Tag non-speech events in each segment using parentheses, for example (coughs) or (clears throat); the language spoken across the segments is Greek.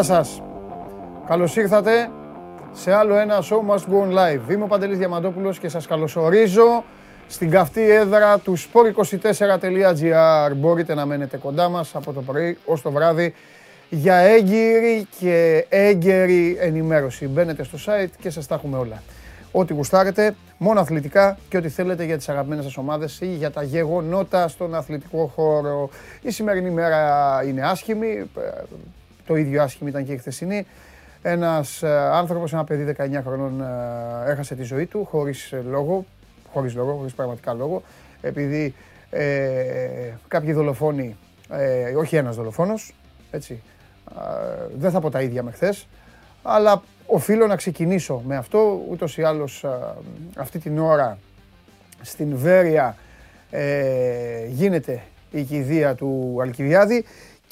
Γεια σας. Καλώς ήρθατε σε άλλο ένα Show Must Go On Live. Είμαι ο Παντελής Διαμαντόπουλος και σας καλωσορίζω στην καυτή έδρα του sport24.gr. Μπορείτε να μένετε κοντά μας από το πρωί ως το βράδυ για έγκυρη και έγκαιρη ενημέρωση. Μπαίνετε στο site και σας τα έχουμε όλα. Ό,τι γουστάρετε, μόνο αθλητικά και ό,τι θέλετε για τις αγαπημένες σας ομάδες ή για τα γεγονότα στον αθλητικό χώρο. Η σημερινή μέρα είναι άσχημη, το ίδιο άσχημη ήταν και η χθεσινή. Ένας ε, άνθρωπος, ένα παιδί 19 χρονών ε, έχασε τη ζωή του χωρίς λόγο, χωρίς λόγο, χωρίς πραγματικά λόγο, επειδή ε, κάποιοι δολοφόνοι, ε, όχι ένας δολοφόνος, έτσι, δεν θα πω τα ίδια με χθες, αλλά οφείλω να ξεκινήσω με αυτό. Ούτως ή άλλως αυτή την ώρα στην Βέρεια ε, γίνεται η κηδεία του Αλκιβιάδη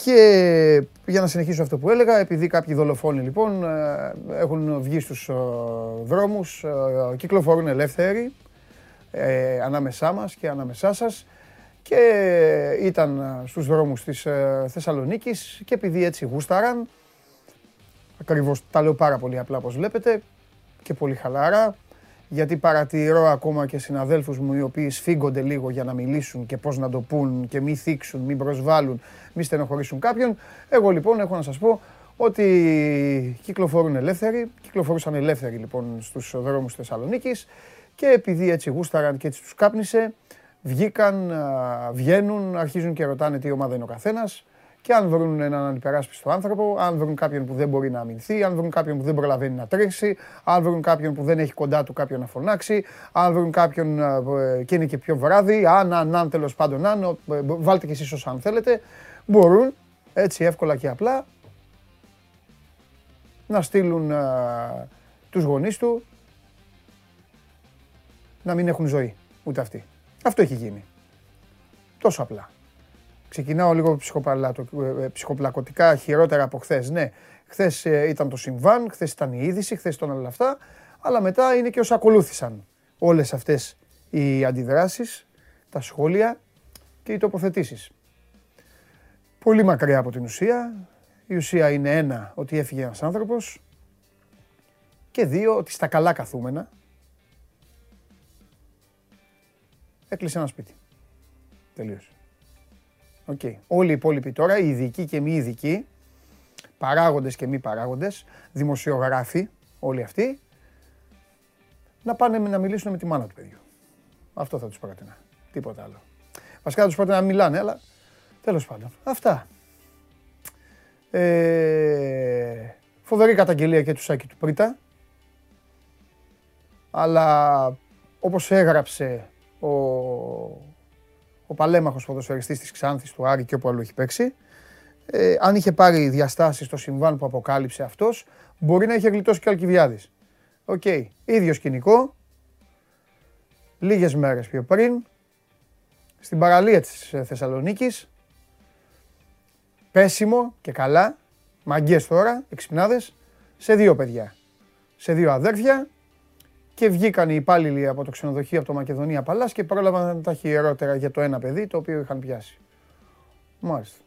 και για να συνεχίσω αυτό που έλεγα, επειδή κάποιοι δολοφόνοι λοιπόν ε, έχουν βγει στους ε, δρόμους, κυκλοφορούν ελεύθεροι ανάμεσά μας και ανάμεσά σας. Και ήταν στους δρόμους της Θεσσαλονίκης και επειδή έτσι γούσταραν, Ακριβώς τα λέω πάρα πολύ απλά όπως βλέπετε και πολύ χαλάρα γιατί παρατηρώ ακόμα και συναδέλφους μου οι οποίοι σφίγγονται λίγο για να μιλήσουν και πώς να το πούν και μη θίξουν, μη προσβάλλουν, μη στενοχωρήσουν κάποιον. Εγώ λοιπόν έχω να σας πω ότι κυκλοφορούν ελεύθεροι, κυκλοφορούσαν ελεύθεροι λοιπόν στους δρόμους Θεσσαλονίκης και επειδή έτσι γούσταραν και έτσι τους κάπνισε, βγήκαν, βγαίνουν, αρχίζουν και ρωτάνε τι ομάδα είναι ο καθένας και αν βρουν έναν ανυπεράσπιστο άνθρωπο, αν βρουν κάποιον που δεν μπορεί να αμυνθεί, αν βρουν κάποιον που δεν προλαβαίνει να τρέξει, αν βρουν κάποιον που δεν έχει κοντά του κάποιον να φωνάξει, αν βρουν κάποιον ε, και είναι και πιο βράδυ, αν, αν, αν τέλος πάντων, αν, ε, βάλτε και εσείς όσο αν θέλετε, μπορούν έτσι εύκολα και απλά να στείλουν α, ε, τους γονείς του να μην έχουν ζωή, ούτε αυτοί. Αυτό έχει γίνει. Τόσο απλά. Ξεκινάω λίγο ε, ε, ψυχοπλακωτικά χειρότερα από χθες. Ναι, χθες ε, ήταν το συμβάν, χθες ήταν η είδηση, χθες ήταν όλα αυτά. Αλλά μετά είναι και όσα ακολούθησαν όλες αυτές οι αντιδράσεις, τα σχόλια και οι τοποθετήσεις. Πολύ μακριά από την ουσία. Η ουσία είναι ένα, ότι έφυγε ένας άνθρωπος και δύο, ότι στα καλά καθούμενα έκλεισε ένα σπίτι. Τελείωσε. Okay. Όλοι οι υπόλοιποι τώρα, οι ειδικοί και μη ειδικοί, παράγοντες και μη παράγοντες, δημοσιογράφοι, όλοι αυτοί, να πάνε να μιλήσουν με τη μάνα του παιδιού. Αυτό θα τους πρότεινα. Τίποτα άλλο. Βασικά θα τους πρότεινα να μιλάνε, αλλά τέλος πάντων. Αυτά. Ε, φοβερή καταγγελία και του Σάκη του Πρίτα. Αλλά όπως έγραψε ο ο παλαίμαχος ποδοσφαιριστής της Ξάνθης, του Άρη και όπου άλλο έχει παίξει, ε, αν είχε πάρει διαστάσεις στο συμβάν που αποκάλυψε αυτός, μπορεί να είχε γλιτώσει και ο Αλκιβιάδης. OK, okay. ίδιο σκηνικό, λίγες μέρες πιο πριν, στην παραλία της Θεσσαλονίκης, πέσιμο και καλά, μαγκιές τώρα, εξυπνάδες, σε δύο παιδιά. Σε δύο αδέρφια και βγήκαν οι υπάλληλοι από το ξενοδοχείο από το Μακεδονία Παλάς και πρόλαβαν τα χειρότερα για το ένα παιδί το οποίο είχαν πιάσει. Μάλιστα.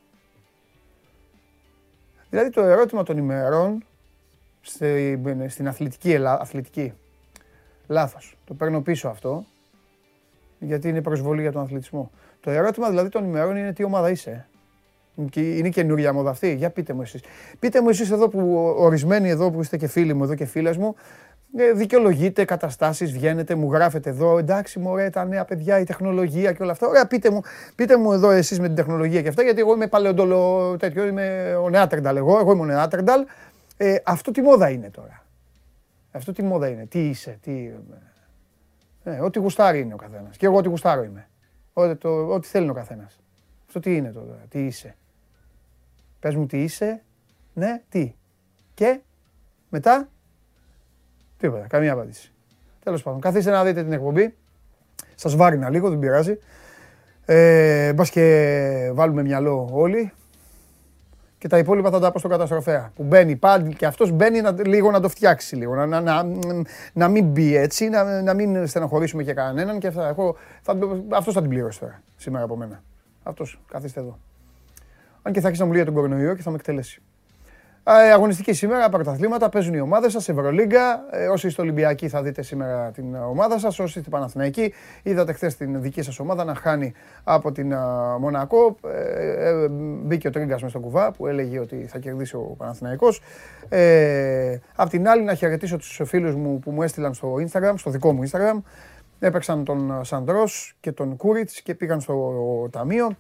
Δηλαδή το ερώτημα των ημερών στην αθλητική Ελλάδα, αθλητική, λάθος, το παίρνω πίσω αυτό, γιατί είναι προσβολή για τον αθλητισμό. Το ερώτημα δηλαδή των ημερών είναι τι ομάδα είσαι. Είναι καινούρια μόδα αυτή. Για πείτε μου εσείς. Πείτε μου εσείς εδώ που ορισμένοι εδώ που είστε και φίλοι μου εδώ και φίλες μου, ε, δικαιολογείτε καταστάσεις, βγαίνετε, μου γράφετε εδώ. Εντάξει, μου ωραία, τα νέα παιδιά, η τεχνολογία και όλα αυτά. Ωραία, πείτε μου, πείτε μου εδώ εσείς με την τεχνολογία και αυτά, γιατί εγώ είμαι παλαιοντολο τέτοιο, είμαι ο Νεάτερνταλ. Εγώ, εγώ είμαι ο Νεάτερνταλ. Ε, αυτό τι μόδα είναι τώρα; Αυτό τι μόδα είναι, τι είσαι, τι. Ε, ό,τι γουστάρει είναι ο καθένας. Και εγώ ό,τι γουστάρω είμαι. Ό,τι, το, ό,τι θέλει ο καθένας. Αυτό τι είναι τώρα, τι είσαι; Πες μου τι είσαι, ναι, τι. Και μετά; Τίποτα, καμία απάντηση. Τέλος πάντων, καθίστε να δείτε την εκπομπή. Σας βάρινα λίγο, δεν πειράζει. Ε, Μπας και βάλουμε μυαλό όλοι. Και τα υπόλοιπα θα τα πω στον καταστροφέα. Που μπαίνει πάλι και αυτός μπαίνει να, λίγο να το φτιάξει λίγο. Να, να, να, να μην μπει έτσι, να, να μην στενοχωρήσουμε και κανέναν. Και αυτά. Εγώ, θα, αυτός θα την πληρώσει τώρα σήμερα από μένα. Αυτός, καθίστε εδώ. Αν και θα αρχίσει να μου λέει τον κορονοϊό και θα με εκτελέσει. Αγωνιστική σήμερα, πρωταθλήματα, παίζουν οι ομάδες σας, Ευρωλίγκα. Ε, όσοι είστε Ολυμπιακοί θα δείτε σήμερα την ομάδα σας. Όσοι είστε Παναθηναϊκοί, είδατε χθες την δική σας ομάδα να χάνει από την Μονακό. Ε, ε, μπήκε ο Τρίγκα μες στον κουβά που έλεγε ότι θα κερδίσει ο Παναθηναϊκός. Ε, απ' την άλλη, να χαιρετήσω τους φίλους μου που μου έστειλαν στο Instagram, στο δικό μου Instagram. Έπαιξαν τον Σαντρός και τον Κούριτς και πήγαν στο ταμείο.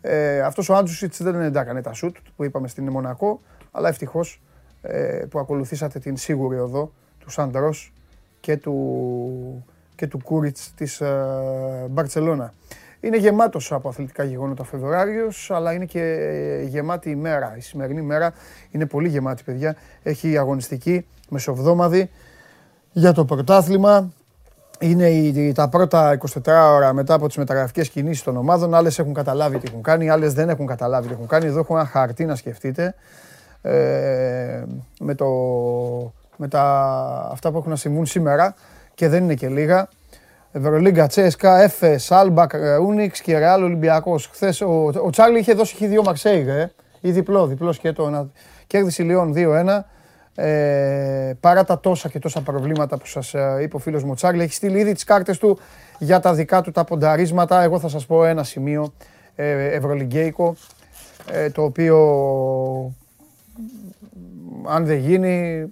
Ε, αυτός ο Άντζουσιτς δεν έκανε τα σουτ που είπαμε στην Μονακό αλλά ευτυχώς ε, που ακολουθήσατε την σίγουρη οδό του Σαντρός και του, και του Κούριτς της ε, Μπαρτσελώνα. Είναι γεμάτος από αθλητικά γεγονότα Φεβρουάριος, αλλά είναι και γεμάτη ημέρα. Η σημερινή μέρα είναι πολύ γεμάτη, παιδιά. Έχει αγωνιστική μεσοβδόμαδη για το πρωτάθλημα. Είναι τα πρώτα 24ωρα μετά από τις μεταγραφικές κινήσεις των ομάδων. Άλλες έχουν καταλάβει τι έχουν κάνει, άλλες δεν έχουν καταλάβει τι έχουν κάνει. Εδώ έχω ένα χαρτί να σκεφτείτε ε, με, το, με τα, αυτά που έχουν να συμβούν σήμερα και δεν είναι και λίγα. Ευρωλίγκα, Τσέσκα, Έφες, Άλμπα, Ούνιξ και Ρεάλ Ολυμπιακός. Χθες ο, ο Τσάρλι είχε δώσει χι δύο Μαρσέιγ, ε, ή διπλό, διπλό σκέτο. Ένα, κέρδισε η Λιόν 2-1. Ε, παρά τα τόσα και τόσα προβλήματα που σας ε, είπε ο φίλος μου Τσάρλι, έχει στείλει ήδη τις κάρτες του για τα δικά του τα πονταρίσματα. Εγώ θα σας πω ένα σημείο ε, ευρωλιγκέικο, ε, το οποίο αν δεν γίνει,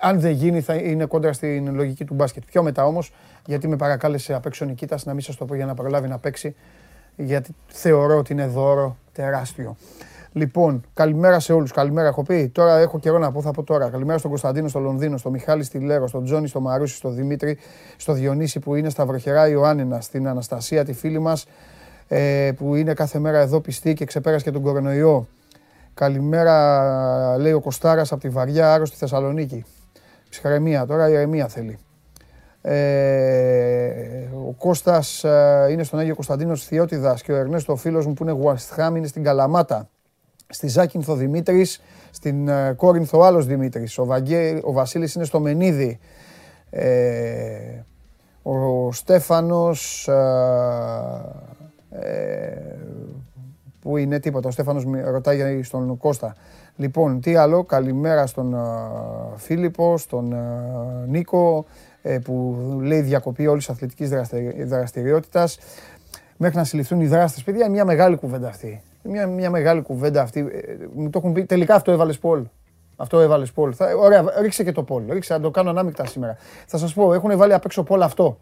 αν δεν γίνει θα είναι κόντρα στην λογική του μπάσκετ. Πιο μετά όμως, γιατί με παρακάλεσε απ' έξω Νικήτας να μην σας το πω για να προλάβει να παίξει, γιατί θεωρώ ότι είναι δώρο τεράστιο. Λοιπόν, καλημέρα σε όλους. Καλημέρα, έχω πει. Τώρα έχω καιρό να πω, θα πω τώρα. Καλημέρα στον Κωνσταντίνο, στο Λονδίνο, στο Μιχάλη στη Λέρο, στον Τζόνι, στο Μαρούσι, στο Δημήτρη, στο Διονύση που είναι στα βροχερά Ιωάννινα, στην Αναστασία, τη φίλη μας, ε, που είναι κάθε μέρα εδώ πιστή και ξεπέρασε και τον κορονοϊό. Καλημέρα, λέει ο Κωστάρας από τη βαριά άρρωστη Θεσσαλονίκη. Ψυχαρεμία, τώρα η ηρεμία θέλει. Ε, ο Κώστας ε, είναι στον Άγιο Κωνσταντίνος Θειότιδας και ο Ερνέστο ο φίλος μου που είναι West Ham είναι στην Καλαμάτα. Στη Ζάκυνθο Δημήτρης, στην ε, Κόρινθο άλλος Δημήτρης. Ο, Βαγγέ, ο Βασίλης είναι στο Μενίδη. Ε, ο Στέφανος ε, που είναι τίποτα. Ο Στέφανος ρωτάει στον Κώστα. Λοιπόν, τι άλλο, καλημέρα στον Φίλιππο, στον Νίκο, ε, που λέει διακοπή όλης της αθλητικής δραστηριότητας. Μέχρι να συλληφθούν οι δράστες, παιδιά, μια μεγάλη κουβέντα αυτή. Μια, μια μεγάλη κουβέντα αυτή. Ε, μου το έχουν πει, τελικά αυτό έβαλες Πολ. Αυτό έβαλες Πολ. Ωραία, ρίξε και το Πολ. Ρίξε, να το κάνω ανάμεικτα σήμερα. Θα σας πω, έχουν βάλει απ' έξω Πολ αυτό.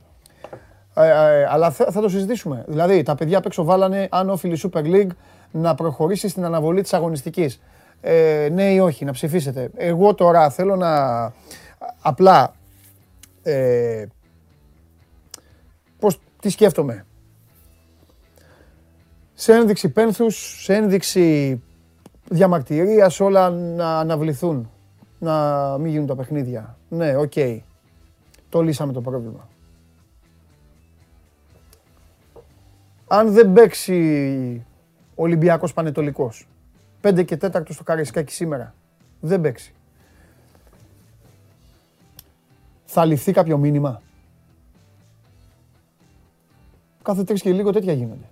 Ε, ε, αλλά θα, θα, το συζητήσουμε. Δηλαδή, τα παιδιά απ' έξω βάλανε αν όφιλη Super League να προχωρήσει στην αναβολή της αγωνιστικής. Ε, ναι ή όχι, να ψηφίσετε. Εγώ τώρα θέλω να απλά ε, πώς, τι σκέφτομαι. Σε ένδειξη πένθους, σε ένδειξη διαμαρτυρίας όλα να αναβληθούν. Να μην γίνουν τα παιχνίδια. Ναι, οκ. Το λύσαμε το πρόβλημα. Αν δεν παίξει Ολυμπιακός Πανετολικός. 5 και 4 στο Καραϊσκάκι σήμερα. Δεν παίξει. Θα ληφθεί κάποιο μήνυμα; Κάθε τρεις και λίγο τέτοια γίνονται.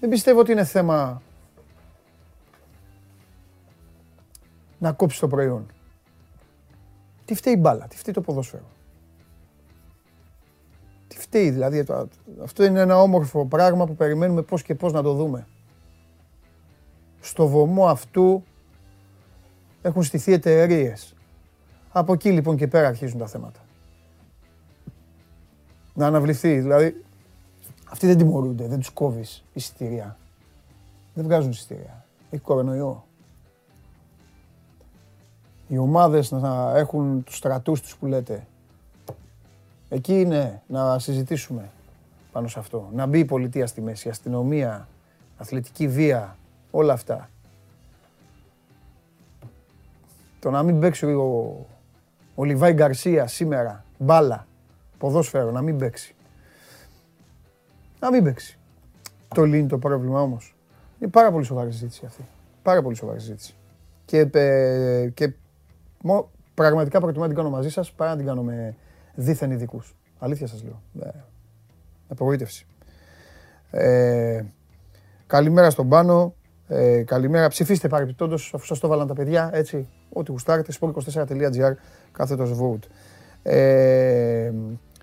Δεν πιστεύω ότι είναι θέμα να κόψεις το προϊόν. Τι φταίει η μπάλα, τι φταίει το ποδόσφαιρο. Τι φταίει δηλαδή, αυτό είναι ένα όμορφο πράγμα που περιμένουμε πώς και πώς να το δούμε. Στο βωμό αυτού έχουν στηθεί εταιρείες. Από εκεί λοιπόν και πέρα αρχίζουν τα θέματα. Να αναβληθεί, δηλαδή αυτοί δεν τιμωρούνται, δεν τους κόβεις εισιτήρια. Δεν βγάζουν εισιτήρια. Έχει κορονοϊό. Οι ομάδες να έχουν τους στρατούς τους που λέτε, Εκεί είναι να συζητήσουμε πάνω σε αυτό. Να μπει η πολιτεία στη μέση, αστυνομία, αθλητική βία, όλα αυτά. Το να μην παίξει ο, ο Λιβάη Γκαρσία σήμερα, μπάλα, ποδόσφαιρο, να μην παίξει. Να μην παίξει. Το λύνει το πρόβλημα όμως. Είναι πάρα πολύ σοβαρή συζήτηση αυτή. Πάρα πολύ σοβαρή συζήτηση. Και, ε, και πραγματικά προτιμώ να την κάνω μαζί σας παρά να την κάνω με, δήθεν ειδικούς. Αλήθεια σας λέω. Ε, απογοήτευση. Ε, καλημέρα στον Πάνο. Ε, καλημέρα. Ψηφίστε παρεμπιπτόντως, αφού σας το βάλαν τα παιδιά. Έτσι, ό,τι γουστάρετε. sport24.gr κάθετος vote. Ε,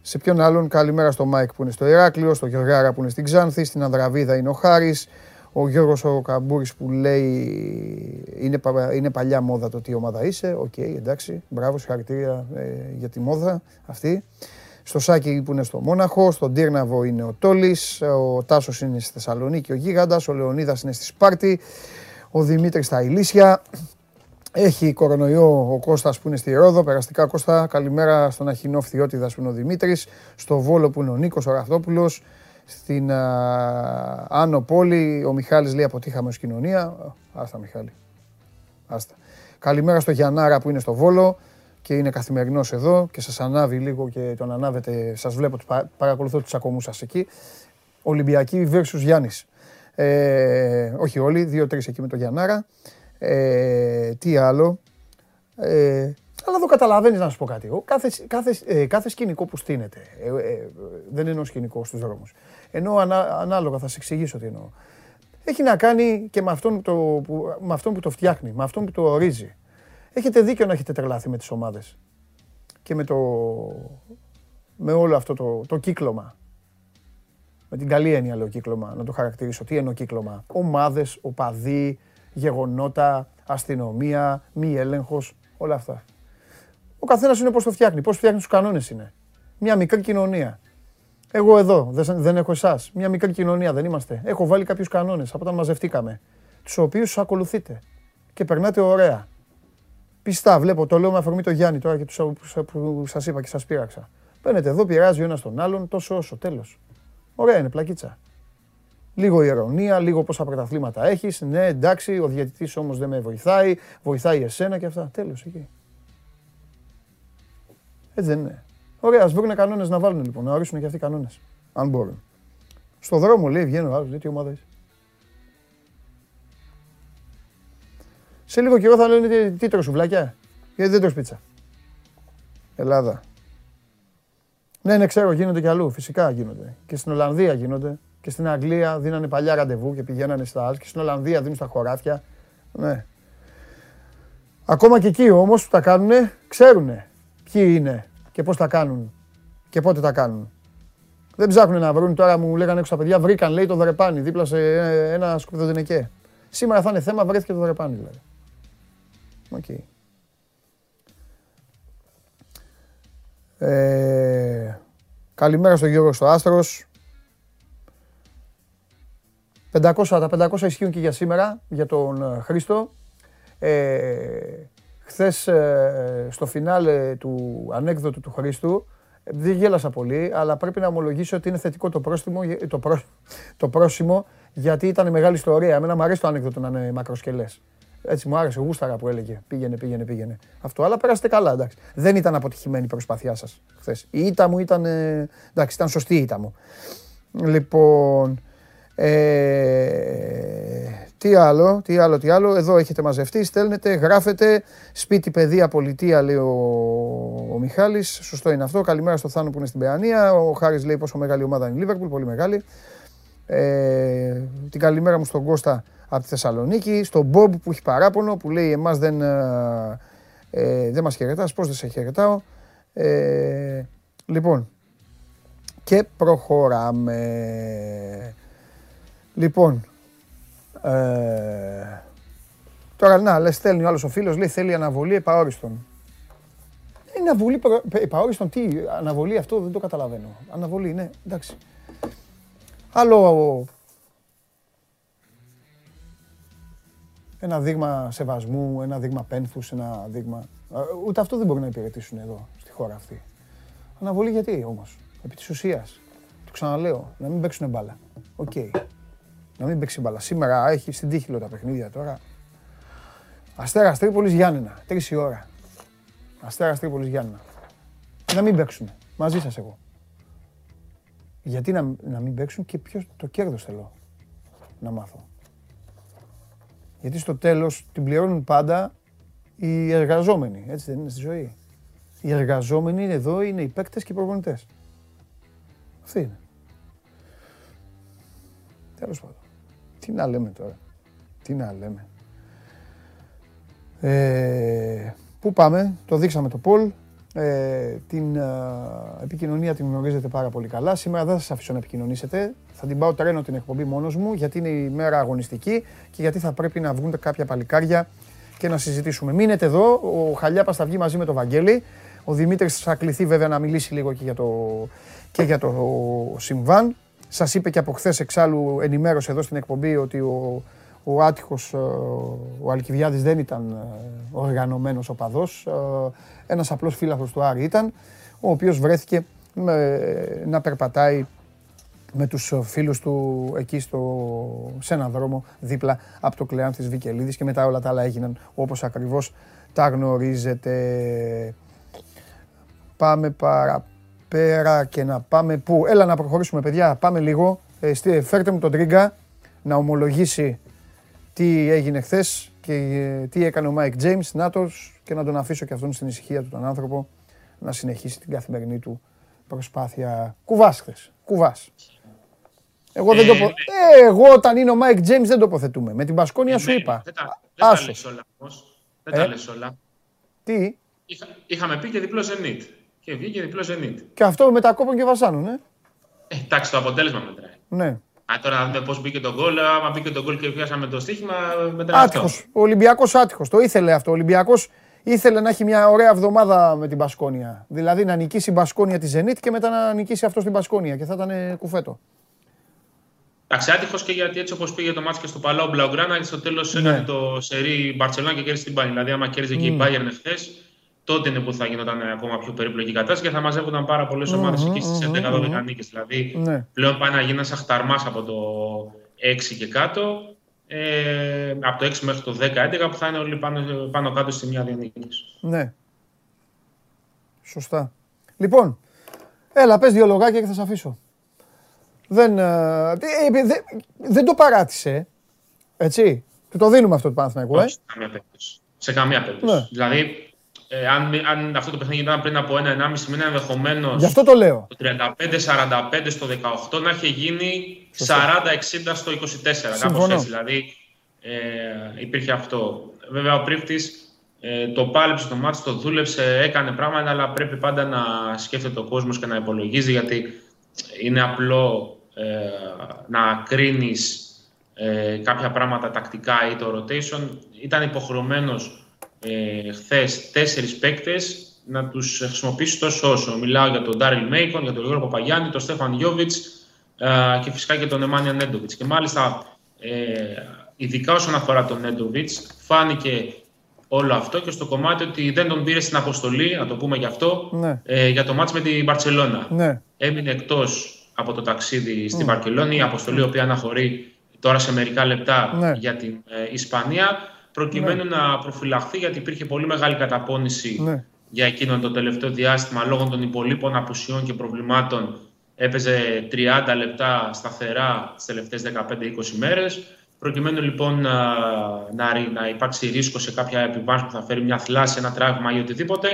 σε ποιον άλλον, καλημέρα στο Μάικ που είναι στο Ηράκλειο, στο Γεωργάρα που είναι στην Ξάνθη, στην Ανδραβίδα είναι ο Χάρης, ο Γιώργος ο Καμπούρης που λέει είναι, είναι παλιά μόδα το τι ομάδα είσαι. OK, okay, εντάξει, μπράβο, συγχαρητήρια ε, για τη μόδα αυτή. Στο Σάκη που είναι στο Μόναχο, στον Τύρναβο είναι ο Τόλης, ο Τάσος είναι στη Θεσσαλονίκη, ο Γίγαντας, ο Λεωνίδας είναι στη Σπάρτη, ο Δημήτρης στα Ηλίσια, έχει κορονοϊό ο Κώστας που είναι στη Ρόδο. Περαστικά Κώστα, καλημέρα στον Αχινό Φθιώτιδα που είναι ο Δημήτρης, στο Βόλο που είναι ο Νίκος ο Ραυτόπουλος, στην α, Άνω Πόλη ο Μιχάλης λέει αποτύχαμε ως κοινωνία. Άστα Μιχάλη. Άστα. Καλημέρα στο Γιαννάρα που είναι στο Βόλο και είναι καθημερινός εδώ και σας ανάβει λίγο και τον ανάβετε. Σας βλέπω, παρακολουθώ τους ακομούς σας εκεί. Ολυμπιακή versus Γιάννης. Ε, όχι όλοι, δύο-τρεις εκεί με τον Γιαννάρα. Ε, τι άλλο. Ε, αλλά εδώ καταλαβαίνεις να σου πω κάτι. Κάθε, κάθε, ε, κάθε σκηνικό που στείνεται, ε, ε, δεν εννοώ σκηνικό στους δρόμους. Ενώ ανά, ανάλογα θα σε εξηγήσω τι εννοώ. Έχει να κάνει και με αυτόν, το, που, με αυτόν που το φτιάχνει, με αυτόν που το ορίζει. Έχετε δίκιο να έχετε τρελαθεί με τις ομάδες. Και με, το, με όλο αυτό το, το κύκλωμα. Με την καλή έννοια λέω κύκλωμα, να το χαρακτηρίσω. Τι εννοώ κύκλωμα; Ομάδες, οπαδοί, γεγονότα, αστυνομία, μη έλεγχος, όλα αυτά. Ο καθένας είναι πώς το φτιάχνει, πώς φτιάχνει τους κανόνες είναι. Μια μικρή κοινωνία. Εγώ εδώ δεν, δεν έχω εσάς. Μια μικρή κοινωνία δεν είμαστε. Έχω βάλει κάποιους κανόνες από όταν μαζευτήκαμε. Τους οποίους ακολουθείτε. Και περνάτε ωραία. Πιστά, βλέπω, το λέω με αφορμή το Γιάννη τώρα και του που σας είπα και σας πείραξα. Παίρνετε εδώ, πειράζει ο ένας τον άλλον, τόσο όσο, τέλος. Ωραία είναι, πλακίτσα. Λίγο ηρωνία, λίγο πόσα πρωταθλήματα έχεις. Ναι, εντάξει, ο διαιτητής όμως δεν με βοηθάει, βοηθάει εσένα και αυτά. Τέλος εκεί. Έτσι δεν είναι. Ωραία, ας βρουν κανόνες να βάλουν λοιπόν, να ορίσουν και αυτοί οι κανόνες. Αν μπορούν. Στο δρόμο λέει, βγαίνει ο άλλος, λέει τι ομάδα είσαι. Σε λίγο καιρό θα λένε τι τρως σουβλάκια, γιατί δεν τρως πίτσα. Ελλάδα. Ναι, ναι, ξέρω, γίνονται κι αλλού. Φυσικά γίνονται. Και στην Ολλανδία γίνονται. Και στην Αγγλία δίνανε παλιά ραντεβού και πηγαίνανε στα άλλα. Και στην Ολλανδία δίνουν στα χωράφια. Ναι. Ακόμα και εκεί όμως που τα κάνουν, ξέρουν ποιοι είναι και πώς τα κάνουν και πότε τα κάνουν. Δεν ψάχνουν να βρουν, τώρα μου λέγανε έξω τα παιδιά, βρήκαν λέει το δρεπάνι δίπλα σε ένα σκουπιδοντενεκέ. Σήμερα θα είναι θέμα, βρέθηκε το δρεπάνι δηλαδή. OK. Okay. Ε, καλημέρα στον Γιώργο στο Άστρος. 500, τα 500 ισχύουν και για σήμερα, για τον ε, Χρήστο. Ε, Χθες ε, στο φινάλε του ανέκδοτου του Χρήστου, δεν γέλασα πολύ, αλλά πρέπει να ομολογήσω ότι είναι θετικό το, πρόστιμο, το, πρό, το πρόσημο, γιατί ήταν μεγάλη ιστορία. Εμένα μου αρέσει το ανέκδοτο να είναι μακροσκελές. Έτσι μου άρεσε, γούσταρα που έλεγε. Πήγαινε, πήγαινε, πήγαινε. Αυτό, αλλά πέρασετε καλά, εντάξει. Δεν ήταν αποτυχημένη η προσπάθειά σας χθες. Η ήττα μου ήταν. εντάξει, ήταν σωστή η ήττα μου. Λοιπόν. Ε, τι άλλο, τι άλλο, τι άλλο. Εδώ έχετε μαζευτεί, στέλνετε, γράφετε. Σπίτι, παιδεία, πολιτεία, λέει ο, ο Μιχάλης. Σωστό είναι αυτό. Καλημέρα στο Θάνο που είναι στην Παιανία. Ο Χάρης λέει πόσο μεγάλη ομάδα είναι η Λίβερπουλ, πολύ μεγάλη. Ε, την καλημέρα μου στον Κώστα από τη Θεσσαλονίκη. Στον Μπομπ που έχει παράπονο, που λέει εμάς δεν, ε, ε δεν μας χαιρετάς. Πώς δεν σε χαιρετάω. Ε, λοιπόν, και προχωράμε. Λοιπόν, ε, τώρα να, λες, στέλνει ο άλλος ο φίλος, λέει θέλει αναβολή επαόριστον. Είναι αναβολή επαόριστον, τι, αναβολή αυτό δεν το καταλαβαίνω. Αναβολή, ναι, εντάξει. Άλλο ένα δείγμα σεβασμού, ένα δείγμα πένθους, ένα δείγμα... Ε, ούτε αυτό δεν μπορεί να υπηρετήσουν εδώ, στη χώρα αυτή. Αναβολή γιατί όμως, επί της ουσίας. Το ξαναλέω, να μην παίξουν μπάλα. OK. Okay να μην παίξει μπάλα. Σήμερα έχει στην τύχη τα παιχνίδια τώρα. Αστέρα Τρίπολης Γιάννενα, τρεις η ώρα. Αστέρα Τρίπολης Γιάννενα. Να μην παίξουν. Μαζί σας εγώ. Γιατί να, να μην παίξουν και ποιος το κέρδος θέλω να μάθω. Γιατί στο τέλος την πληρώνουν πάντα οι εργαζόμενοι. Έτσι δεν είναι στη ζωή. Οι εργαζόμενοι εδώ είναι οι παίκτες και οι προπονητές. Αυτή είναι. Τέλος πάντων. Τι να λέμε τώρα; Τι να λέμε; Ε, πού πάμε, το δείξαμε το Πολ. Ε, την ε, επικοινωνία την γνωρίζετε πάρα πολύ καλά. Σήμερα δεν θα σας αφήσω να επικοινωνήσετε. Θα την πάω τρένο την εκπομπή μόνος μου γιατί είναι η μέρα αγωνιστική και γιατί θα πρέπει να βγουν κάποια παλικάρια και να συζητήσουμε. Μείνετε εδώ, ο Χαλιάπας θα βγει μαζί με τον Βαγγέλη. Ο Δημήτρης θα κληθεί βέβαια να μιλήσει λίγο και για το, και για το συμβάν. Σας είπε και από χθες εξάλλου ενημέρωσε εδώ στην εκπομπή ότι ο, ο Άτυχος, ε, ο Αλκιβιάδης δεν ήταν ε, οργανωμένος οπαδός. Ε, ένας απλός φύλαθος του Άρη ήταν, ο οποίος βρέθηκε να περπατάει με τους φίλους του εκεί στο, σε έναν δρόμο δίπλα από το Κλεάνθης Βικελίδης και μετά όλα τα άλλα έγιναν όπως ακριβώς τα γνωρίζετε. Πάμε παραπέρα και να πάμε πού. Έλα να προχωρήσουμε παιδιά, πάμε λίγο. Ε, φέρτε μου τον Τρίγκα να ομολογήσει τι έγινε χθες και ε, τι έκανε ο Μάικ Τζέιμς, Νάτος και να τον αφήσω και αυτόν στην ησυχία του τον άνθρωπο να συνεχίσει την καθημερινή του προσπάθεια. Κουβάς χθες, κουβάς. Εγώ, δεν το... Ε, ε, εγώ όταν είναι ο Μάικ Τζέιμς δεν τοποθετούμαι. Με την Μπασκόνια σου είπα. Δεν τα, δεν τα λες όλα όμως. Δεν τα λες όλα. Τι; Είχα, είχαμε πει και διπλό Zenit. Και βγήκε διπλό Zenit. Και αυτό μετά κόπων και βασάνων, ε. Ε, εντάξει, το αποτέλεσμα μετράει. Ναι. Α, τώρα να δούμε πώς μπήκε το γκολ. Άμα μπήκε το γκολ και πιάσαμε το στοίχημα, μετά Άτυχος. Ο Ολυμπιακός άτυχος. Το ήθελε αυτό. Ο Ολυμπιακός ήθελε να έχει μια ωραία εβδομάδα με την Πασκόνια. Δηλαδή να νικήσει η Πασκόνια τη Ζενίτ και μετά να νικήσει αυτό την Πασκόνια και θα ήταν κουφέτο. Εντάξει, άτυχος και γιατί έτσι όπως πήγε το μάτι και στο Παλάο Μπλαουγκράνα, στο τέλος ναι. έκανε το σερί Μπαρσελόνα και κέρδισε την Πάνη. Δηλαδή, άμα κέρδιζε mm. και η Bayern χθες, τότε είναι που θα γινόταν ακόμα πιο περίπλοκη κατάσταση και θα μαζεύονταν πάρα πολλές ομάδες εκεί στις 11-12 νίκες. Δηλαδή, ναι. πλέον πάει να γίνει ένας αχταρμάς από το 6 και κάτω, ε, από το 6 μέχρι το 10-11 που θα είναι όλοι πάνω, πάνω κάτω στη μία διανίκη. Ναι. Σωστά. Λοιπόν, έλα, πες δύο λογάκια και θα σε αφήσω. Δεν, ε, ε, δεν, δεν το παράτησε, έτσι. Του το δίνουμε αυτό το Παναθηναϊκό, ε. Σε καμία περίπτωση. Σε καμία περίπτωση. Ναι. Δηλαδή, ε, αν, αν αυτό το παιχνίδι ήταν πριν από ένα-ενάμιση μήνα, ενδεχομένως. Γι' αυτό το λέω. Το 35-45 στο 18 να είχε γίνει 40-60 στο 24. Κάπω έτσι. Δηλαδή ε, υπήρχε αυτό. Βέβαια, ο πρίφτη ε, το πάλεψε το μάτι, το δούλεψε, έκανε πράγματα, αλλά πρέπει πάντα να σκέφτεται ο κόσμος και να υπολογίζει γιατί είναι απλό ε, να κρίνεις ε, κάποια πράγματα τακτικά ή το rotation. Ήταν υποχρεωμένος ε, χθες τέσσερις παίκτες να τους χρησιμοποιήσει τόσο όσο. Μιλάω για τον Ντάριλ Μέικον, για τον Γιώργο Παπαγιάννη, τον Στέφαν Γιώβιτς ε, και φυσικά και τον Εμάνια Νέντοβιτς. Και μάλιστα, ε, ειδικά όσον αφορά τον Νέντοβιτς, φάνηκε όλο αυτό και στο κομμάτι ότι δεν τον πήρε στην αποστολή, να το πούμε γι' αυτό, ναι. ε, για το μάτς με την Μπαρσελόνα. Ναι. Έμεινε εκτός από το ταξίδι στην ναι. η αποστολή, η οποία αναχωρεί τώρα σε μερικά λεπτά ναι. για την ε, Ισπανία προκειμένου ναι. να προφυλαχθεί, γιατί υπήρχε πολύ μεγάλη καταπώνηση ναι. για εκείνον το τελευταίο διάστημα λόγω των υπολείπων απουσιών και προβλημάτων. Έπαιζε 30 λεπτά σταθερά τις τελευταίες 15-20 μέρες. Προκειμένου λοιπόν να, να, να υπάρξει ρίσκο σε κάποια επιβάρυνση που θα φέρει μια θλάση, ένα τραύμα ή οτιδήποτε,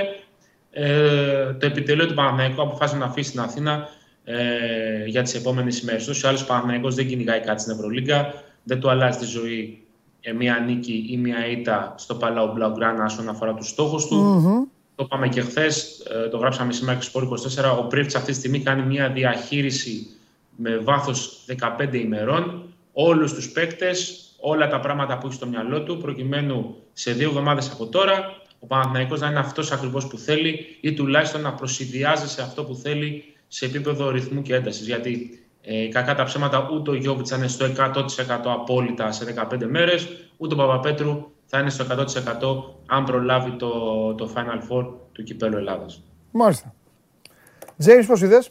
ε, το επιτελείο του Παναθηναϊκού αποφάσισε να αφήσει την Αθήνα ε, για τις επόμενες ημέρες. Τόσο άλλο Παναθηναϊκός δεν κυνηγάει κάτι στην Ευρωλίγκα, δεν του αλλάζει τη ζωή ε, μία νίκη ή μία ήττα στο Παλάο Μπλαουγκράνα όσον αφορά τους στόχους του. Mm-hmm. Το είπαμε και χθες, ε, το γράψαμε σήμερα και στο 24. Ο Πρίφτς αυτή τη στιγμή κάνει μια διαχείριση με βάθος 15 ημερών όλους τους παίκτες, όλα τα πράγματα που έχει στο μυαλό του, προκειμένου σε δύο εβδομάδες από τώρα ο Παναθηναϊκός να είναι αυτός ακριβώς που θέλει ή τουλάχιστον να προσυδειάζει σε αυτό που θέλει σε επίπεδο ρυθμού και έντασης. Γιατί ε, κακά τα ψέματα, ούτε ο Γιώβιτς θα είναι στο 100% απόλυτα σε 15 μέρες, ούτε ο Παπαπέτρου θα είναι στο 100% αν προλάβει το, το Final Four του κυπέλου Ελλάδας. Μάλιστα. Τζέιμς, πώς είδες;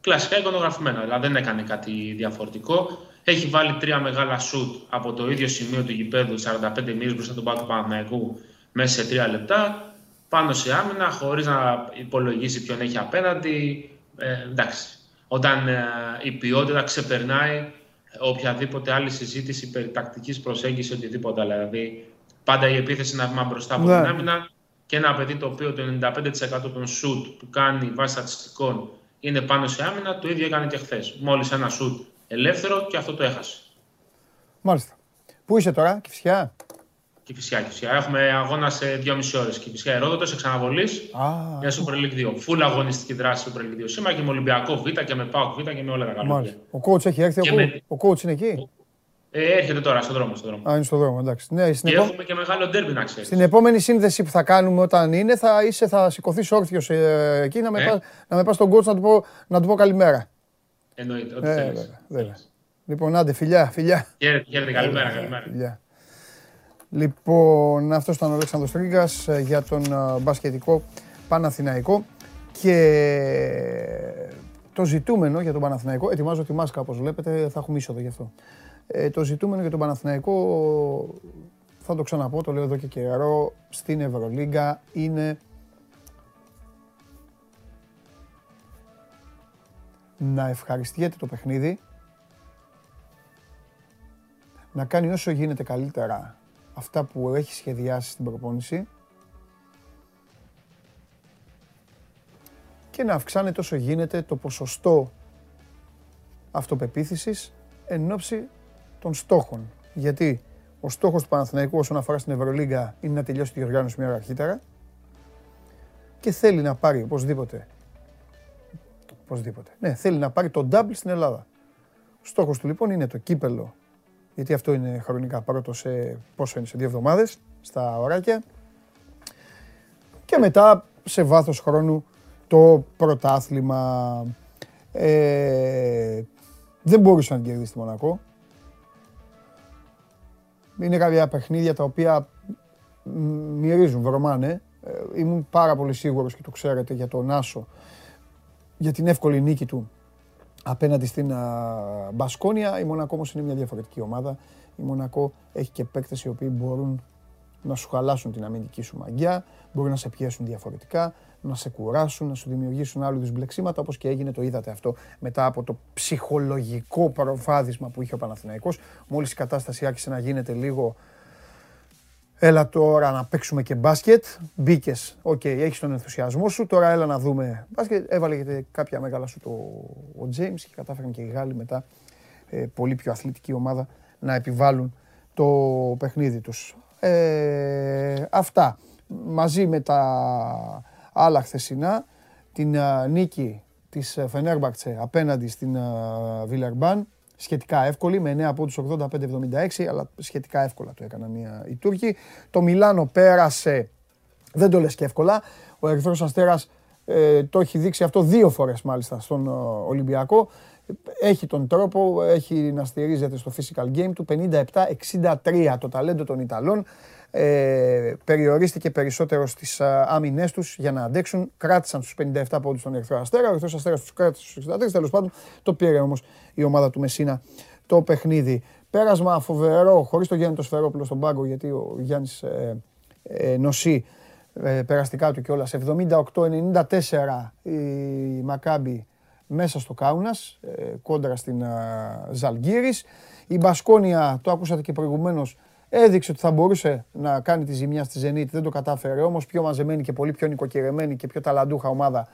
Κλασικά εικονογραφημένα, δηλαδή δεν έκανε κάτι διαφορετικό. Έχει βάλει τρία μεγάλα σουτ από το ίδιο σημείο του γηπέδου, 45 μίλια μπροστά τον πάτο Παναθηναϊκού, μέσα σε τρία λεπτά. Πάνω σε άμυνα, χωρίς να υπολογίσει ποιον έχει απέναντι. Ε, εντάξει, όταν ε, η ποιότητα ξεπερνάει οποιαδήποτε άλλη συζήτηση περί τακτικής προσέγγισης οτιδήποτε. Δηλαδή, πάντα η επίθεση να βγει μπροστά από ναι. την άμυνα και ένα παιδί το οποίο το 95% των σουτ που κάνει βάσει στατιστικών είναι πάνω σε άμυνα, το ίδιο έκανε και χθες. Μόλις ένα σουτ ελεύθερο και αυτό το έχασε. Μάλιστα. Πού είσαι τώρα, Κυφσιά. Κυφσιά, Κυφσιά. Έχουμε αγώνα σε 2,5 ώρες. Κυφσιά Ερόδοτο, εξαναβολής για Super League 2. Φουλ αγωνιστική δράση Super League 2. Σήμερα και με Ολυμπιακό Β και με Πάοκ Β και με όλα τα καλά. Ο coach έχει έρθει, ο, με... ο coach είναι εκεί; Ε, έρχεται τώρα στον δρόμο, στον δρόμο. Α, είναι στον δρόμο, εντάξει. Ναι, στην και επό... έχουμε και μεγάλο ντέρμπι να ξέρεις. Στην επόμενη σύνδεση που θα κάνουμε όταν είναι, θα, είσαι, θα σηκωθείς όρθιος ε, εκεί να με, ε; πας, να με πας στον coach να του πω, να του πω καλημέρα. Εννοείται, ό,τι ε, θέλεις. Λοιπόν, άντε, φιλιά, φιλιά. Χαίρετε, καλημέρα, καλημέρα. Φιλιά. Λοιπόν, αυτός ήταν ο Αλέξανδρος Τρίγκας ε, για τον ε, μπασκετικό Παναθηναϊκό και το ζητούμενο για τον Παναθηναϊκό, ετοιμάζω τη μάσκα όπως βλέπετε, θα έχουμε είσοδο γι' αυτό. Ε, το ζητούμενο για τον Παναθηναϊκό, θα το ξαναπώ, το λέω εδώ και καιρό, στην Ευρωλίγκα είναι να ευχαριστιέται το παιχνίδι, να κάνει όσο γίνεται καλύτερα αυτά που έχει σχεδιάσει στην προπόνηση και να αυξάνεται όσο γίνεται το ποσοστό αυτοπεποίθησης εν ώψη των στόχων. Γιατί ο στόχος του Παναθηναϊκού όσον αφορά στην Ευρωλίγκα είναι να τελειώσει τη διοργάνωση μια ώρα αρχίτερα και θέλει να πάρει οπωσδήποτε οπωσδήποτε. Ναι, θέλει να πάρει το double στην Ελλάδα. Ο στόχος του λοιπόν είναι το κύπελο γιατί αυτό είναι χρονικά πρώτο σε πόσο είναι, σε δύο εβδομάδες, στα ωράκια. Και μετά σε βάθος χρόνου το πρωτάθλημα. Ε, δεν μπορούσε να κερδίσει τη Μονακό. Είναι κάποια παιχνίδια τα οποία μυρίζουν, βρωμάνε. Ε, ήμουν πάρα πολύ σίγουρος και το ξέρετε για τον Άσο, για την εύκολη νίκη του απέναντι στην Μπασκόνια. Η Μονακό όμως είναι μια διαφορετική ομάδα. Η Μονακό έχει και παίκτες οι οποίοι μπορούν να σου χαλάσουν την αμυντική σου μαγιά, μπορούν να σε πιέσουν διαφορετικά, να σε κουράσουν, να σου δημιουργήσουν άλλου είδους μπλεξίματα, όπως και έγινε, το είδατε αυτό μετά από το ψυχολογικό προβάδισμα που είχε ο Παναθηναϊκός. Μόλις η κατάσταση άρχισε να γίνεται λίγο Έλα τώρα να παίξουμε και μπάσκετ. Μπήκες. OK, okay, έχεις τον ενθουσιασμό σου. Τώρα έλα να δούμε μπάσκετ. Έβαλε και κάποια μεγάλα σουτ ο James και κατάφεραν και οι Γάλλοι μετά. Ε, πολύ πιο αθλητική ομάδα να επιβάλλουν το παιχνίδι τους. Ε, αυτά. Μαζί με τα άλλα χθεσινά, την νίκη της Φενέρμπακτσε απέναντι στην Βιλερμπάν, σχετικά εύκολη, με 9 από τους 85-76, αλλά σχετικά εύκολα το έκαναν οι Τούρκοι. Το Μιλάνο πέρασε, δεν το λες και εύκολα, ο Ερυθρός Αστέρας ε, το έχει δείξει αυτό δύο φορές μάλιστα στον Ολυμπιακό. Έχει τον τρόπο, έχει να στηρίζεται στο physical game του, 57-63 το ταλέντο των Ιταλών. Ε, περιορίστηκε περισσότερο στις άμυνές τους για να αντέξουν. Κράτησαν του 57 πόντους στον Ερυθρό Αστέρα. Ο Ερυθρός Αστέρας τους κράτησε στους 63. Τέλος πάντων, το πήρε όμως η ομάδα του Μεσίνα το παιχνίδι. Πέρασμα φοβερό, χωρίς το Γιάννη το Σφερόπουλο στον πάγκο, γιατί ο Γιάννης ε, ε, νοσεί ε, περαστικά του κιόλας. 78-94 η Μακάμπη μέσα στο Κάουνας, ε, κόντρα στην Ζαλγκύρης. Η Μπασκόνια, το άκουσατε και προηγουμένως, Έδειξε ότι θα μπορούσε να κάνει τη ζημιά στη Ζενίτ, δεν το κατάφερε όμως πιο μαζεμένη και πολύ πιο νοικοκυρεμένη και πιο ταλαντούχα ομάδα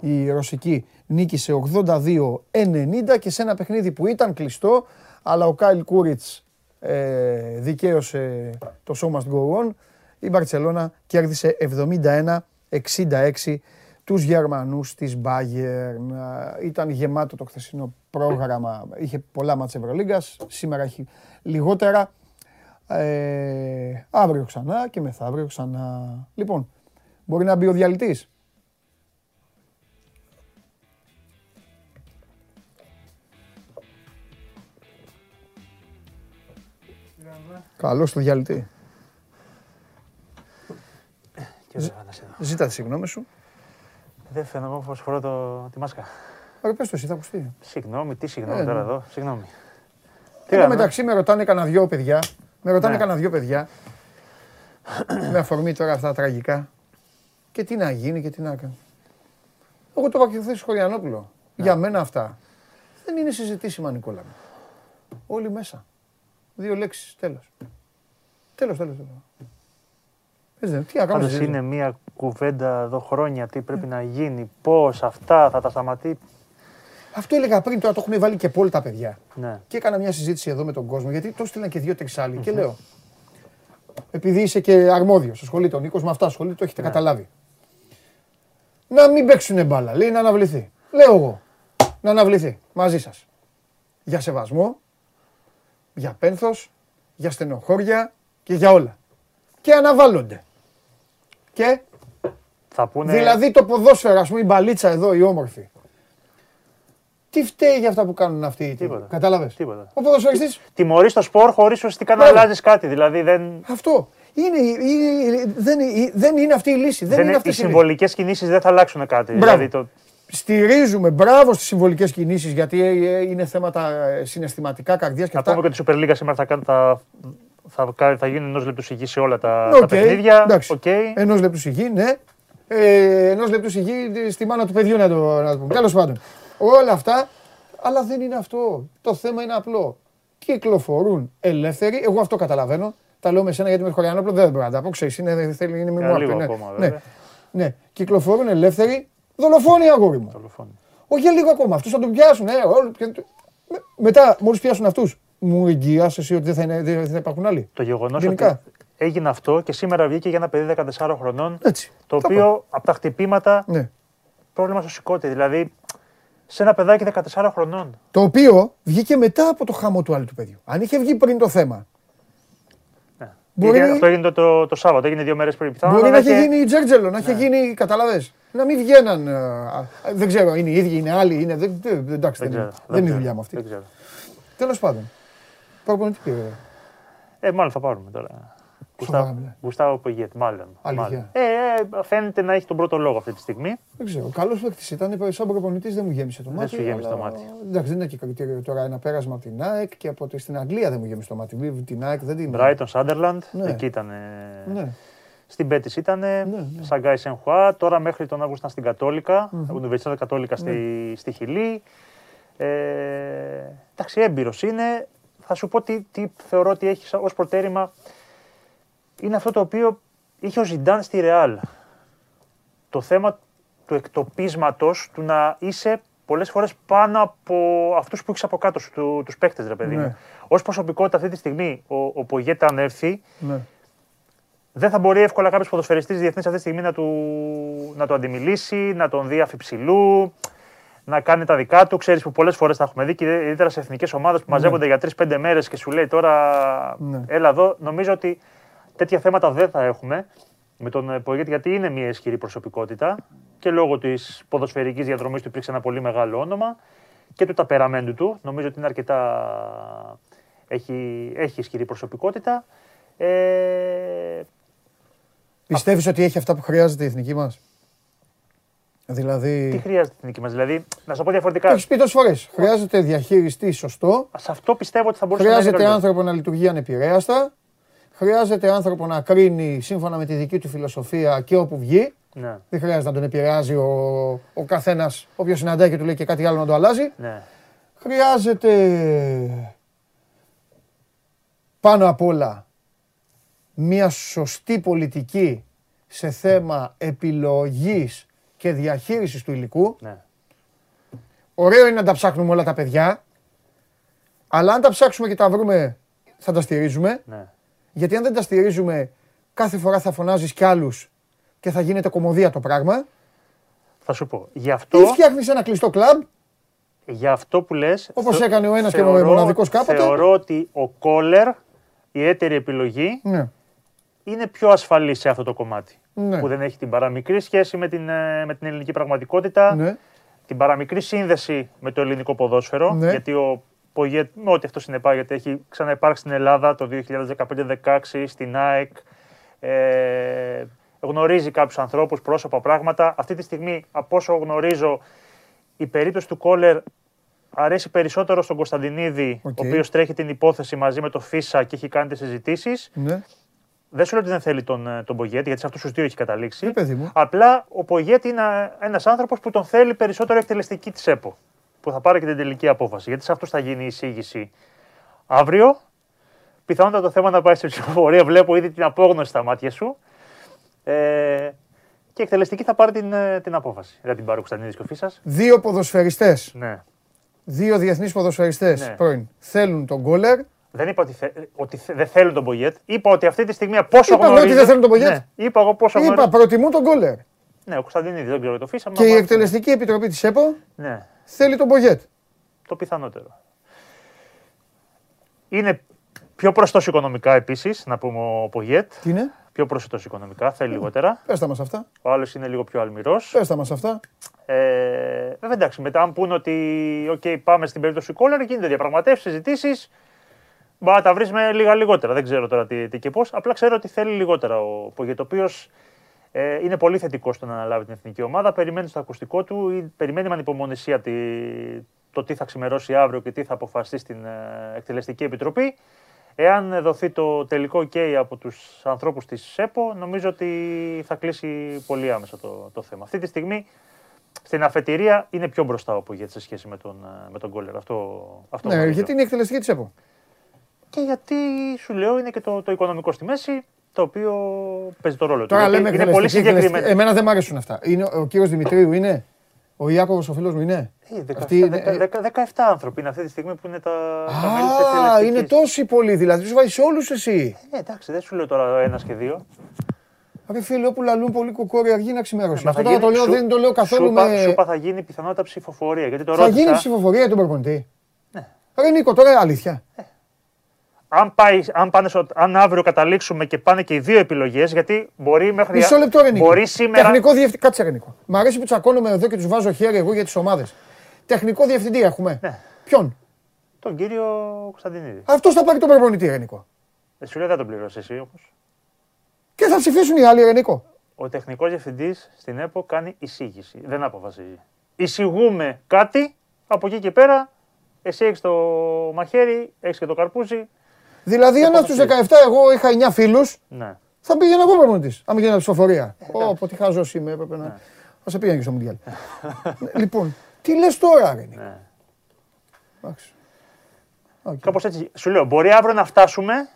η Ρωσική νίκησε 82-90 και σε ένα παιχνίδι που ήταν κλειστό αλλά ο Κάιλ Κούριτς ε, δικαίωσε το show must go on η Μπαρτσελώνα κέρδισε 71-66 τους Γερμανούς της Bayern. Ήταν γεμάτο το χθεσινό πρόγραμμα, είχε πολλά μάτς Ευρωλίγκας, σήμερα έχει λιγότερα. Ε, αύριο ξανά και μεθαύριο ξανά. Λοιπόν, μπορεί να μπει ο διαλυτής. Καλώς το διαλυτή. Ζήτα τη συγγνώμη σου. Δεν φαίνομαι πως φορώ το, τη μάσκα. Ωραία, πες το εσύ, θα ακουστεί. Συγγνώμη, τι συγγνώμη ε, τώρα ναι. εδώ, συγγνώμη. Τι μεταξύ με ρωτάνε κανένα δυο παιδιά με ρωτάνε ναι. κανένα δυο παιδιά. με αφορμή τώρα αυτά τα τραγικά. Και τι να γίνει και τι να κάνει. Εγώ το είπα και χθε Χωριανόπουλο. Ναι. Για μένα αυτά δεν είναι συζητήσιμα, Νικόλα. Όλοι μέσα. Δύο λέξεις. Τέλος. Τέλος, τέλος. Τι να είναι μια κουβέντα εδώ χρόνια, τι πρέπει να γίνει, πώς αυτά θα τα σταματήσει. Αυτό έλεγα πριν, τώρα το έχουν βάλει και πολύ τα παιδιά. Ναι. Και έκανα μια συζήτηση εδώ με τον κόσμο, γιατί το στείλαν και δύο-τρει άλλοι. Και λέω, επειδή είσαι και αρμόδιος, ασχολείται ο Νίκος με αυτά, ασχολείται, το έχετε Ναι. καταλάβει. Να μην παίξουν μπάλα, λέει να αναβληθεί. Λέω εγώ, να αναβληθεί μαζί σας. Για σεβασμό, για πένθος, για στενοχώρια και για όλα. Και αναβάλλονται. Και Θα πούνε. Δηλαδή το ποδόσφαιρο, ας πούμε, η μπαλίτσα εδώ, η όμορφη. Τι φταίει για αυτά που κάνουν αυτοί οι τύποι; Τίποτα. Κατάλαβες; Τίποτα. Ο ποδοσφαιριστής, Τιμωρείς το σπορ χωρίς ουσιαστικά να Μπράβο. αλλάζεις κάτι. Δηλαδή δεν. αυτό. Είναι, είναι- δεν, είναι- δεν είναι αυτή η λύση. Δεν, δεν είναι αυτή οι η λύση. συμβολικές κινήσεις δεν θα αλλάξουν κάτι. Μπράβο. Δηλαδή το, Στηρίζουμε, μπράβο στις συμβολικές κινήσεις γιατί ε, ε, είναι θέματα ε, συναισθηματικά, καρδιά και να αυτά. πούμε και ότι η Super League σήμερα θα, κάνει- θα, θα, θα, θα γίνει ενός λεπτού σιγή σε όλα τα, Οκ, τα παιχνίδια. εντάξει. Οκ. Ενός λεπτού σιγή, ναι. Ε, Ενός λεπτού σιγή στη μάνα του παιδιού να το, να το πούμε. Τέλος πάντων. Όλα αυτά, αλλά δεν είναι αυτό. Το θέμα είναι απλό. Κυκλοφορούν ελεύθεροι. Εγώ αυτό καταλαβαίνω. Τα λέω με σένα γιατί με Χωριανόπλο δεν μπορώ να τα πω. Ξέρεις, είναι, θέλει, είναι Για μη μου λίγο άκρη, ναι. ακόμα, ναι. βέβαια. ναι. Κυκλοφορούν ελεύθεροι. Δολοφόνοι αγόρι μου. Δολοφόνοι. Όχι για λίγο ακόμα. Αυτούς θα τον πιάσουν. Ε, όλο- και- με- μετά, μόλις πιάσουν αυτούς, μου εγγυάσαι εσύ ότι δεν θα, είναι, δεν θα υπάρχουν άλλοι. Το γεγονός Γενικά. ότι έγινε αυτό και σήμερα βγήκε για ένα παιδί 14 χρονών. Έτσι. Το Θα οποίο από τα χτυπήματα Ναι. πρόβλημα στο σηκώτη. Δηλαδή σε ένα παιδάκι 14 χρονών. Το οποίο βγήκε μετά από το χαμό του άλλου του παιδιού. Αν είχε βγει πριν το θέμα, Ναι. Μπορεί- Έγινε- Αυτό έγινε το, το, το Σάββατο, έγινε δύο μέρες πριν. Πιθανόν μπορεί να έχει είχε- γίνει τζέρτζελο, να είχε γίνει. Καταλαβέ. Να μην βγαίναν. ε, α, δεν ξέρω, είναι οι ίδιοι, είναι άλλοι. Είναι, δεν, δεν, εντάξει, δεν, Δεν είναι, ξέρω. δεν είναι η ξέρω, δουλειά μου αυτή. Δεν ξέρω. Τέλος πάντων. Προπονητή πήρε. Ε, μάλλον θα πάρουμε τώρα. Σοβαρά μιλάει. Γουστάβο Πογιέτ, μάλλον. Αλήθεια. μάλλον. Ε, ε, φαίνεται να έχει τον πρώτο λόγο αυτή τη στιγμή. Δεν ξέρω. Καλός παίκτης ήταν. Σαν προπονητής δεν μου γέμισε το Δεν μάτι. σου γέμισε αλλά- το μάτι. Εντάξει, δεν είναι και κριτήριο τώρα ένα πέρασμα από την ΑΕΚ και από τη, στην Αγγλία δεν μου γέμισε το μάτι. Βέβαια, Την ΑΕΚ δεν την. Brighton Sunderland, Ναι. εκεί ήταν. Ναι. Στην Πέτης ήταν, ναι. Σαγκάι Σενχουά, τώρα μέχρι τον Αύγουστο ήταν στην Κατόλικα, Universidad Κατόλικα στη, Ναι. στη Χιλή. Ε, εντάξει, έμπειρος είναι. Θα σου πω τι, τι θεωρώ ότι έχεις ως προτέρημα. Είναι αυτό το οποίο είχε ο Ζιντάν στη Ρεάλ. Το θέμα του εκτοπίσματος, του να είσαι πολλές φορές πάνω από αυτούς που έχεις από κάτω σου, του, τους παίκτες, ρε παιδί Ναι. μου. Ως προσωπικότητα αυτή τη στιγμή, ο, ο Πογέτα αν έρθει, ναι. δεν θα μπορεί εύκολα κάποιος ποδοσφαιριστής διεθνής αυτή τη στιγμή να του, να το αντιμιλήσει, να τον δει αφιψηλού, να κάνει τα δικά του. Ξέρεις που πολλές φορές τα έχουμε δει, και ιδιαίτερα σε εθνικές ομάδες που μαζεύονται για 3-5 μέρες και σου λέει τώρα Ναι. έλα εδώ. Νομίζω ότι τέτοια θέματα δεν θα έχουμε με τον ε, Πογέτη, γιατί είναι μια ισχυρή προσωπικότητα και λόγω της ποδοσφαιρικής διαδρομής του υπήρξε ένα πολύ μεγάλο όνομα και του ταπεραμέντου του. Νομίζω ότι είναι αρκετά. Έχει, έχει ισχυρή προσωπικότητα. Ε, Πιστεύεις ότι έχει αυτά που χρειάζεται η εθνική μας; Δηλαδή. τι χρειάζεται η εθνική μας, Δηλαδή, να σου πω Το διαφορετικά. έχεις πει τόσες φορές. Χρειάζεται διαχειριστή σωστό. Σε αυτό πιστεύω ότι θα μπορούσε να είναι Χρειάζεται καλύτερο. άνθρωπο να λειτουργεί ανεπηρέαστα. Χρειάζεται άνθρωπο να κρίνει σύμφωνα με τη δική του φιλοσοφία και όπου βγει. Ναι, Δεν χρειάζεται να τον επηρεάζει ο, ο καθένας, όποιος συναντάει και του λέει και κάτι άλλο να το αλλάζει. ναι. Χρειάζεται πάνω απ' όλα μια σωστή πολιτική σε θέμα επιλογής και διαχείρισης του υλικού. ναι. Ωραίο είναι να τα ψάχνουμε όλα τα παιδιά, αλλά αν τα ψάξουμε και τα βρούμε θα τα στηρίζουμε. ναι. Γιατί αν δεν τα στηρίζουμε, κάθε φορά θα φωνάζεις κι άλλους και θα γίνεται κομμωδία το πράγμα. Θα σου πω. Γι' αυτό, Ή φτιάχνεις ένα κλειστό κλαμπ, γι αυτό που λες. Όπως έκανε ο ένας και ο μοναδικός κάποτε. Θεωρώ ότι ο Κόλλερ, η έτερη επιλογή, ναι, είναι πιο ασφαλής σε αυτό το κομμάτι. Ναι. Που δεν έχει την παραμικρή σχέση με την, ε, με την ελληνική πραγματικότητα. ναι, την παραμικρή σύνδεση με το ελληνικό ποδόσφαιρο. Ναι. Γιατί ο Πογέτ, με ό,τι αυτό συνεπάγεται, έχει ξαναυπάρξει στην Ελλάδα το 2015-16 στην ΑΕΚ. Ε, γνωρίζει κάποιους ανθρώπους, πρόσωπα, πράγματα. Αυτή τη στιγμή, από όσο γνωρίζω, η περίπτωση του Κόλλερ αρέσει περισσότερο στον Κωνσταντινίδη, Οκ. ο οποίος τρέχει την υπόθεση μαζί με το Φύσσα και έχει κάνει τις συζητήσεις. ναι. Δεν σου λέω ότι δεν θέλει τον, ε, τον Πογέτ, γιατί σε αυτούς τους δύο έχει καταλήξει. Ε, παιδί μου. Απλά ο Πογέτ είναι ένας άνθρωπος που τον θέλει περισσότερο εκτελεστική της ΕΠΟ. Που θα πάρει και την τελική απόφαση. Γιατί σε αυτούς θα γίνει η εισήγηση αύριο. Πιθανότατα το θέμα να πάει στην ψηφοφορία. Βλέπω ήδη την απόγνωση στα μάτια σου. Ε, και η εκτελεστική θα πάρει την, ε, την απόφαση. Δεν την πάρει ο Κωνσταντινίδη και ο Φίσας. Δύο ποδοσφαιριστές Ναι. δύο διεθνείς ποδοσφαιριστές Ναι. πρώην θέλουν τον γκόλερ. Δεν είπα ότι, θε, ότι θε- δεν θέλουν τον Πογέτ. Είπα ότι αυτή τη στιγμή πόσο Είπα εγώ γνωρίζω. ότι δεν θέλουν τον Πογέτ. Ναι, είπα εγώ πόσο Είπα, γνωρίζω. προτιμούν τον γκόλερ. Ναι, ο Κωνσταντινίδη δεν ξέρω το φύσαμε. Και η αλλά- εκτελεστική επιτροπή της ΕΠΟ Ναι, θέλει τον Πογέτ. το πιθανότερο. Είναι πιο προστό οικονομικά επίσης, να πούμε ο Πογέτ. Τι είναι, Πιο προσιτό οικονομικά, θέλει λιγότερα. πες τα μας αυτά. Ο άλλος είναι λίγο πιο αλμυρός. Πες τα μας αυτά. Ε, βέβαια εντάξει, μετά αν πούνε ότι okay, πάμε στην περίπτωση Κόλλερ, γίνεται διαπραγματεύσεις, συζητήσεις. Μπορεί να τα βρεις με λίγα λιγότερα. Δεν ξέρω τώρα τι, τι και πώς. Απλά ξέρω ότι θέλει λιγότερα ο Πογέτ, ο οποίος ε, είναι πολύ θετικός στο να αναλάβει την εθνική ομάδα. Περιμένει στο ακουστικό του, ή περιμένει με ανυπομονησία τη, το τι θα ξημερώσει αύριο και τι θα αποφασίσει στην ε, εκτελεστική επιτροπή. Εάν δοθεί το τελικό OK από τους ανθρώπους της ΣΕΠΟ, νομίζω ότι θα κλείσει πολύ άμεσα το, το θέμα. Αυτή τη στιγμή στην αφετηρία είναι πιο μπροστά ο Πογέτ σε σχέση με τον, ε, με τον Γκόλερ. Αυτό, αυτό Ναι, γνωρίζω. γιατί είναι η εκτελεστική της ΕΠΟ. Και γιατί σου λέω είναι και το, το οικονομικό στη μέση, το οποίο παίζει το ρόλο του. Τώρα Γιατί λέμε είναι πολύ εκτελεστική. εκτελεστική. συγκεκριμένο. Εμένα δεν μ' αρέσουν αυτά. Είναι, ο κύριος Δημητρίου είναι. Ο Ιάκωβος ο φίλος μου είναι. Ε, δεκα- Αυτή είναι- δεκα- δεκα- 17 άνθρωποι είναι αυτή τη στιγμή που είναι τα, τα μέλη της Α, εκτελεστικής. είναι τόσοι πολλοί. Δηλαδή τους βάζεις όλους εσύ. Ε, εντάξει, δεν σου λέω τώρα ένα και δύο. Ρε φίλε, όπου λαλούν πολύ κοκόρι αργεί να ξημερώσει. Μα Αυτό θα τώρα το γίνει- λέω, σου- δεν το λέω καθόλου σου είπα- με. Σου είπα θα γίνει πιθανότητα ψηφοφορία. Γιατί το Θα ρώτησα, γίνει ψηφοφορία για τον προπονητή. Ναι. Ρε Νίκο, τώρα αλήθεια. Αν, πάει, αν, πάνε στο- αν αύριο καταλήξουμε και πάνε και οι δύο επιλογές, γιατί μπορεί μέχρι. Μισό λεπτό, ρε Νίκο. Μπορεί σήμερα. Τεχνικό διευθυντή. Κάτσε, ρε Νίκο. Μ' αρέσει που τσακώνομαι εδώ και τους βάζω χέρι εγώ για τις ομάδες. Τεχνικό διευθυντή έχουμε. Ναι. Ποιον; Τον κύριο Κωνσταντινίδη. Αυτό θα πάρει τον προπονητή, ρε Νίκο. Δεν σου λέει δεν θα τον πληρώσεις εσύ όμω. Και θα ψηφίσουν οι άλλοι, ρε Νίκο. Ο τεχνικός διευθυντής στην ΕΠΟ κάνει εισήγηση. Δεν αποφασίζει. Εισηγούμε κάτι, από εκεί και πέρα εσύ έχεις το μαχαίρι, έχεις και το καρπούζι. Δηλαδή, αν στους 17 εγώ είχα 9 φίλους, Ναι. θα πήγαινα εγώ προπονητής. Αν γίνανε ψηφοφορία. Ω, τι χαζός είμαι, έπρεπε να. Θα σε πήγαινε και στο Μουντιάλ. λοιπόν, τι λες τώρα, ρε Νίκο; ναι. Εντάξει. Οκ. Κάπως έτσι. Σου λέω, μπορεί αύριο να φτάσουμε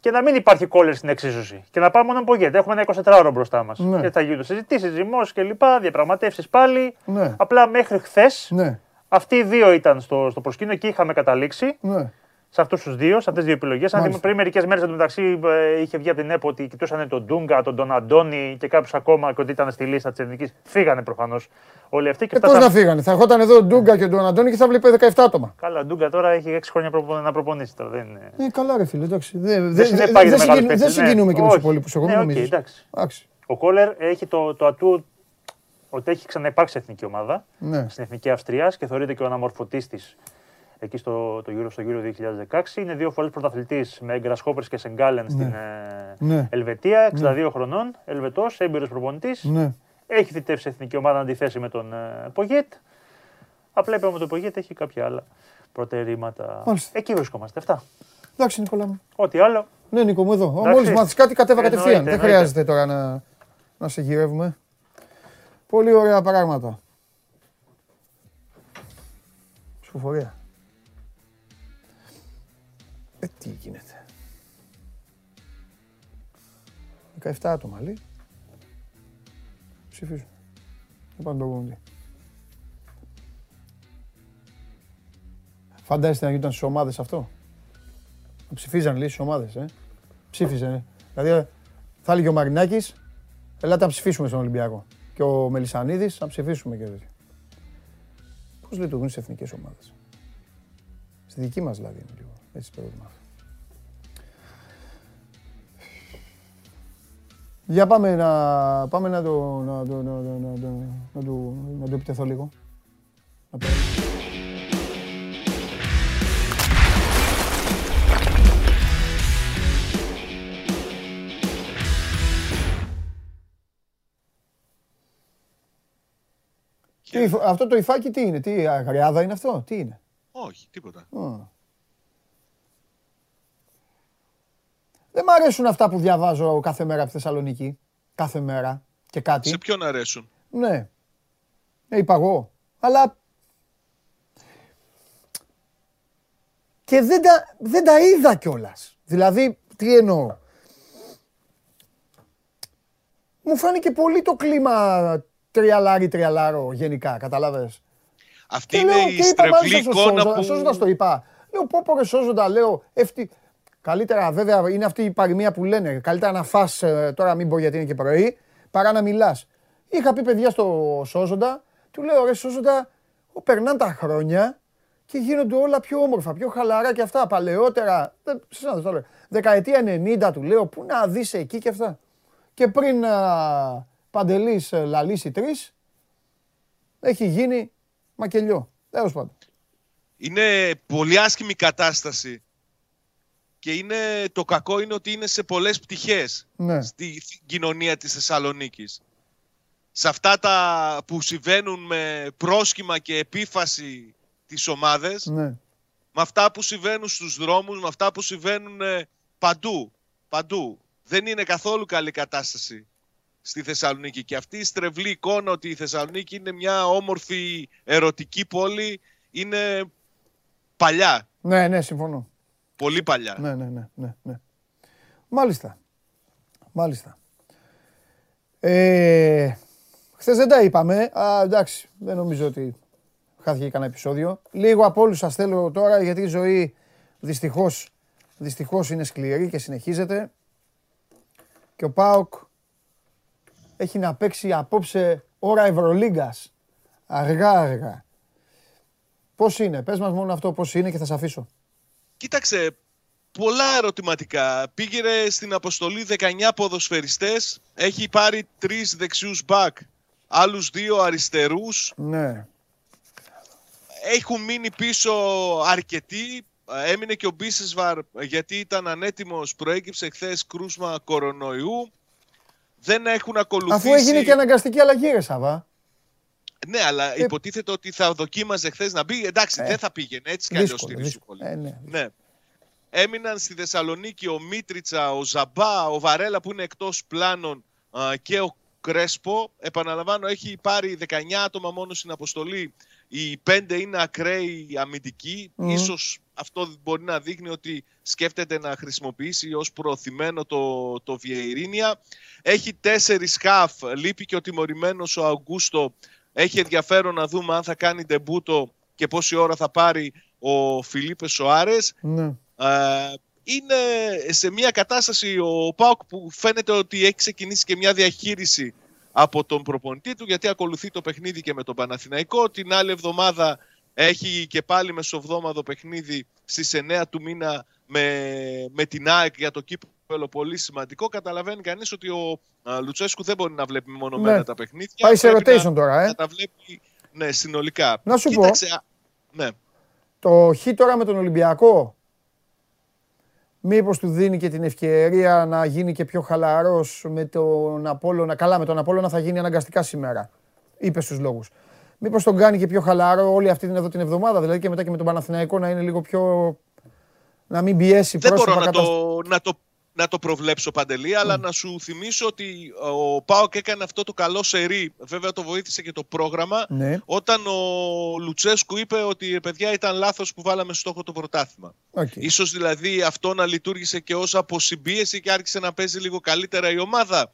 και να μην υπάρχει Κόλλερ στην εξίσωση. Και να πάμε μόνο Πογέτ. Έχουμε ένα 24ωρο μπροστά μας. Ναι. Και θα γίνουν συζητήσεις, ζυμώσεις κλπ. Διαπραγματεύσεις πάλι. Ναι. Απλά μέχρι χθες Ναι, αυτοί οι δύο ήταν στο, στο προσκήνιο και είχαμε καταλήξει ναι. Σε αυτούς τους δύο, σε αυτές τις δύο επιλογές. Αν Μάλιστα. θυμάμαι, πριν μερικές μέρες εντωμεταξύ ε, είχε βγει από την ΕΠΟ ότι κοιτούσαν τον Ντούνγκα, τον Ντοναντόνι και κάποιους ακόμα και ότι ήταν στη λίστα της εθνικής. Φύγανε προφανώς όλοι αυτοί και Ε, Πώς να φτάσαμε. φύγανε; Θα ερχόταν εδώ ο Ντούνγκα και ο Ντοναντόνι και θα βλέπει 17 άτομα. Καλά, ο Ντούγκα τώρα έχει 6 χρόνια προπο- να προπονήσει τώρα. Δεν είναι. Ε, καλά, ρε φίλε, εντάξει. Δεν Δεν δε, συνεπάγεται δε, μεγάλος συγκινου- παίκτης, δεν ναι. συγκινούμε και με του Όχι. υπόλοιπους. Εγώ Ναι, μην οκ, νομίζεις. εντάξει. Εντάξει. Ο Κόλλερ έχει το, το ατού ότι έχει ξαναυπάρξει σε εθνική ομάδα, Ναι. στην εθνική Αυστρίας και θεωρείται και ο αναμορφωτής της εκεί στο, το Euro, στο Euro 2016. Είναι δύο φορές πρωταθλητής με έγκρα Χόπερ και Σεγκάλεν στην ε, Ναι. Ελβετία, 62 χρονών, Ελβετός, έμπειρος προπονητής. Ναι. Έχει θητεύσει σε εθνική ομάδα αντιθέσει με τον ε, Πογέτ. Απλά είπαμε ότι ο Πογέτ έχει κάποια άλλα προτερήματα. Μάλιστα. Εκεί βρισκόμαστε. Αυτά. Εντάξει, Νικόλα μου. Ό,τι άλλο. Ναι, Νίκο μου εδώ. Εντάξει. Μόλις μάθεις κάτι, κατέβα Εννοείται, κατευθείαν. Δεν εννοείται. χρειάζεται τώρα να, να σε γυρεύουμε. Πολύ ωραία πράγματα. Ψηφοφορία. Ε, τι γίνεται. 17 άτομα λέει. Ψηφίζουν. Δεν πάνε τον κομμάτι. Φαντάζεστε να γινόταν στις ομάδες αυτό; Να ψηφίζαν λέει στις ομάδες, ε; Ψήφιζε. ε. Δηλαδή θα έλεγε ο Μαρινάκης, ελάτε να ψηφίσουμε στον Ολυμπιακό. Και ο Μελισανίδης να ψηφίσουμε και τέτοιο. Πώς λειτουργούν στις εθνικές ομάδες; Στη δική μας δηλαδή είναι λίγο. Έτσι το ερώτημα. Για πάμε να, πάμε να το, να το, να, το- να, το, να, το, να το επιτεθώ λίγο. Να πω. Τι, υφ- αυτό το υφάκι τι είναι, τι αγριάδα είναι αυτό, τι είναι; Όχι, τίποτα. Α. Δεν μ' αρέσουν αυτά που διαβάζω κάθε μέρα από τη Θεσσαλονίκη. Κάθε μέρα και κάτι. Σε ποιον αρέσουν; Ναι. Ε, είπα εγώ. Αλλά... Και δεν τα, δεν τα είδα κιόλας. Δηλαδή, τι εννοώ; Μου φάνηκε πολύ το κλίμα τριαλάρι τριαλάρο γενικά, καταλάβες. Αυτή είναι η στρεβλή εικόνα που... Σώζοντας το είπα. Λέω πω πω ρε σώζοντα, λέω ευτυ... Καλύτερα βέβαια είναι αυτή η παροιμία που λένε. Καλύτερα να φας, ε, τώρα μην πω γιατί είναι και πρωί, παρά να μιλάς. Είχα πει παιδιά στο Σώζοντα, του λέω ρε Σώζοντα, περνάνε τα χρόνια και γίνονται όλα πιο όμορφα, πιο χαλαρά και αυτά. Παλαιότερα, δεν, το λέω, δεκαετία 90 του λέω, πού να δεις εκεί και αυτά. Και πριν α, Παντελής ε, λαλήσει τρεις, έχει γίνει μακελιό. Τέλος πάντων. Είναι πολύ άσχημη κατάσταση και είναι, το κακό είναι ότι είναι σε πολλές πτυχές ναι. στη κοινωνία της Θεσσαλονίκης. Σε αυτά τα που συμβαίνουν με πρόσχημα και επίφαση τις ομάδες, ναι. με αυτά που συμβαίνουν στους δρόμους, με αυτά που συμβαίνουν ε, παντού, παντού. Δεν είναι καθόλου καλή κατάσταση στη Θεσσαλονίκη. Και αυτή η στρεβλή εικόνα ότι η Θεσσαλονίκη είναι μια όμορφη ερωτική πόλη είναι παλιά. Ναι, ναι, συμφωνώ. Πολύ παλιά. Ναι, ναι, ναι, ναι. ναι. Μάλιστα. Μάλιστα. Ε, Χθες δεν τα είπαμε. Α, εντάξει, δεν νομίζω ότι χάθηκε κανένα επεισόδιο. Λίγο από όλους σας θέλω τώρα γιατί η ζωή δυστυχώς δυστυχώς είναι σκληρή και συνεχίζεται. Και ο Πάοκ έχει να παίξει απόψε ώρα Ευρωλίγκας. Αργά αργά. Πώς είναι, πες μας μόνο αυτό πώς είναι και θα σε αφήσω. Κοίταξε, πολλά ερωτηματικά. Πήγε στην αποστολή 19 ποδοσφαιριστές, έχει πάρει τρεις δεξιούς μπακ, άλλους δύο αριστερούς. Ναι. Έχουν μείνει πίσω αρκετοί. Έμεινε και ο Μπίσεσβαρ γιατί ήταν ανέτοιμος, προέκυψε χθες κρούσμα κορονοϊού δεν έχουν ακολουθήσει. Αφού έγινε και αναγκαστική αλλαγή, ρε Σαββά. Ναι, αλλά ε... υποτίθεται ότι θα δοκίμαζε χθες να μπει. Εντάξει, ε... δεν θα πήγαινε έτσι κι αλλιώς στη Ρίσουπολη. Ε, ναι. ναι. Έμειναν στη Θεσσαλονίκη ο Μίτριτσα, ο Ζαμπά, ο Βαρέλα που είναι εκτός πλάνων και ο Κρέσπο. Επαναλαμβάνω, έχει πάρει 19 άτομα μόνο στην αποστολή. Οι 5 είναι ακραίοι αμυντικοί. Mm. Ίσως αυτό μπορεί να δείχνει ότι σκέφτεται να χρησιμοποιήσει ως προωθημένο το, το Βιεϊρίνια. Έχει τέσσερις χαφ, λείπει και ο τιμωρημένος ο Αγκούστο. Έχει ενδιαφέρον να δούμε αν θα κάνει ντεμπούτο και πόση ώρα θα πάρει ο Φιλίπε Σοάρες. Ναι. Ε, είναι σε μια κατάσταση ο Πάοκ που φαίνεται ότι έχει ξεκινήσει και μια διαχείριση από τον προπονητή του γιατί ακολουθεί το παιχνίδι και με τον Παναθηναϊκό. Την άλλη εβδομάδα έχει και πάλι μεσοβδόμαδο παιχνίδι στις 9 του μήνα με, με την ΑΕΚ για το κύπελο πολύ σημαντικό. Καταλαβαίνει κανείς ότι ο α, Λουτσέσκου δεν μπορεί να βλέπει μονομένα ναι. τα παιχνίδια. Πάει σε rotation τώρα, ε. Να τα βλέπει ναι, συνολικά. Να σου Κοίταξε, πω, ναι. το χ τώρα με τον Ολυμπιακό Μήπως του δίνει και την ευκαιρία να γίνει και πιο χαλαρός με τον Απόλλωνα. Καλά, με τον Απόλλωνα θα γίνει αναγκαστικά σήμερα. Είπες στου λόγους. Μήπως τον κάνει και πιο χαλαρό όλη αυτή την εδώ την εβδομάδα, δηλαδή και μετά και με τον Παναθηναϊκό να είναι λίγο πιο. να μην πιέσει Δεν μπορώ να, το, να, το, να το προβλέψω παντελή, αλλά να σου θυμίσω ότι ο Πάοκ έκανε αυτό το καλό σερί. Βέβαια το βοήθησε και το πρόγραμμα. Ναι. Όταν ο Λουτσέσκου είπε ότι παιδιά ήταν λάθος που βάλαμε στόχο το πρωτάθλημα. Okay. Ίσως δηλαδή αυτό να λειτουργήσε και ως αποσυμπίεση και άρχισε να παίζει λίγο καλύτερα η ομάδα.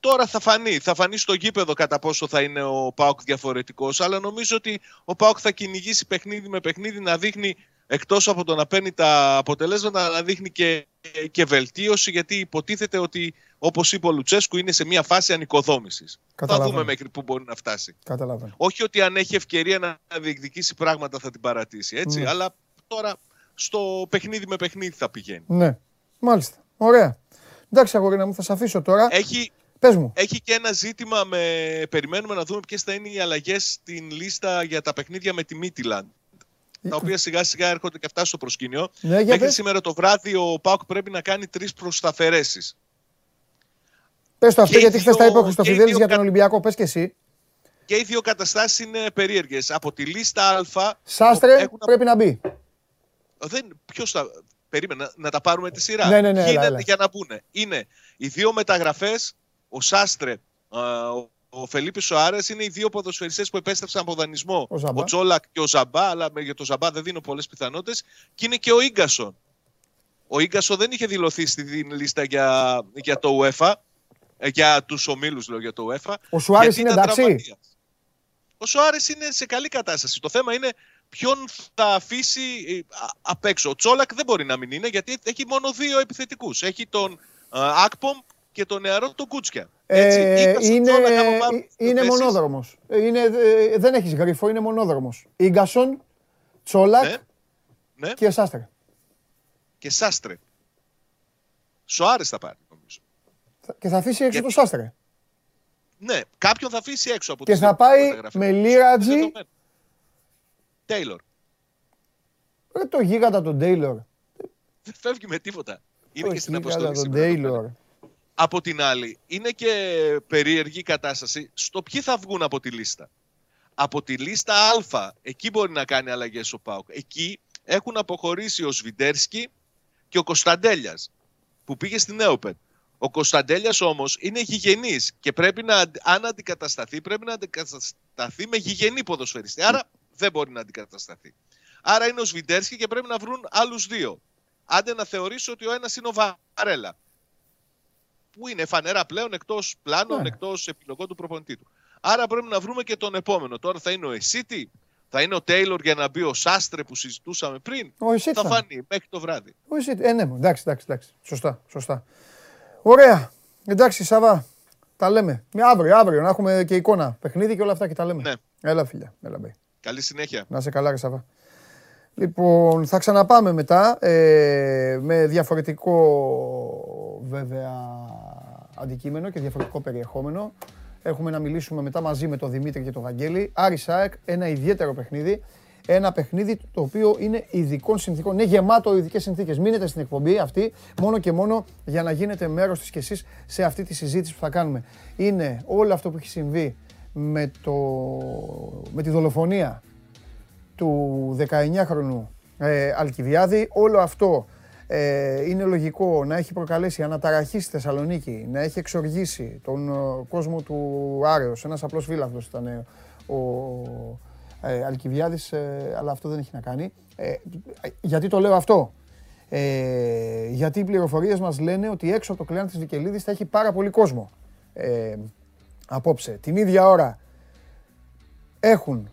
Τώρα θα φανεί. Θα φανεί στο γήπεδο κατά πόσο θα είναι ο Πάοκ διαφορετικός. Αλλά νομίζω ότι ο Πάοκ θα κυνηγήσει παιχνίδι με παιχνίδι να δείχνει εκτός από το να παίρνει τα αποτελέσματα, να δείχνει και, και βελτίωση. Γιατί υποτίθεται ότι, όπως είπε ο Λουτσέσκου, είναι σε μια φάση ανοικοδόμησης. Θα δούμε μέχρι πού μπορεί να φτάσει. Καταλαβαίνω. Όχι ότι αν έχει ευκαιρία να διεκδικήσει πράγματα θα την παρατήσει. Έτσι, ναι. Αλλά τώρα στο παιχνίδι με παιχνίδι θα πηγαίνει. Ναι. Μάλιστα. Ωραία. Εντάξει, αγορίνα μου, θα σε αφήσω τώρα. Έχει, Πες μου. Έχει και ένα ζήτημα με. Περιμένουμε να δούμε ποιες θα είναι οι αλλαγές στην λίστα για τα παιχνίδια με τη Μίτιλαντ. Τα οποία σιγά σιγά έρχονται και αυτά στο προσκήνιο. Ναι, Μέχρι σήμερα το βράδυ ο Πάουκ πρέπει να κάνει τρεις προσταφαιρέσει. Πες το αυτό, γιατί χθες τα είπε ο Χριστοφιδέλης για τον Ολυμπιακό. Πες και εσύ. Και οι δύο καταστάσεις είναι περίεργες. Από τη λίστα Α. Σάστρε έχουν... πρέπει να μπει. Δεν, ποιος θα... Περίμενα να τα πάρουμε τη σειρά. Ναι, ναι, ναι, είναι για να μπουν. Είναι οι δύο μεταγραφές ο Σάστρε, ο Φελίπης Σοάρε είναι οι δύο ποδοσφαιριστές που επέστρεψαν από δανεισμό. Ο, ο Τζόλακ και ο Ζαμπά, αλλά για το Ζαμπά δεν δίνω πολλές πιθανότητες. Και είναι και ο γκασον. Ο γκασον δεν είχε δηλωθεί στη λίστα για, για το UEFA. Ε, για τους ομίλους, λέω για το UEFA. Ο Σουάρες είναι εντάξει; Ο Σοάρε είναι σε καλή κατάσταση. Το θέμα είναι ποιον θα αφήσει ε, απ' έξω. Ο Τσόλακ δεν μπορεί να μην είναι γιατί έχει μόνο δύο επιθετικούς. Έχει τον Ακπομ και τον νεαρό τον Κούτσια. Ε, είναι είναι μονόδρομος. Είναι, ε, δεν έχεις γρίφο, είναι μονόδρομος. Ίγκασον, Τσόλακ ναι. Ναι. και Σάστρε. Και Σάστρε. Σοάρες θα πάρει νομίζω. Και θα αφήσει έξω το Σάστρε. Ναι, κάποιον θα αφήσει έξω από Και θα πάει με Λίρατζι. Τέιλορ. Δεν το γίγαντα τον Τέιλορ. Δεν φεύγει με τίποτα. Είναι και στην αποστολή τον Τέιλορ. Από την άλλη, είναι και περίεργη κατάσταση στο ποιοι θα βγουν από τη λίστα. Από τη λίστα Α, εκεί μπορεί να κάνει αλλαγές ο Πάουκ. Εκεί έχουν αποχωρήσει ο Σβιντέρσκι και ο Κωνσταντέλιας που πήγε στην Νέοπεν. Ο Κωνσταντέλιας όμως είναι γηγενής και πρέπει να, αν αντικατασταθεί, πρέπει να αντικατασταθεί με γηγενή ποδοσφαιριστή. Άρα δεν μπορεί να αντικατασταθεί. Άρα είναι ο Σβιντέρσκι και πρέπει να βρουν άλλους δύο. Άντε να θεωρήσω ότι ο ένας είναι ο Βαρέλα. Που είναι φανερά πλέον εκτός πλάνων, ναι. εκτός επιλογών του προπονητή του. Άρα πρέπει να βρούμε και τον επόμενο. Τώρα θα είναι ο Εσίτη, θα είναι ο Τέιλορ για να μπει ο Σάστρε που συζητούσαμε πριν. Ο θα φανεί μέχρι το βράδυ. Ο Εσίτη. Ε, ναι, εντάξει, εντάξει, εντάξει. Σωστά, σωστά. Ωραία. Εντάξει, Σαβά. Τα λέμε. Μια αύριο, αύριο να έχουμε και εικόνα. Παιχνίδι και όλα αυτά και τα λέμε. Ναι. Έλα, φίλια. Έλα, μπέ. Καλή συνέχεια. Να σε καλά, Σαβά. Λοιπόν, θα ξαναπάμε μετά ε, με διαφορετικό βέβαια αντικείμενο και διαφορετικό περιεχόμενο. Έχουμε να μιλήσουμε μετά μαζί με τον Δημήτρη και τον Βαγγέλη. Άρη Σάεκ, ένα ιδιαίτερο παιχνίδι. Ένα παιχνίδι το οποίο είναι ειδικών συνθήκων. Είναι γεμάτο ειδικές συνθήκες. Μείνετε στην εκπομπή αυτή μόνο και μόνο για να γίνετε μέρος της κι εσείς σε αυτή τη συζήτηση που θα κάνουμε. Είναι όλο αυτό που έχει συμβεί με, το, με τη δολοφονία του 19χρονου ε, Αλκιβιάδη. Όλο αυτό ε, είναι λογικό να έχει προκαλέσει αναταραχή στη Θεσσαλονίκη, να έχει εξοργήσει τον ε, κόσμο του Άρεος. Ένας απλός φίλαθλος ήταν ε, ο ε, Αλκιβιάδης, ε, αλλά αυτό δεν έχει να κάνει. γιατί το λέω αυτό; γιατί οι πληροφορίες μας λένε ότι έξω από το κλειάν της Βικελίδης θα έχει πάρα πολύ κόσμο. απόψε. Την ίδια ώρα έχουν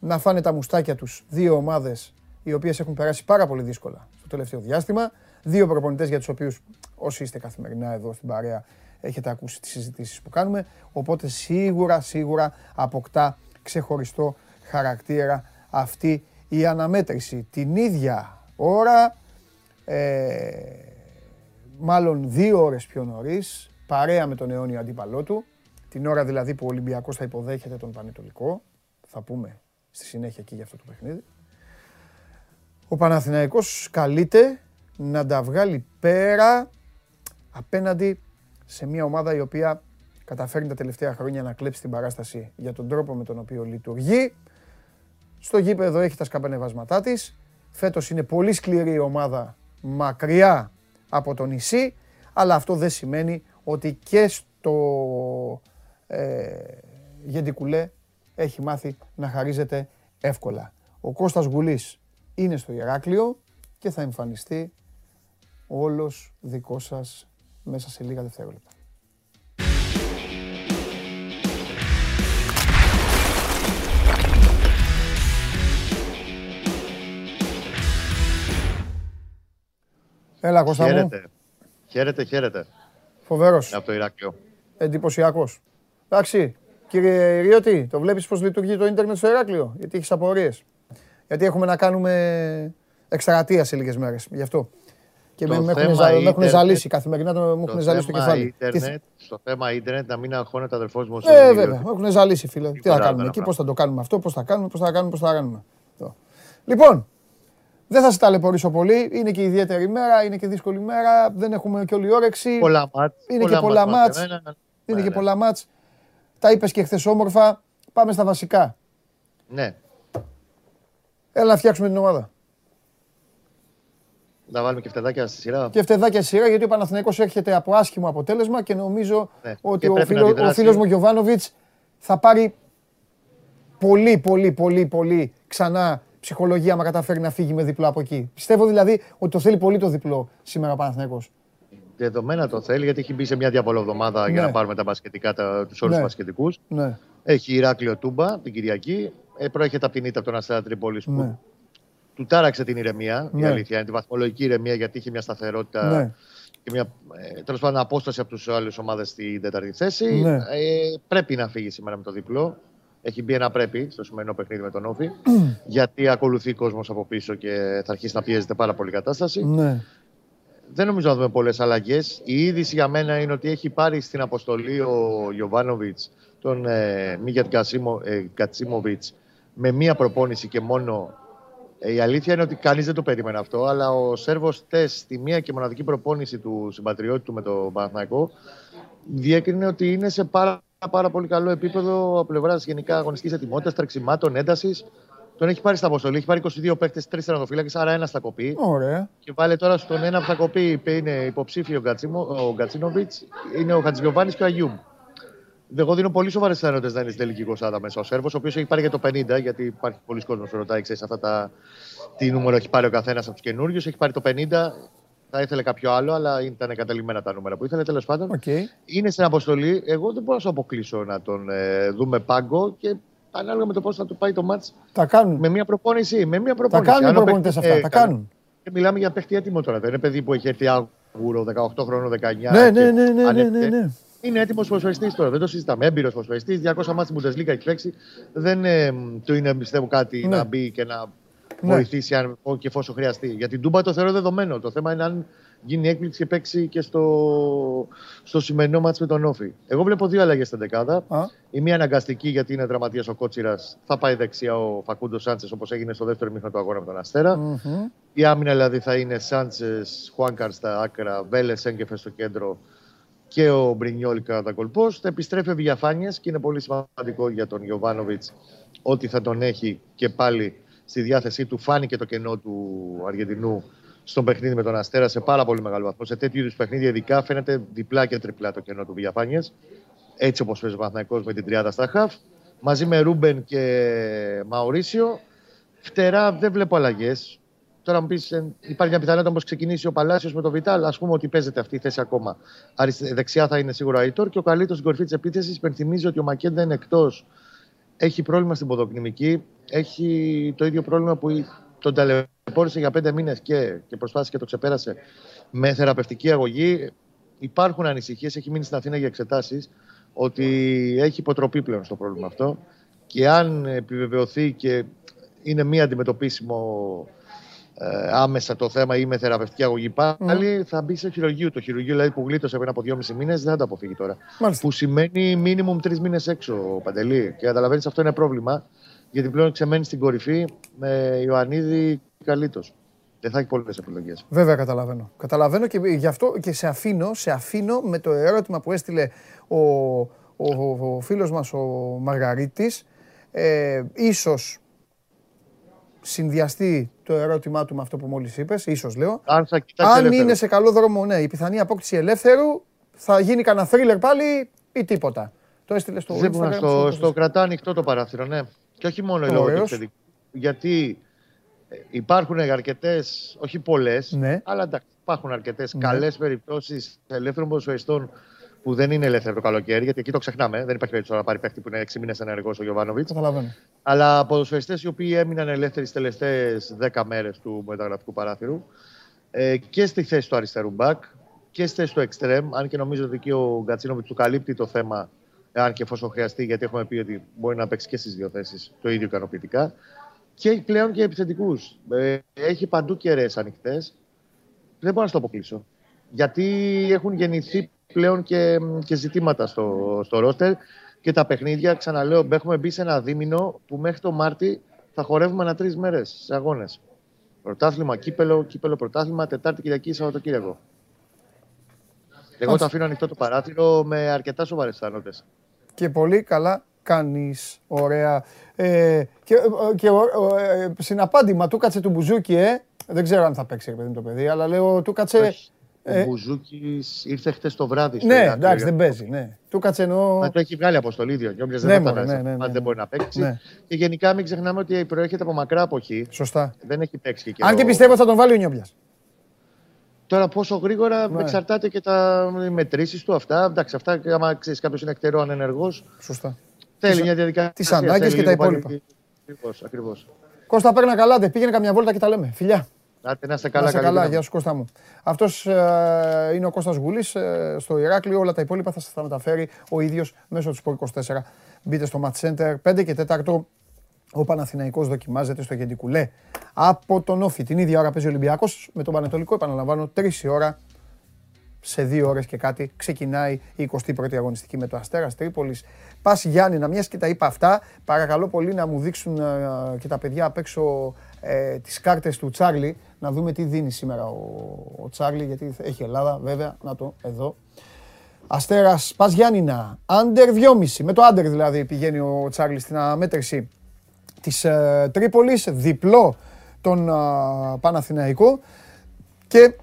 να φάνε τα μουστάκια τους δύο ομάδες οι οποίες έχουν περάσει πάρα πολύ δύσκολα στο τελευταίο διάστημα. Δύο προπονητές για τους οποίους όσοι είστε καθημερινά εδώ στην παρέα έχετε ακούσει τις συζητήσεις που κάνουμε. Οπότε σίγουρα, σίγουρα αποκτά ξεχωριστό χαρακτήρα αυτή η αναμέτρηση. Την ίδια ώρα, ε, μάλλον δύο ώρες πιο νωρίς, παρέα με τον αιώνιο αντίπαλό του, την ώρα δηλαδή που ο Ολυμπιακός θα υποδέχεται τον Πανετολικό, θα πούμε στη συνέχεια εκεί για αυτό το παιχνίδι. Ο Παναθηναϊκός καλείται να τα βγάλει πέρα απέναντι σε μια ομάδα η οποία καταφέρνει τα τελευταία χρόνια να κλέψει την παράσταση για τον τρόπο με τον οποίο λειτουργεί. Στο γήπεδο έχει τα σκαμπανεβάσματά της. Φέτος είναι πολύ σκληρή η ομάδα μακριά από το νησί, αλλά αυτό δεν σημαίνει ότι και στο ε, Γεντικουλέ έχει μάθει να χαρίζεται εύκολα. Ο Κώστας Γουλής είναι στο Ηράκλειο και θα εμφανιστεί όλος δικός σας μέσα σε λίγα δευτερόλεπτα. Έλα Κώστα μου. Χαίρετε, χαίρετε. χαίρετε. Φοβερός. Από το Ηράκλειο. Εντυπωσιακός. Εντάξει, κύριε Ριώτη, το βλέπεις πώς λειτουργεί το ίντερνετ στο Ηράκλειο, γιατί έχεις απορίες. Γιατί έχουμε να κάνουμε εκστρατεία σε λίγες μέρες, γι' αυτό. Και με, έχουν, ζαλίσει καθημερινά, μου έχουν ζαλίσει το κεφάλι. Ίντερνετ, στο θέμα ίντερνετ να μην αγχώνεται ο αδερφός μου. Ε, βέβαια, με έχουν ζαλίσει φίλε. Τι θα κάνουμε εκεί, πώς θα το κάνουμε αυτό, πώς θα κάνουμε, πώς θα κάνουμε, πώς θα κάνουμε. Λοιπόν, δεν θα σε ταλαιπωρήσω πολύ. Είναι και ιδιαίτερη μέρα, είναι και δύσκολη μέρα. Δεν έχουμε και όλη όρεξη. Πολλά μάτς. Είναι και πολλά μάτς. Είναι και πολλά μάτς. Τα είπες και χθες όμορφα. Πάμε στα βασικά. Ναι. Έλα να φτιάξουμε την ομάδα. Να βάλουμε και φτεδάκια στη σειρά. Και φτεδάκια στη σειρά, γιατί ο Παναθηναϊκός έρχεται από άσχημο αποτέλεσμα και νομίζω ναι. ότι ο, φίλο, ο φίλος μου Γιωβάνοβιτς θα πάρει πολύ, πολύ, πολύ, πολύ ξανά ψυχολογία άμα καταφέρει να φύγει με διπλό από εκεί. Πιστεύω δηλαδή ότι το θέλει πολύ το διπλό σήμερα ο Παναθηναϊκός. Δεδομένα το θέλει γιατί έχει μπει σε μια διαβολοβδομάδα ναι. για να πάρουμε τα μπασκετικά, τους όρου ναι. μπασκετικούς. Ναι. Έχει Ηράκλειο Τούμπα την Κυριακή. Ε, προέρχεται από την ήττα από τον Αστέρα Τρίπολη που Ναι. του τάραξε την ηρεμία. Η Ναι. αλήθεια είναι τη βαθμολογική ηρεμία γιατί είχε μια σταθερότητα Ναι. και μια ε, τέλος πάντων απόσταση από τους άλλες ομάδες στην τέταρτη θέση. Ναι. Ε, πρέπει να φύγει σήμερα με το διπλό. Έχει μπει ένα πρέπει στο σημερινό παιχνίδι με τον Όφη. (clears throat) γιατί ακολουθεί κόσμος από πίσω και θα αρχίσει να πιέζεται πάρα πολύ η κατάσταση. Ναι. Δεν νομίζω να δούμε πολλές αλλαγές. Η είδηση για μένα είναι ότι έχει πάρει στην αποστολή ο Γιωβάνοβιτς τον ε, Μίγιατ Κατσίμοβιτς με μία προπόνηση και μόνο. Ε, η αλήθεια είναι ότι κανείς δεν το περίμενε αυτό, αλλά ο Σέρβος Τες στη μία και μοναδική προπόνηση του συμπατριώτη του με τον Παναθηναϊκό διέκρινε ότι είναι σε πάρα, πάρα πολύ καλό επίπεδο από πλευράς γενικά αγωνιστικής ετοιμότητας, τρεξιμάτων, έντασης. Τον έχει πάρει στα αποστολή, έχει πάρει 22 παίχτες, 3 τερματοφύλακες, άρα ένας θα κοπεί. Ωραία. Και βάλε τώρα στον ένα που θα κοπεί, που είναι υποψήφιος ο, Γκατσίμο, ο Γκατσίνοβιτς, είναι ο Χατζηγιοβάνης και ο Αγιούμ. Εγώ δίνω πολύ σοβαρές πιθανότητες να είναι στην τελική εικοσάδα μέσα ο Σέρβος, ο οποίος έχει πάρει για το 50, γιατί υπάρχει πολλοί κόσμος που ρωτάει, ξέρεις αυτά τα. Τι νούμερο έχει πάρει ο καθένας από τους καινούριους. Έχει πάρει το 50, θα ήθελε κάποιο άλλο, αλλά ήταν εγκαταλειμμένα τα νούμερα που ήθελε. Τέλος πάντων, Οκ. είναι στην αποστολή. Εγώ δεν μπορώ να σου αποκλείσω να τον ε, δούμε πάγκο και ανάλογα με το πώς θα του πάει το μάτς Τα κάνουν. με μια προπόνηση. Με μια Τα προπόνηση. κάνουν οι Αν ο προπονητές παίκτης, αυτά. ε, Τα καλά. κάνουν. Και μιλάμε για παίχτη έτοιμο τώρα. Δεν είναι παιδί που έχει έρθει άγουρο 18 χρόνων, 19. Ναι, και ναι, ναι, ναι, ναι, ανέβηκε. ναι, ναι. Είναι έτοιμος ποσοστής τώρα. Δεν το συζητάμε. Έμπειρος ποσοστής. 200 μάτια στην Bundesliga έχει παίξει. Δεν ε, του είναι, πιστεύω, κάτι Ναι. να μπει και να Ναι. βοηθήσει αν και εφόσον χρειαστεί. Για την Τούμπα το θεωρώ δεδομένο. Το θέμα είναι αν γίνει έκπληξη και παίξει και στο, στο σημερινό μάτς με τον Όφη. Εγώ βλέπω δύο αλλαγές στην δεκάδα. Α, Η μία αναγκαστική γιατί είναι δραματία ο Κότσιρας. Θα πάει δεξιά ο Φακούντος Σάντσες όπως έγινε στο δεύτερο μήχρονο του αγώνα με τον Αστέρα. μμμ. Η άμυνα δηλαδή θα είναι Σάντσες, Χουάνκαρ στα άκρα, Βέλε Έγκεφε στο κέντρο και ο Μπρινιόλ κατά κολπό. Θα επιστρέφει ο Διαφάνεια και είναι πολύ σημαντικό για τον Γιωβάνοβιτ ότι θα τον έχει και πάλι στη διάθεσή του. Φάνηκε το κενό του Αργεντινού στον παιχνίδι με τον Αστέρα σε πάρα πολύ μεγάλο βαθμό. Σε τέτοιου είδους παιχνίδια, ειδικά φαίνεται διπλά και τριπλά το κενό του Διαφάνεια. Έτσι όπως παίζει ο Παναθηναϊκός με την τριάδα στα χαφ. Μαζί με Ρούμπεν και Μαουρίσιο. Φτερά δεν βλέπω αλλαγές. Τώρα μου πεις, υπάρχει μια πιθανότητα όμω ξεκινήσει ο Παλάσιος με το Βιτάλ. Α πούμε ότι παίζεται αυτή η θέση ακόμα. Αριστε- Δεξιά θα είναι σίγουρα ο Αϊτόρ και ο καλύτερος στην κορυφή της επίθεσης. Υπενθυμίζει ότι ο Μακέντα είναι εκτός. Έχει πρόβλημα στην ποδοκνημική. Έχει το ίδιο πρόβλημα που η- τον ταλαιπώρησε για πέντε μήνες και, και προσπάθησε και το ξεπέρασε με θεραπευτική αγωγή. Υπάρχουν ανησυχίες. Έχει μείνει στην Αθήνα για εξετάσεις ότι έχει υποτροπή πλέον στο πρόβλημα αυτό. Και αν επιβεβαιωθεί και είναι μη αντιμετωπίσιμο ε, άμεσα το θέμα ή με θεραπευτική αγωγή πάλι, θα μπει σε χειρουργείο. Το χειρουργείο δηλαδή, που γλίτωσε πριν από δυόμιση μήνες δεν θα το αποφύγει τώρα. Μάλιστα. Που σημαίνει μίνιμουμ τρεις μήνες έξω, Παντελή. Και καταλαβαίνεις αυτό είναι πρόβλημα, γιατί πλέον ξεμένει στην κορυφή με Ιωαννίδη Καλίτο. Δεν θα έχει πολλές επιλογές. Βέβαια καταλαβαίνω. Καταλαβαίνω και γι' αυτό και σε αφήνω, σε αφήνω με το ερώτημα που έστειλε ο, ο, ο, ο φίλος μας ο Μαργαρίτης. Ε, ίσως συνδυαστεί το ερώτημά του με αυτό που μόλις είπες, ίσως λέω. Αν θα κοιτάξει Αν ελεύθερο. είναι σε καλό δρόμο, ναι, η πιθανή απόκτηση ελεύθερου θα γίνει κανένα θρίλερ πάλι ή τίποτα. Το έστειλε στο Δεν μπορώ, Instagram. στο, στο- στο κρατά ανοιχτό το παράθυρο, ναι. Και όχι μόνο λόγω του Ωραίος. επιθετικού. Γιατί ε, υπάρχουν αρκετές, όχι πολλές, Ναι. αλλά εντάξει, υπάρχουν αρκετές Ναι. καλές περιπτώσεις ελεύθερων ποδοσφαιριστών που δεν είναι ελεύθερο το καλοκαίρι, γιατί εκεί το ξεχνάμε. Δεν υπάρχει περίπτωση να πάρει παίχτη που είναι 6 μήνες ενεργός ο Γιωβάνοβιτς. Καταλαβαίνω. Αλλά ποδοσφαιριστές οι οποίοι έμειναν ελεύθεροι στις τελευταίες 10 μέρες του μεταγραφικού παράθυρου ε, και στη θέση του αριστερού μπακ και στη θέση του εξτρέμ. Αν και νομίζω ότι εκεί ο Γκατσίνοβιτς του καλύπτει το θέμα, αν και εφόσον χρειαστεί, γιατί έχουμε πει ότι μπορεί να παίξει και στις δύο θέσεις το ίδιο ικανοποιητικά. Και έχει πλέον και επιθετικούς. Ε, έχει παντού κεραίες ανοιχτές. Δεν μπορώ να στο αποκλείσω. Γιατί έχουν γεννηθεί πλέον και, και ζητήματα στο, στο ρόστερ και τα παιχνίδια, ξαναλέω, έχουμε μπει σε ένα δίμηνο που μέχρι το Μάρτι θα χορεύουμε ανά τρεις μέρες σε αγώνες. Πρωτάθλημα, κύπελο, κύπελο, πρωτάθλημα, Τετάρτη, Κυριακή, Σαββατοκύριακο. Εγώ το αφήνω ανοιχτό το παράθυρο με αρκετά σοβαρές πιθανότητε. Και πολύ καλά κάνεις. Ωραία. Ε, και και ο- ε, συναπάντημα του κάτσε του Μπουζούκι, ε. Δεν ξέρω αν θα παίξει ρε παιδί μου το παιδί, αλλά λέω του κάτσε. ε, Ο Μπουζούκης ήρθε χτες το βράδυ στο Ναι, Ηράκλειο. εντάξει, δεν παίζει. Ναι. Του κάτσε εννοώ. Μα το έχει βγάλει αποστολή ίδιο. Νιώμιας Ναι, δεν θα μωρέ, ήταν ναι, ναι, αν ναι, δεν ναι. μπορεί να παίξει. Ναι. Και γενικά μην ξεχνάμε ότι προέρχεται από μακρά εποχή. Σωστά. Δεν έχει παίξει και Αν και καιρό. πιστεύω θα τον βάλει ο Νιόμπιας. Τώρα πόσο γρήγορα Ναι. εξαρτάται και τα μετρήσεις του αυτά. Εντάξει, αυτά άμα ξέρεις κάποιος είναι εκτερό ανενεργός, Σωστά. Θέλει μια διαδικασία. Τις ανάγκε και τα υπόλοιπα. Ακριβώς. Κώστα, παίρνα καλά, πήγαινε καμιά βόλτα και τα λέμε. Φιλιά. Να είστε καλά, να καλά. Γεια σου Κώστα μου. Αυτός ε, είναι ο Κώστας Γουλής ε, στο Ηράκλειο. Όλα τα υπόλοιπα θα σας τα μεταφέρει ο ίδιος μέσω του Sport 24. Μπείτε στο Match Center 5 και 4 ο Παναθηναϊκός δοκιμάζεται στο Γεντικουλέ από τον Όφη. Την ίδια ώρα παίζει ο Ολυμπιακός με τον Πανετολικό. Επαναλαμβάνω, 3 η ώρα σε δύο ώρες και κάτι ξεκινάει η 21η αγωνιστική με το Αστέρας Τρίπολης. Πας Γιάννη, να μιας και τα είπα αυτά, παρακαλώ πολύ να μου δείξουν ε, και τα παιδιά απ' έξω ε, τις κάρτες του Τσάρλι, να δούμε τι δίνει σήμερα ο, ο Τσάρλι, γιατί έχει Ελλάδα, βέβαια. Να το, εδώ. Αστέρας Πα Γιάννηνα, άντερ 2,5. Με το άντερ δηλαδή πηγαίνει ο Τσάρλι στην αμέτρηση της ε, Τρίπολης, διπλό τον ε, Παναθηναϊκό. Και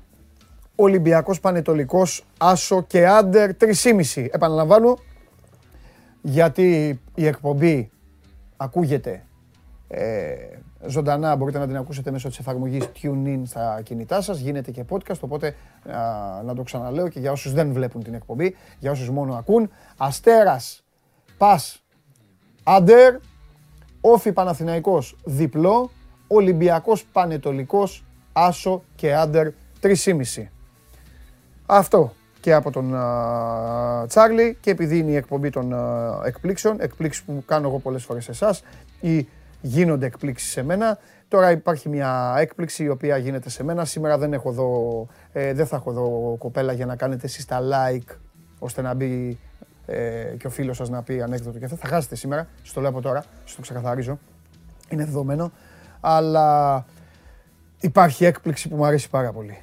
Ολυμπιακός Πανετολικός, Άσο και Άντερ 3,5. Επαναλαμβάνω, γιατί η εκπομπή ακούγεται ε, ζωντανά, μπορείτε να την ακούσετε μέσω της εφαρμογής TuneIn στα κινητά σας, γίνεται και podcast, οπότε να το ξαναλέω και για όσους δεν βλέπουν την εκπομπή, για όσους μόνο ακούν. Αστέρας, Πας, Άντερ, Όφι Παναθηναϊκός, διπλό, Ολυμπιακός Πανετολικός, Άσο και Άντερ 3,5. Αυτό και από τον Τσάρλι και επειδή είναι η εκπομπή των εκπλήξεων, εκπλήξεις που κάνω εγώ πολλές φορές σε εσάς ή γίνονται εκπλήξεις σε μένα. Τώρα υπάρχει μια έκπληξη η οποία γίνεται σε μένα. Σήμερα δεν, έχω δω, ε, δεν θα έχω δω κοπέλα για να κάνετε εσείς τα like ώστε να μπει ε, και ο φίλος σας να πει ανέκδοτο και αυτό. Θα χάσετε σήμερα, στο λέω από τώρα, στο ξεκαθαρίζω. Είναι δεδομένο. Αλλά υπάρχει έκπληξη που μου αρέσει πάρα πολύ.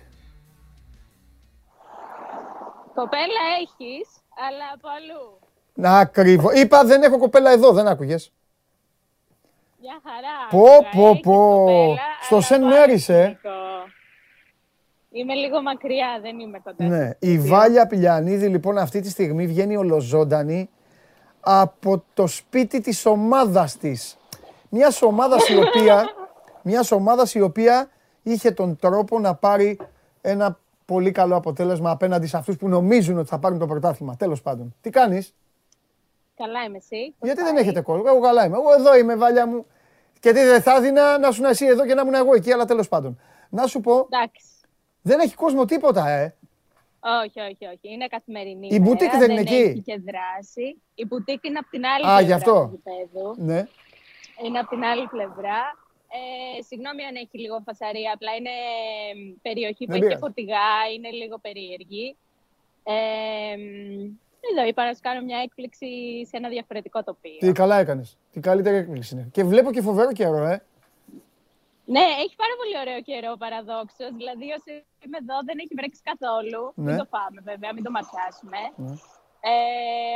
Κοπέλα έχεις, αλλά από αλλού. Να ακριβώς. Είπα δεν έχω κοπέλα εδώ, δεν άκουγες. Μια χαρά. Πω, πω, πω. Στο Σεν Μέρισε. Είμαι λίγο μακριά, δεν είμαι κοντά. Ναι. Η Βάλια Πηλιανίδη λοιπόν αυτή τη στιγμή βγαίνει ολοζώντανη από το σπίτι της ομάδας της. Μιας ομάδας η οποία, (laughs) μιας ομάδας η οποία είχε τον τρόπο να πάρει ένα πολύ καλό αποτέλεσμα απέναντι σε αυτούς που νομίζουν ότι θα πάρουν το πρωτάθλημα. Τέλος πάντων. Τι κάνεις; Καλά είμαι εσύ. Γιατί δεν έχετε κόσμο. Εγώ καλά είμαι. Εγώ εδώ είμαι, βάλια μου. Και τι δεν θα έδινα να σου εσύ εδώ και να ήμουν εγώ εκεί, αλλά τέλος πάντων. Να σου πω. Εντάξει. Δεν έχει κόσμο τίποτα, ε. Όχι, όχι, όχι. Είναι καθημερινή. Η μπουτίκ δεν είναι εκεί; Έχει και δράση. Η μπουτίκ είναι από την άλλη Α, πλευρά του Ναι. Είναι από την άλλη πλευρά. Ε, συγγνώμη αν έχει λίγο φασαρία, απλά είναι περιοχή που έχει και φορτηγά, είναι λίγο περίεργη. Ε, εδώ είπα να σου κάνω μια έκπληξη σε ένα διαφορετικό τοπίο. Τι καλά έκανες. Τι καλύτερη έκπληξη είναι. Και βλέπω και φοβερό καιρό, ε. Ναι, έχει πάρα πολύ ωραίο καιρό παραδόξως. Δηλαδή, όσοι είμαι εδώ δεν έχει βρέξει καθόλου. Ναι. Μην το πάμε, βέβαια, μην το ματιάσουμε. Ναι. Ε,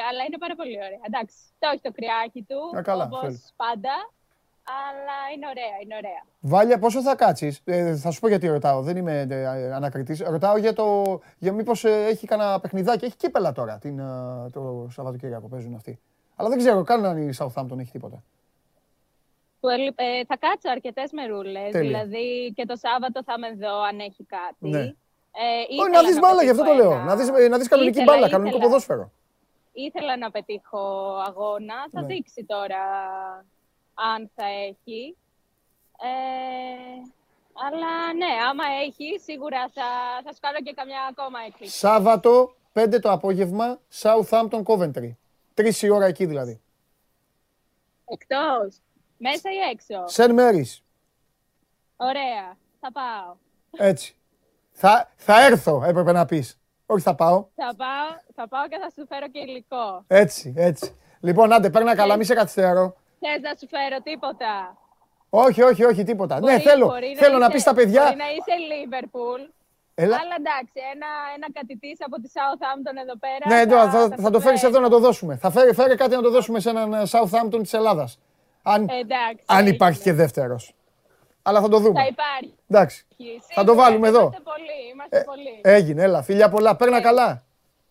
αλλά είναι πάρα πολύ ωραία. Εντάξει, το έχει το κρυάκι του, όπως πάντα. Αλλά είναι ωραία, είναι ωραία. Βάλια, πόσο θα κάτσεις; Ε, θα σου πω γιατί ρωτάω. Δεν είμαι ε, ανακριτής. Ρωτάω για το. Για μήπως ε, έχει κανένα παιχνιδάκι. Έχει κύπελα τώρα την, ε, το Σαββατοκύριακο παίζουν αυτοί. Αλλά δεν ξέρω καν αν η Southampton έχει τίποτα. Ε, θα κάτσω αρκετές μερούλε. Δηλαδή και το Σάββατο θα είμαι εδώ αν έχει κάτι. Ναι. Ε, Όχι, να δεις μπάλα, γι' αυτό το λέω. Να δεις να δεις κανονική ήθελα, μπάλα, κανονικό ποδόσφαιρο. Ήθελα να πετύχω αγώνα. Θα ναι. δείξει τώρα αν θα έχει. Ε, αλλά ναι, άμα έχει, σίγουρα θα, θα σου κάνω και καμιά ακόμα έκπληξη. Σάββατο, 5 το απόγευμα, Southampton Coventry. Τρεις η ώρα εκεί δηλαδή. Εκτός, μέσα ή έξω; Σεν Μέρις. Ωραία, θα πάω. Έτσι. Θα, θα έρθω, έπρεπε να πεις. Όχι θα πάω. Θα πάω, θα πάω και θα σου φέρω και υλικό. Έτσι, έτσι. Λοιπόν, άντε, παίρνα καλά, μη σε καθυστερώ. Θες να σου φέρω τίποτα; Όχι, όχι, όχι, τίποτα. ναι, θέλω, θέλω να, πεις στα παιδιά. Μπορεί να είσαι Λίβερπουλ. Έλα. Αλλά εντάξει, ένα, ένα κατητής από τη Southampton εδώ πέρα. Ναι, θα, θα, θα, θα το φέρεις εδώ να το δώσουμε. Θα φέρει, φέρει κάτι να το δώσουμε σε έναν ε, Southampton της Ελλάδας. Αν, εντάξει, αν υπάρχει και δεύτερος. Αλλά θα το δούμε. Θα υπάρχει. Εντάξει. θα το βάλουμε εδώ. Είμαστε πολλοί. Είμαστε ε, πολλοί. Έγινε, έλα. Φιλιά πολλά. Παίρνα ε, καλά.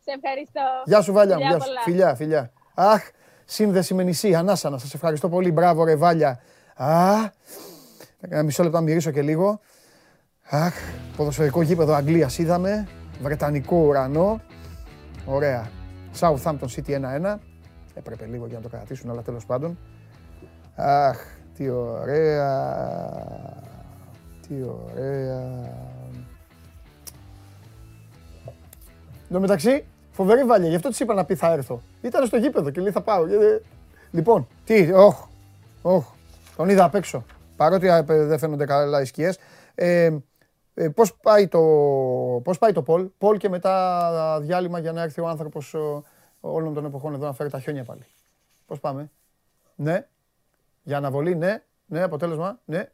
Σε ευχαριστώ. Γεια σου, Βάλια μου. Φιλιά, φιλιά. Αχ, Σύνδεση με νησί, ανάσανα. Σας ευχαριστώ πολύ. Μπράβο, ρε Βάλια. Α, ένα μισό λεπτό να μυρίσω και λίγο. Αχ, ποδοσφαιρικό γήπεδο Αγγλίας είδαμε. Βρετανικό ουρανό. Ωραία. Southampton City 1-1. Έπρεπε λίγο για να το κρατήσουν, αλλά τέλος πάντων. Αχ, τι ωραία. Τι ωραία. Εν τω μεταξύ, φοβερή βάλια, γι' αυτό της είπα να πει θα έρθω. Ήταν στο γήπεδο και λέει θα πάω. Λοιπόν, τι, όχ, όχ, τον είδα απ' έξω. Παρότι δεν φαίνονται καλά οι σκιές. Ε, ε, πώς, πάει το, πώς πάει το Πολ, Πολ και μετά διάλειμμα για να έρθει ο άνθρωπος όλων των εποχών εδώ να φέρει τα χιόνια πάλι. Πώς πάμε, ναι, για αναβολή, ναι, ναι, αποτέλεσμα, ναι.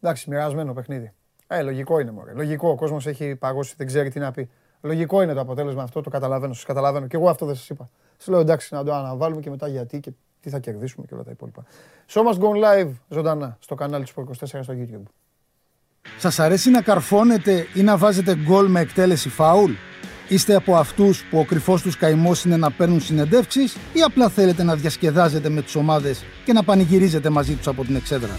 Εντάξει, μοιρασμένο παιχνίδι. Ε, λογικό είναι μωρέ. Λογικό, ο κόσμος έχει παγώσει, δεν ξέρει τι να πει. Λογικό είναι το αποτέλεσμα αυτό, το καταλαβαίνω, σας καταλαβαίνω. Και εγώ αυτό δεν σας είπα. Σας λέω εντάξει να το αναβάλουμε και μετά γιατί και τι θα κερδίσουμε και όλα τα υπόλοιπα. So must go live ζωντανά στο κανάλι του 24 στο YouTube. Σας αρέσει να καρφώνετε ή να βάζετε γκολ με εκτέλεση φάουλ; Είστε από αυτούς που ο κρυφός τους καημός είναι να παίρνουν συνεντεύξεις ή απλά θέλετε να διασκεδάζετε με τις ομάδες και να πανηγυρίζετε μαζί τους από την εξέδρα;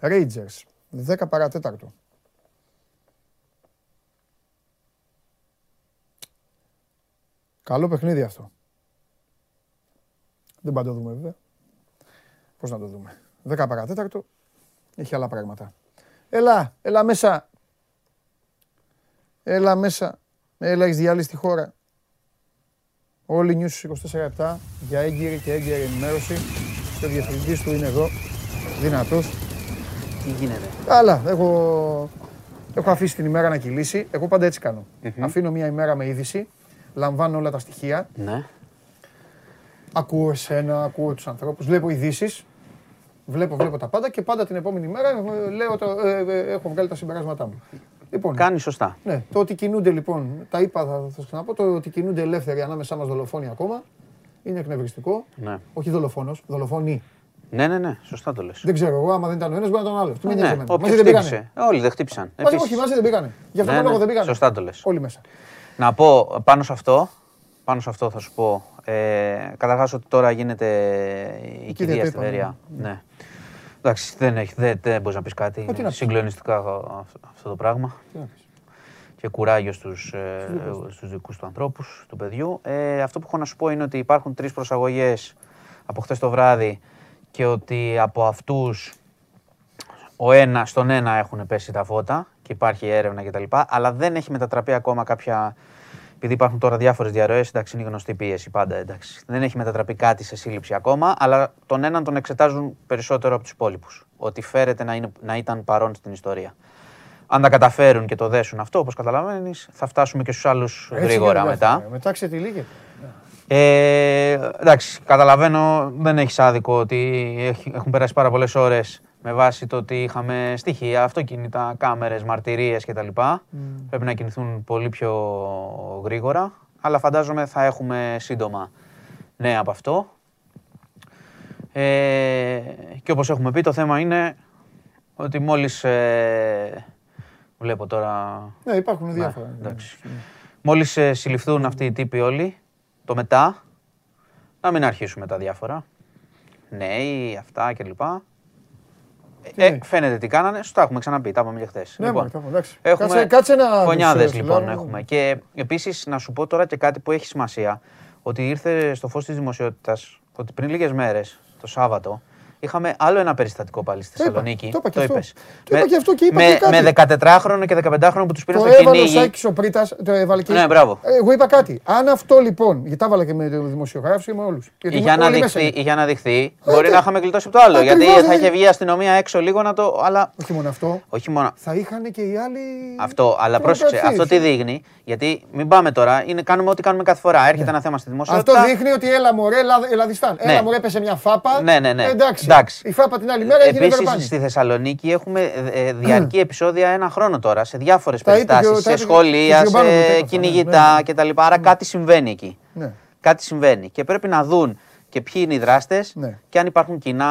Rangers. 10 παρατέταρτο. Καλό παιχνίδι αυτό. Δεν πάντα το δούμε βέβαια. Πώς να το δούμε. 10 παρατέταρτο. Έχει άλλα πράγματα. Έλα, έλα μέσα. Έλα μέσα. Έλα, έχεις διάλυσει τη χώρα. Όλοι νιούς 24-7 για έγκυρη και έγκυρη ενημέρωση. Και ο διευθυντής του είναι εδώ. Δυνατός. Τι γίνεται. Καλά, έχω, έχω αφήσει την ημέρα να κυλήσει. Εγώ πάντα έτσι κάνω. Αφήνω μια ημέρα με είδηση, λαμβάνω όλα τα στοιχεία. Ναι. Ακούω εσένα, ακούω τους ανθρώπους, βλέπω ειδήσεις. Βλέπω, βλέπω τα πάντα και πάντα την επόμενη μέρα ε, λέω το, ε, ε, έχω βγάλει τα συμπεράσματά μου. Λοιπόν, Κάνεις σωστά. Ναι, το ότι κινούνται λοιπόν, τα είπα, θα, θα ξαναπώ, το ότι κινούνται ελεύθεροι ανάμεσά μας δολοφόνοι ακόμα είναι εκνευριστικό. Ναι. Όχι δολοφόνος, δολοφόνοι. Ναι, ναι, ναι, σωστά το λες. Δεν ξέρω εγώ, άμα δεν ήταν ο ένας, μπορεί να ήταν ο άλλος. Τι ναι, ναι. Μαζί δεν πήγανε. Όλοι δεν χτύπησαν. Μαζί, όχι, μαζί δεν πήγανε. Γι' αυτό ναι, λόγο ναι. δεν πήγανε. Σωστά το λες. Όλοι μέσα. Να πω πάνω σε αυτό, πάνω σε αυτό θα σου πω. Ε, Καταρχάς ότι τώρα γίνεται η κηδεία στη Βέρεια. Ναι. Εντάξει, δεν, έχει, δεν, δεν μπορείς να πεις κάτι. Είναι συγκλονιστικά αυτό το πράγμα. Και κουράγιο στους, ε, στους δικούς του ανθρώπους, του παιδιού. Ε, αυτό που έχω να σου πω είναι ότι υπάρχουν τρεις προσαγωγές από χθες το βράδυ και ότι από αυτούς ο ένα, στον ένα έχουν πέσει τα φώτα και υπάρχει έρευνα κτλ. Αλλά δεν έχει μετατραπεί ακόμα κάποια. Επειδή υπάρχουν τώρα διάφορες διαρροές, εντάξει, είναι γνωστή πίεση πάντα. Εντάξει. Δεν έχει μετατραπεί κάτι σε σύλληψη ακόμα, αλλά τον έναν τον εξετάζουν περισσότερο από τους υπόλοιπους. Ότι φέρεται να, είναι, να ήταν παρόν στην ιστορία. Αν τα καταφέρουν και το δέσουν αυτό, όπως καταλαβαίνεις, θα φτάσουμε και στους άλλους γρήγορα μετά. Μετά ξετυλίγεται. Ε, εντάξει, καταλαβαίνω, δεν έχεις άδικο ότι έχουν περάσει πάρα πολλές ώρες με βάση το ότι είχαμε στοιχεία, αυτοκίνητα, κάμερες, μαρτυρίες κτλ. Mm. Πρέπει να κινηθούν πολύ πιο γρήγορα, αλλά φαντάζομαι θα έχουμε σύντομα νέα από αυτό. Ε, και όπως έχουμε πει, το θέμα είναι ότι μόλις... Ε, βλέπω τώρα... Ναι, υπάρχουν διάφορα. Ναι, μόλις ε, συλληφθούν αυτοί οι τύποι όλοι, το μετά, να μην αρχίσουμε τα διάφορα. Νέοι, αυτά κλπ. Ε, φαίνεται τι κάνανε, σου τα έχουμε ξαναπεί, τα είπαμε και χθες. Ναι, λοιπόν, έχουμε κάτσε, κάτσε να φωνιάδε λοιπόν έχουμε. Και επίσης να σου πω τώρα και κάτι που έχει σημασία. Ότι ήρθε στο φως της δημοσιότητας ότι πριν λίγες μέρες, το Σάββατο, Είχαμε άλλο ένα περιστατικό πάλι στη Θεσσαλονίκη. Το είπα και αυτό. Το είπα και αυτό και είπα με, και κάτι. Με 14χρονο και 15χρονο που τους πήραν στο κυνήγι. Το έβαλε ο Σάκης ο Πρίτας, το έβαλε και... Ναι, μπράβο. Εγώ είπα κάτι. Αν αυτό λοιπόν, γιατί τα έβαλα και με δημοσιογράφους και με όλους. Για να, δειχθεί, για να δειχθεί, μπορεί να είχαμε γλιτώσει από το άλλο. Γιατί θα είχε βγει η αστυνομία έξω λίγο να το... Αλλά... Όχι μόνο αυτό. Όχι μόνο. Θα είχαν και οι άλλοι... Αυτό, αλλά πρόσεξε, αυτό τι δείχνει. Γιατί μην πάμε τώρα, είναι, κάνουμε ό,τι κάνουμε κάθε φορά. Έρχεται ένα θέμα στη δημοσιότητα. Αυτό δείχνει ότι έλα μωρέ, Ελλαδιστάν. Έλα μωρέ, πέσε μια φάπα. Ναι, ναι, ναι. Εντάξει. Η φάπα την άλλη μέρα έγινε Επίσης στη Θεσσαλονίκη έχουμε ε, ε, διαρκή επεισόδια ένα χρόνο τώρα σε διάφορες περιστάσεις. Σε σχολεία, σε κυνηγητά ναι. κτλ. Άρα κάτι συμβαίνει εκεί. Ναι. κάτι συμβαίνει. Και πρέπει να δουν και ποιοι είναι οι δράστες ναι. και αν υπάρχουν κοινά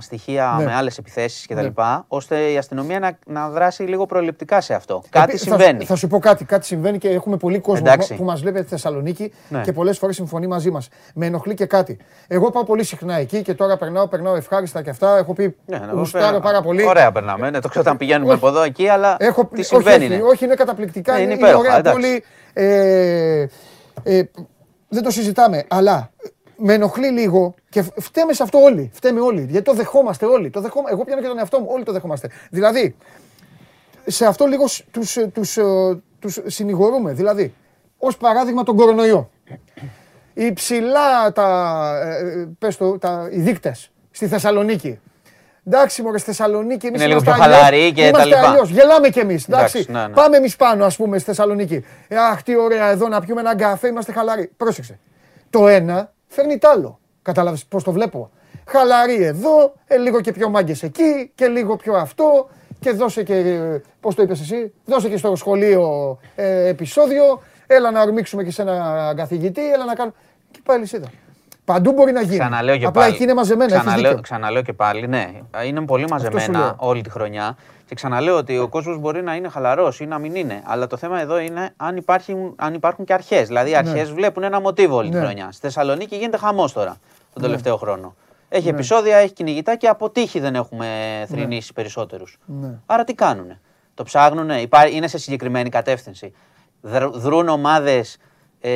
στοιχεία ναι. με άλλες επιθέσεις κτλ. Ναι. ώστε η αστυνομία να, να δράσει λίγο προληπτικά σε αυτό. κάτι συμβαίνει. Θα, θα, σου πω κάτι. Κάτι συμβαίνει και έχουμε πολύ κόσμο Εντάξει. που μας βλέπει στη Θεσσαλονίκη ναι. και πολλές φορές συμφωνεί μαζί μας. Με ενοχλεί και κάτι. Εγώ πάω πολύ συχνά εκεί και τώρα περνάω, περνάω ευχάριστα και αυτά. Έχω πει ναι, ναι, πάρα πολύ. Ωραία περνάμε. Ναι, το ξέρω όταν πηγαίνουμε από εδώ εκεί, αλλά έχω, τι συμβαίνει. Όχι, όχι, είναι καταπληκτικά. Ναι, είναι, είναι ωραία πόλη. Ε, ε, δεν το συζητάμε. Αλλά με ενοχλεί λίγο και φταίμε σε αυτό όλοι. Φταίμε όλοι. Γιατί το δεχόμαστε όλοι. Το δεχόμα... Εγώ πιάνω και τον εαυτό μου. Όλοι το δεχόμαστε. Δηλαδή, σε αυτό λίγο τους, τους, ε, τους συνηγορούμε. Δηλαδή, ως παράδειγμα τον κορονοϊό. Οι ψηλά τα, ε, πες το, τα, οι δείκτες στη Θεσσαλονίκη. Εντάξει, μωρέ, στη Θεσσαλονίκη εμείς είμαστε λίγο πιο χαλαροί και τα λοιπά. Αλλιώς. Γελάμε κι εμείς. Εντάξει, ναι, ναι. Πάμε εμείς πάνω, ας πούμε, στη Θεσσαλονίκη. Αχ, τι ωραία εδώ να πιούμε ένα καφέ, είμαστε χαλαροί. Πρόσεξε. Το ένα φέρνει τ' άλλο. Κατάλαβες πώς το βλέπω. Χαλαρή εδώ, ε, λίγο και πιο μάγκες εκεί και λίγο πιο αυτό και δώσε και, πώς το είπες εσύ, δώσε και στο σχολείο ε, επεισόδιο, έλα να ορμήξουμε και σε ένα καθηγητή, έλα να κάνουμε... Και πάλι είδα. Παντού μπορεί να γίνει. Ξαναλέω και Απλά πάλι. εκεί είναι μαζεμένα. Ξαναλέω, ξαναλέω και πάλι, ναι. Είναι πολύ μαζεμένα όλη τη χρονιά. Και ξαναλέω ότι ο κόσμος μπορεί να είναι χαλαρός ή να μην είναι. Αλλά το θέμα εδώ είναι αν υπάρχουν, αν υπάρχουν και αρχές. Δηλαδή, οι αρχές ναι. βλέπουν ένα μοτίβο όλη τη ναι. χρονιά. Στη Θεσσαλονίκη γίνεται χαμός τώρα τον ναι. τελευταίο χρόνο. Έχει ναι. επεισόδια, έχει κυνηγητά και από τύχη δεν έχουμε θρυνήσει περισσότερους. Άρα τι κάνουνε; Το ψάχνουνε, είναι σε συγκεκριμένη κατεύθυνση. Δρούν ομάδες ε,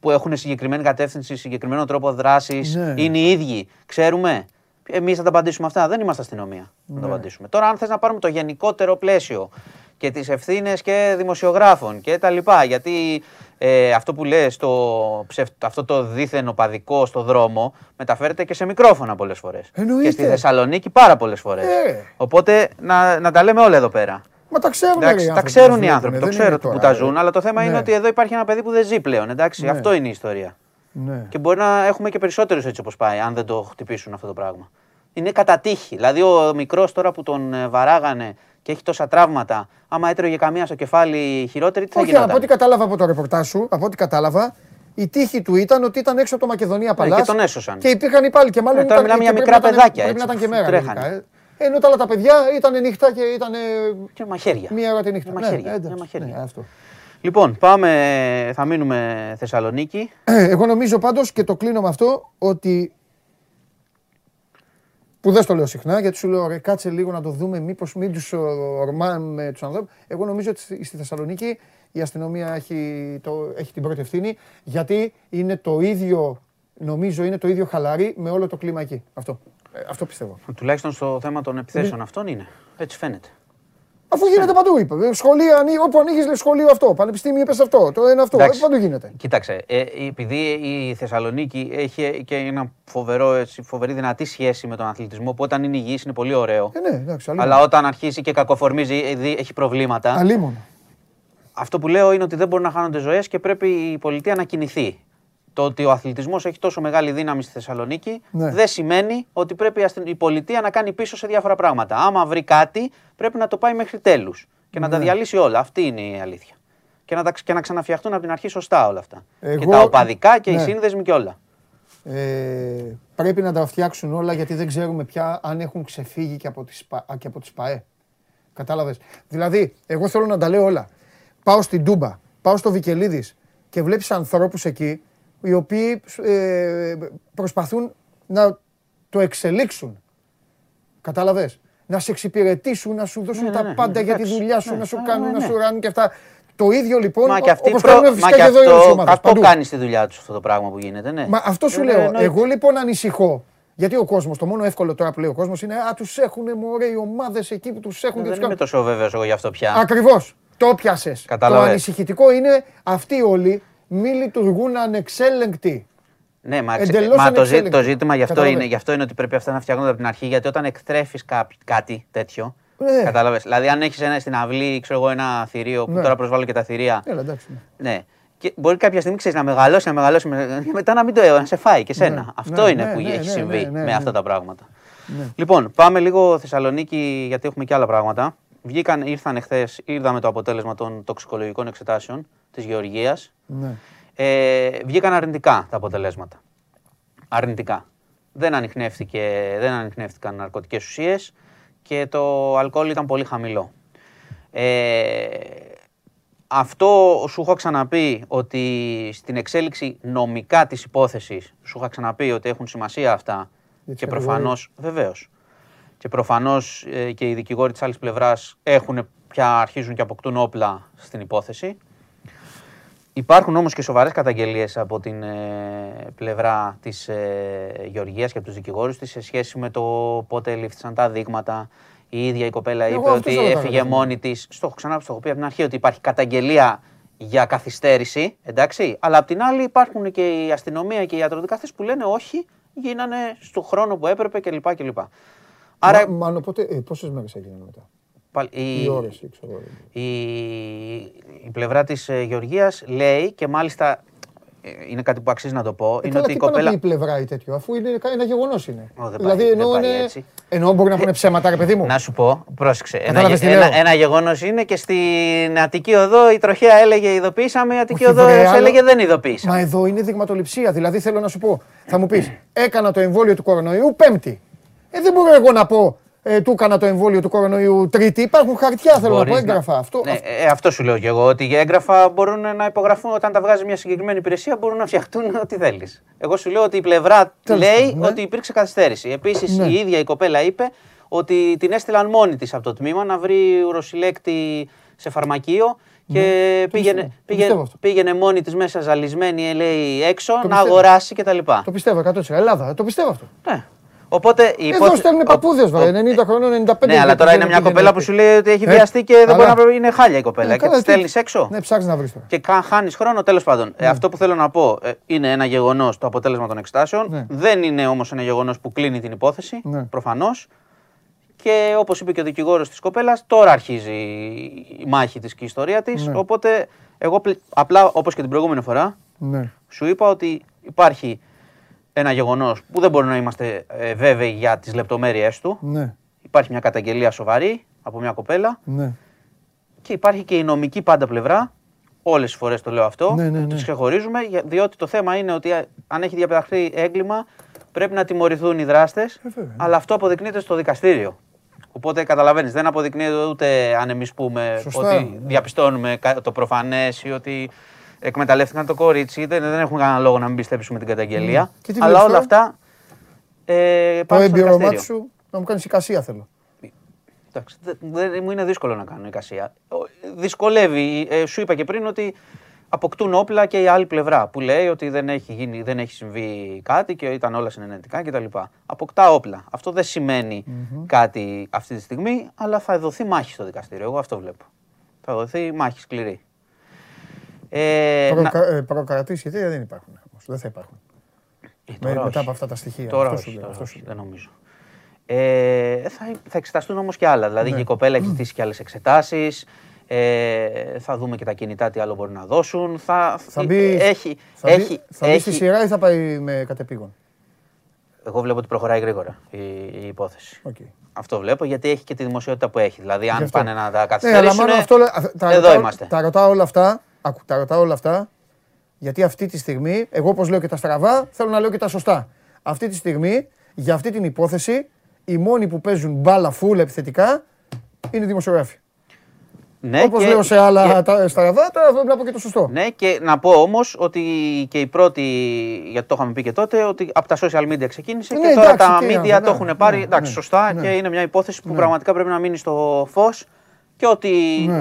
που έχουν συγκεκριμένη κατεύθυνση, συγκεκριμένο τρόπο δράσης, είναι οι ίδιοι. Ξέρουμε; Εμείς θα τα απαντήσουμε αυτά. Δεν είμαστε αστυνομία. Να τα ναι. απαντήσουμε. Τώρα, αν θες να πάρουμε το γενικότερο πλαίσιο και τις ευθύνες και δημοσιογράφων και τα λοιπά. Γιατί ε, αυτό που λες, το, αυτό το δίθεν οπαδικό στο δρόμο, μεταφέρεται και σε μικρόφωνα πολλές φορές. Και στη Θεσσαλονίκη πάρα πολλές φορές. Ε. Οπότε να, να τα λέμε όλα εδώ πέρα. Μα τα ξέρουν, εντάξει, τα ξέρουν οι άνθρωποι, το ξέρουν που τα ζουν, αλλά το θέμα είναι ναι. ότι εδώ υπάρχει ένα παιδί που δεν ζει πλέον. Εντάξει, ναι. αυτό είναι η ιστορία. Ναι. Και μπορεί να έχουμε και περισσότερους έτσι όπως πάει, αν δεν το χτυπήσουν αυτό το πράγμα. Είναι κατά τύχη. Δηλαδή, ο μικρός τώρα που τον ε, βαράγανε και έχει τόσα τραύματα, άμα έτρωγε καμία στο κεφάλι χειρότερη, τι θα Όχι, από ό,τι κατάλαβα από το ρεπορτάζ σου, από ό,τι κατάλαβα, η τύχη του ήταν ότι ήταν έξω από το Μακεδονία Παλά. Ναι, και τον έσωσαν. Και υπήρχαν οι πάλι. Και μάλλον ε, τώρα μιλάμε για μικρά παιδάκια. Πρέπει να ήταν και μέρα. Ε. Ενώ τα άλλα τα παιδιά ήταν νύχτα και ήταν. Και μαχαίρια. Μία ώρα τη νύχτα. Μαχαίρια. Ναι, μαχαίρια. Ναι, αυτό. Λοιπόν, πάμε, θα μείνουμε Θεσσαλονίκη. Ε, εγώ νομίζω πάντως και το κλείνω με αυτό ότι που δεν στο λέω συχνά, γιατί σου λέω ρε, κάτσε λίγο να το δούμε, μήπως μην τους ορμάμε τους ανθρώπους. Εγώ νομίζω ότι στη Θεσσαλονίκη η αστυνομία έχει, το, έχει την πρώτη ευθύνη, γιατί είναι το ίδιο, νομίζω είναι το ίδιο χαλαρή με όλο το κλίμα εκεί. Αυτό. Ε, αυτό πιστεύω. Τουλάχιστον στο θέμα των επιθέσεων αυτών είναι. Έτσι φαίνεται. Αφού γίνεται παντού, είπε. Σχολεία, όπου ανοίγεις λέει σχολείο αυτό. Πανεπιστήμιο είπες αυτό. Το ένα αυτό. Εντάξει. Παντού γίνεται. Κοίταξε. Ε, επειδή η Θεσσαλονίκη έχει και ένα φοβερό, έτσι, φοβερή δυνατή σχέση με τον αθλητισμό που όταν είναι υγιής είναι πολύ ωραίο. Ε, ναι, εντάξει, αλλά όταν αρχίσει και κακοφορμίζει, έχει προβλήματα. Αλίμονο. Αυτό που λέω είναι ότι δεν μπορούν να χάνονται ζωές και πρέπει η πολιτεία να κινηθεί το ότι ο αθλητισμός έχει τόσο μεγάλη δύναμη στη Θεσσαλονίκη ναι. δεν σημαίνει ότι πρέπει η πολιτεία να κάνει πίσω σε διάφορα πράγματα. Άμα βρει κάτι, πρέπει να το πάει μέχρι τέλους και να τα ναι. διαλύσει όλα. Αυτή είναι η αλήθεια. Και να, τα, και να ξαναφτιαχτούν από την αρχή σωστά όλα αυτά. Και τα οπαδικά και οι ναι. σύνδεσμοι και όλα. Ε, πρέπει να τα φτιάξουν όλα γιατί δεν ξέρουμε πια αν έχουν ξεφύγει και από τις, και από τις ΠΑΕ. Κατάλαβες; Δηλαδή, εγώ θέλω να τα λέω όλα. Πάω στην Τούμπα, πάω στο Βικελίδης και βλέπεις ανθρώπους εκεί οι οποίοι ε, προσπαθούν να το εξελίξουν. Κατάλαβες; Να σε εξυπηρετήσουν, να σου δώσουν ναι, τα ναι, ναι, πάντα για τη δουλειά σου, να σου κάνουν, να σου ράνουν και αυτά. Το ίδιο λοιπόν, Μα και όπως προ... κάνουν φυσικά και εδώ οι ομάδες. Αυτό κάνει στη δουλειά τους αυτό το πράγμα που γίνεται, ναι. Μα αυτό σου λέω. Εγώ λοιπόν ανησυχώ. Γιατί ο κόσμος, το μόνο εύκολο τώρα που λέει ο κόσμος είναι Α, τους έχουν μωρέ οι ομάδες εκεί που τους έχουν. Δεν είμαι τόσο βέβαιος εγώ γι' αυτό πια. Ακριβώς. Το πιάσες. Το ανησυχητικό είναι αυτοί όλοι μη λειτουργούν ανεξέλεγκτοι. Ναι, μα, μα το, ζή, το, ζήτημα γι αυτό, είναι, γι αυτό είναι ότι πρέπει αυτά να φτιάχνονται από την αρχή. Γιατί όταν εκτρέφεις κάτι τέτοιο. Ναι. Κατάλαβες. Δηλαδή, αν έχεις ένα στην αυλή, ξέρω εγώ, ένα θηρίο που ναι. τώρα προσβάλλω και τα θηρία. Έλα, εντάξει, ναι. ναι. Και μπορεί κάποια στιγμή ξέρεις, να μεγαλώσεις, να μεγαλώσεις και μετά να μην το να σε φάει και σένα. Ναι. Αυτό ναι, είναι ναι, που έχει συμβεί με αυτά τα πράγματα. Λοιπόν, πάμε λίγο Θεσσαλονίκη γιατί έχουμε και άλλα πράγματα. Βγήκαν, ήρθαν εχθέ, είδαμε το αποτέλεσμα των τοξικολογικών εξετάσεων της Γεωργίας. Ναι. Ε, βγήκαν αρνητικά τα αποτελέσματα. Αρνητικά. Δεν, ανοιχνεύτηκε, δεν ανοιχνεύτηκαν ναρκωτικές ουσίες και το αλκοόλ ήταν πολύ χαμηλό. Ε, αυτό σου έχω ξαναπεί ότι στην εξέλιξη νομικά της υπόθεσης σου είχα ξαναπεί ότι έχουν σημασία αυτά και προφανώς, βεβαίως, και προφανώς ε, και οι δικηγόροι της άλλης πλευράς έχουν πια αρχίζουν και αποκτούν όπλα στην υπόθεση. Υπάρχουν όμως και σοβαρές καταγγελίες από την ε, πλευρά της ε, Γεωργίας και από τους δικηγόρους της σε σχέση με το πότε λήφθησαν τα δείγματα, η ίδια η κοπέλα είπε ότι έφυγε μόνη της. Στο έχω ξανά στο έχω πει από την αρχή ότι υπάρχει καταγγελία για καθυστέρηση, εντάξει. Αλλά απ' την άλλη υπάρχουν και η αστυνομία και οι ιατροδικαστές που λένε όχι, γίνανε στο χρόνο που έπρεπε κλπ. κλπ. Άρα... Μα, μάλλον πότε, ε, πόσες μέρες έγιναν μετά; Πάλι, η, ώρες, ξέρω. Η, η πλευρά της ε, Γεωργίας λέει και μάλιστα είναι κάτι που αξίζει να το πω. Ε, είναι ότι η κοπέλα. η πλευρά ή τέτοιο, αφού είναι ένα γεγονός είναι. Ο, δηλαδή εννοώ, είναι... εννοώ μπορεί να πούνε ψέματα, ρε παιδί μου. Να σου πω, πρόσεξε. Ένα, ένα, ένα γεγονός είναι και στην Αττική Οδό η τροχέα έλεγε ειδοποίησαμε, η Αττική Οδό έλεγε δεν ειδοποίησαμε. Μα εδώ είναι δειγματοληψία. Δηλαδή θέλω να σου πω, θα μου πεις, έκανα το εμβόλιο του κορονοϊού Πέμπτη. Ε, δεν μπορώ εγώ να πω ε, του έκανα το εμβόλιο του κορονοϊού Τρίτη. Υπάρχουν χαρτιά, θέλω να πω, έγγραφα. Αυτό, ναι, ε, αυτό σου λέω και εγώ. Ότι οι έγγραφα μπορούν να υπογραφούν όταν τα βγάζει μια συγκεκριμένη υπηρεσία, μπορούν να φτιαχτούν (laughs) ό,τι θέλεις. Εγώ σου λέω ότι η πλευρά λέει ναι. ότι υπήρξε καθυστέρηση. Επίσης ναι. η ίδια η κοπέλα είπε ότι την έστειλαν μόνη της από το τμήμα να βρει ουροσυλλέκτη σε φαρμακείο και ναι. πήγαινε, πήγαινε, πήγαινε μόνη της μέσα ζαλισμένη, λέει, έξω να αγοράσει κτλ. Το πιστεύω 100%. Ελλάδα, το πιστεύω αυτό. Ναι. Οπότε η Εδώ στέλνουν παππούδες, βέβαια, 90 χρόνων, 95 Ναι, αλλά τώρα είναι μια κοπέλα που σου λέει ότι έχει ε, βιαστεί και δεν μπορεί να είναι χάλια η κοπέλα. Ε, και της στέλνεις έξω. Ναι, ψάχνει να βρεις τώρα. Και χάνεις χρόνο, τέλος πάντων. Ε, ναι. Αυτό που θέλω να πω είναι ένα γεγονός το αποτέλεσμα των εξετάσεων. Ναι. Δεν είναι όμως ένα γεγονός που κλείνει την υπόθεση, ναι. προφανώς. Και όπως είπε και ο δικηγόρος της κοπέλας, τώρα αρχίζει η μάχη της και η ιστορία της. Οπότε εγώ απλά όπως και την προηγούμενη φορά σου είπα ότι υπάρχει ένα γεγονός που δεν μπορούμε να είμαστε ε, βέβαιοι για τις λεπτομέρειές του. Ναι. Υπάρχει μια καταγγελία σοβαρή από μια κοπέλα. Ναι. Και υπάρχει και η νομική πάντα πλευρά. Όλες τι φορές το λέω αυτό. Ναι, ναι, ναι. Τι ξεχωρίζουμε, διότι το θέμα είναι ότι αν έχει διαπραχθεί έγκλημα, πρέπει να τιμωρηθούν οι δράστες. Ε, αλλά αυτό αποδεικνύεται στο δικαστήριο. Οπότε καταλαβαίνεις, δεν αποδεικνύεται ούτε αν εμείς πούμε ότι διαπιστώνουμε το προφανές ή ότι εκμεταλλεύτηκαν το κορίτσι, δεν, δεν έχουμε κανένα λόγο να μην πιστέψουμε την καταγγελία. Mm. Αλλά όλα αυτά ε, Το έμπειρο σου να μου κάνεις εικασία θέλω. Εντάξει, δεν, μου είναι δύσκολο να κάνω εικασία. Δυσκολεύει. Ε, σου είπα και πριν ότι αποκτούν όπλα και η άλλη πλευρά που λέει ότι δεν έχει, γίνει, δεν έχει συμβεί κάτι και ήταν όλα συνενετικά κτλ. Αποκτά όπλα. Αυτό δεν σημαινει κάτι αυτή τη στιγμή, αλλά θα δοθεί μάχη στο δικαστήριο. Εγώ αυτό βλέπω. Θα δοθεί μάχη σκληρή. Ε, Προκα... ε, προκρατήσει γιατί δεν υπάρχουν όμως, δεν θα υπάρχουν. Ε, τώρα μετά από αυτά τα στοιχεία. Τώρα αυτός όχι, αυτός δεν νομίζω. Ε, θα, θα εξεταστούν όμως και άλλα. Δηλαδή ναι. η κοπέλα έχει ζητήσει και άλλες εξετάσεις. Ε, θα δούμε και τα κινητά τι άλλο μπορεί να δώσουν. Θα, θα μπει, έχει, θα έχει, μπει, θα μπει στη σειρά ή θα πάει με κατεπήγον; Εγώ βλέπω ότι προχωράει γρήγορα η, η υπόθεση. Okay. Αυτό βλέπω γιατί έχει και τη δημοσιότητα που έχει. Δηλαδή, αν πάνε να τα καθυστερήσουν, ναι, αυτό, τα, εδώ τα, είμαστε. Τα ρωτάω όλα αυτά Άκου, τα ρωτάω όλα αυτά, γιατί αυτή τη στιγμή, εγώ όπως λέω και τα στραβά, θέλω να λέω και τα σωστά. Αυτή τη στιγμή, για αυτή την υπόθεση, οι μόνοι που παίζουν μπάλα φουλ επιθετικά είναι οι δημοσιογράφοι. Ναι, Όπως λέω σε άλλα και... τα στραβά, τώρα βλέπω και το σωστό. Ναι, και να πω όμως ότι και η πρώτη, γιατί το είχαμε πει και τότε, ότι από τα social media ξεκίνησε ναι, και τώρα τα media ναι, το έχουν πάρει. Ναι, εντάξει, ναι, σωστά και είναι μια υπόθεση που πραγματικά πρέπει να μείνει στο φως και ότι,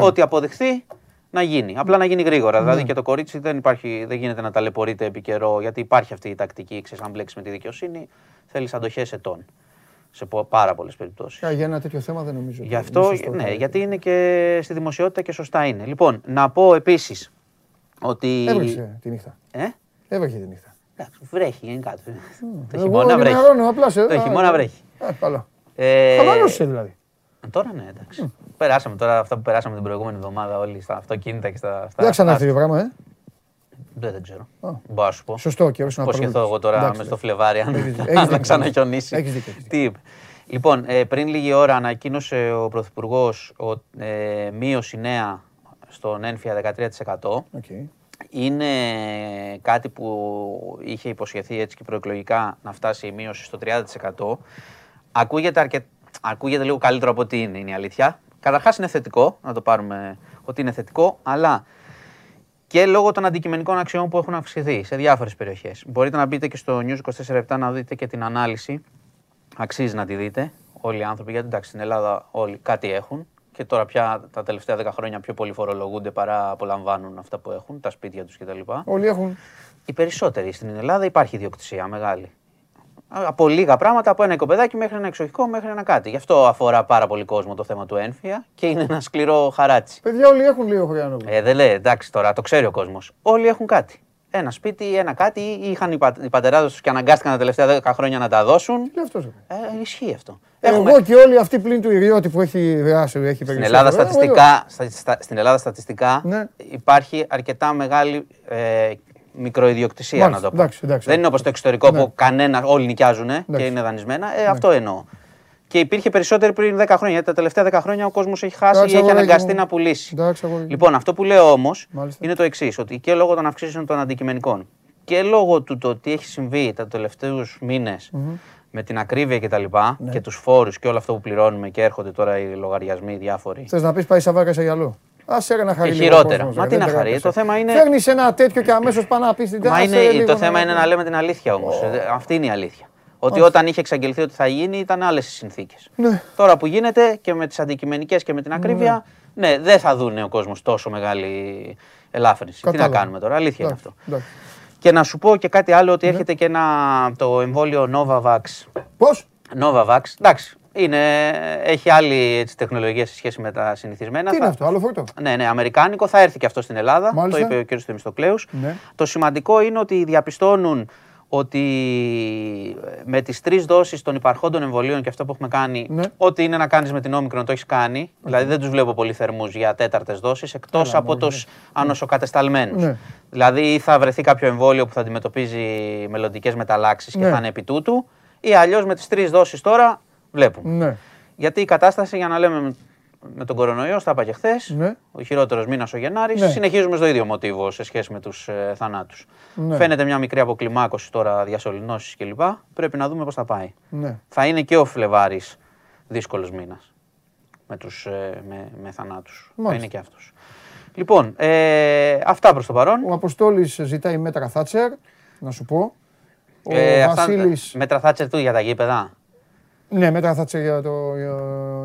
ό,τι αποδειχθεί να γίνει. Απλά να γίνει γρήγορα. Δηλαδή ναι. και το κορίτσι δεν, υπάρχει, δεν γίνεται να ταλαιπωρείται επί καιρό, γιατί υπάρχει αυτή η τακτική, ξέρεις, αν μπλέξεις με τη δικαιοσύνη, θέλεις αντοχέ ετών. Σε πάρα πολλές περιπτώσεις. Για ένα τέτοιο θέμα δεν νομίζω. Γι' αυτό, ναι, γιατί είναι και στη δημοσιότητα και σωστά είναι. Λοιπόν, να πω επίσης ότι. Έβρεχε τη νύχτα. Ε; Έβρεχε τη νύχτα. Εντάξει, βρέχει γενικά. Το χειμώνα βρέχει. Το χειμώνα βρέχει. Ε, καλά. Ε, δηλαδή. Ε, τώρα ναι, εντάξει. Περάσαμε τώρα αυτά που περάσαμε την προηγούμενη εβδομάδα όλοι στα αυτοκίνητα και στα. στα δεν ξανάρθει το πράγμα, ε. Δεν, δεν ξέρω. Oh. Μπορώ να σου πω. Sωστό και όσο να Υποσχεθώ εγώ τώρα μες στο Φλεβάρι αν θα ξαναχιονίσει. Έχεις δίκιο. (laughs) Τι είπε. Λοιπόν, ε, πριν λίγη ώρα ανακοίνωσε ο Πρωθυπουργός ε, μείωση νέα στον ένφια 13%. Okay. είναι κάτι που είχε υποσχεθεί έτσι και προεκλογικά να φτάσει η μείωση στο 30%. Ακούγεται, αρκε... Ακούγεται λίγο καλύτερο από ό,τι είναι, είναι η αλήθεια. Καταρχάς είναι θετικό, να το πάρουμε ότι είναι θετικό, αλλά και λόγω των αντικειμενικών αξιών που έχουν αυξηθεί σε διάφορες περιοχές. Μπορείτε να μπείτε και στο News 24 να δείτε και την ανάλυση. Αξίζει να τη δείτε όλοι οι άνθρωποι, γιατί εντάξει στην Ελλάδα όλοι κάτι έχουν και τώρα πια τα τελευταία 10 χρόνια πιο πολύ φορολογούνται παρά απολαμβάνουν αυτά που έχουν, τα σπίτια τους κτλ. Όλοι έχουν. Οι περισσότεροι στην Ελλάδα υπάρχει ιδιοκτησία μεγάλη. Από λίγα πράγματα, από ένα οικοπεδάκι μέχρι ένα εξοχικό μέχρι ένα κάτι. Γι' αυτό αφορά πάρα πολύ κόσμο το θέμα του ένφια και είναι ένα σκληρό χαράτσι. Παιδιά, όλοι έχουν λίγο χρόνο. Ε, δεν λέει, εντάξει τώρα, το ξέρει ο κόσμος. Όλοι έχουν κάτι. Ένα σπίτι, ένα κάτι, είχαν οι, πα, οι πατεράδες τους και αναγκάστηκαν τα τελευταία 10 χρόνια να τα δώσουν. Τι αυτός. Ε, ισχύει αυτό. Εγώ και όλοι αυτοί πλην του ιδιώτη που έχει δράσει, έχει στην Ελλάδα, στατιστικά, στα, στην Ελλάδα στατιστικά ναι. υπάρχει αρκετά μεγάλη ε, μικροϊδιοκτησία, να το πω. Εντάξει, εντάξει, δεν είναι όπως το εξωτερικό ναι. που κανένα, όλοι νοικιάζουν και είναι δανεισμένα. Ε, ναι. Αυτό εννοώ. Και υπήρχε περισσότερο πριν 10 χρόνια. Γιατί τα τελευταία 10 χρόνια ο κόσμος έχει χάσει ή έχει αναγκαστεί να πουλήσει. λοιπόν, αυτό που λέω όμως είναι το εξής: Ότι και λόγω των αυξήσεων των αντικειμενικών και λόγω του το τι έχει συμβεί τα τελευταίους μήνες με την ακρίβεια κτλ. Και, ναι. και τους φόρους και όλο αυτό που πληρώνουμε και έρχονται τώρα οι λογαριασμοί διάφοροι. Θες να πεις πάει σαβάκα σε γυαλό. Α ένα χαρί. χειρότερα. Μα τι να χαρεί. Το θέμα είναι. Φέρνεις ένα τέτοιο και αμέσως πάει να πεις την Μα είναι, το θέμα είναι να λέμε την αλήθεια όμως. Αυτή είναι η αλήθεια. Ότι όταν είχε εξαγγελθεί ότι θα γίνει ήταν άλλες οι συνθήκες. Ναι. Τώρα που γίνεται και με τις αντικειμενικές και με την ακρίβεια, ναι, ναι δεν θα δουν ο κόσμος τόσο μεγάλη ελάφρυνση. Τι να κάνουμε τώρα, αλήθεια είναι αυτό. Και να σου πω και κάτι άλλο ότι ναι. έρχεται και ένα, το εμβόλιο Novavax. Πώς; Novavax. Εντάξει, είναι, έχει άλλη τεχνολογία σε σχέση με τα συνηθισμένα. Τι είναι αυτό, άλλο φορτό; Ναι, ναι, αμερικάνικο. Θα έρθει και αυτό στην Ελλάδα. Μάλιστα. Το είπε ο κ. Θεμιστοκλέους. Ναι. Το σημαντικό είναι ότι διαπιστώνουν ότι με τις τρεις δόσεις των υπαρχόντων εμβολίων και αυτό που έχουμε κάνει, ναι. ό,τι είναι να κάνεις με την όμικρον το έχεις κάνει. Δηλαδή δεν τους βλέπω πολύ θερμούς για τέταρτες δόσεις, εκτός από τους ναι. ανοσοκατεσταλμένους. Ναι. Δηλαδή ή θα βρεθεί κάποιο εμβόλιο που θα αντιμετωπίζει μελλοντικές μεταλλάξεις και θα είναι επί τούτου, ή αλλιώς με τις τρεις δόσεις τώρα βλέπουμε. Γιατί η κατάσταση, για να λέμε με τον κορονοϊό, στα είπα και χθες. Ναι. Ο χειρότερος μήνας ο Γενάρης. Ναι. Συνεχίζουμε στο ίδιο μοτίβο σε σχέση με τους ε, θανάτους. Ναι. Φαίνεται μια μικρή αποκλιμάκωση τώρα, διασωληνώσεις κλπ. Πρέπει να δούμε πώς θα πάει. Ναι. Θα είναι και ο Φλεβάρης δύσκολος μήνας με, τους, ε, με, με θανάτους. Θα είναι και αυτός. Λοιπόν, ε, αυτά προς το παρόν. Ο Αποστόλης ζητάει μέτρα Θάτσερ, να σου πω. Ο ε, Βασίλης... Μέτρα Θάτσερ του για τα γήπεδα. Ναι, μέτρα Θάτσερ για, το,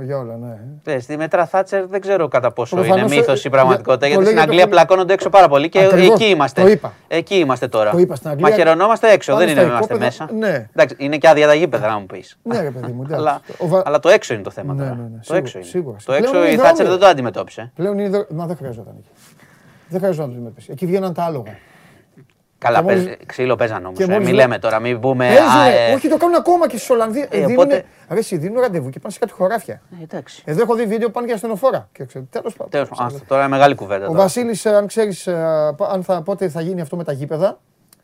για, όλα, ναι. Ναι, στη μέτρα Θάτσερ δεν ξέρω κατά πόσο Προφανώς είναι μύθος η πραγματικότητα. γιατί στην Αγγλία το... πλακώνονται έξω πάρα πολύ και Ακριβώς, εκεί είμαστε. Το είπα. Εκεί είμαστε τώρα. Το είπα στην Αγγλία. Μαχαιρωνόμαστε έξω, δεν είναι είμαστε μέσα. Ναι. Εντάξει, είναι και άδεια τα γήπεδα να μου πεις. Ναι, ρε παιδί μου. (laughs) αλλά, αλλά το έξω είναι το θέμα. Ναι, ναι, ναι, το έξω είναι. Το έξω η Θάτσερ δεν το αντιμετώπισε. Πλέον είναι. Μα δεν χρειαζόταν εκεί. Δεν χρειαζόταν να το αντιμετωπίσει. Εκεί βγαίναν τα άλογα. Καλά, μόλις... παίζ, ξύλο παίζαν όμως. Ε, μην λέμε τώρα, μην πούμε. ε... Όχι, το κάνουν ακόμα και στη Ολλανδία. Ε, δίνουν, οπότε... Αρέσει, δίνουν ραντεβού και πάνε σε κάτι χωράφια. Ε, εντάξει. Εδώ έχω δει βίντεο που πάνε για ασθενοφόρα. Τέλος πάντων. Τώρα είναι μεγάλη κουβέντα. Ο Βασίλης, ε, αν ξέρεις ε, πότε θα γίνει αυτό με τα γήπεδα,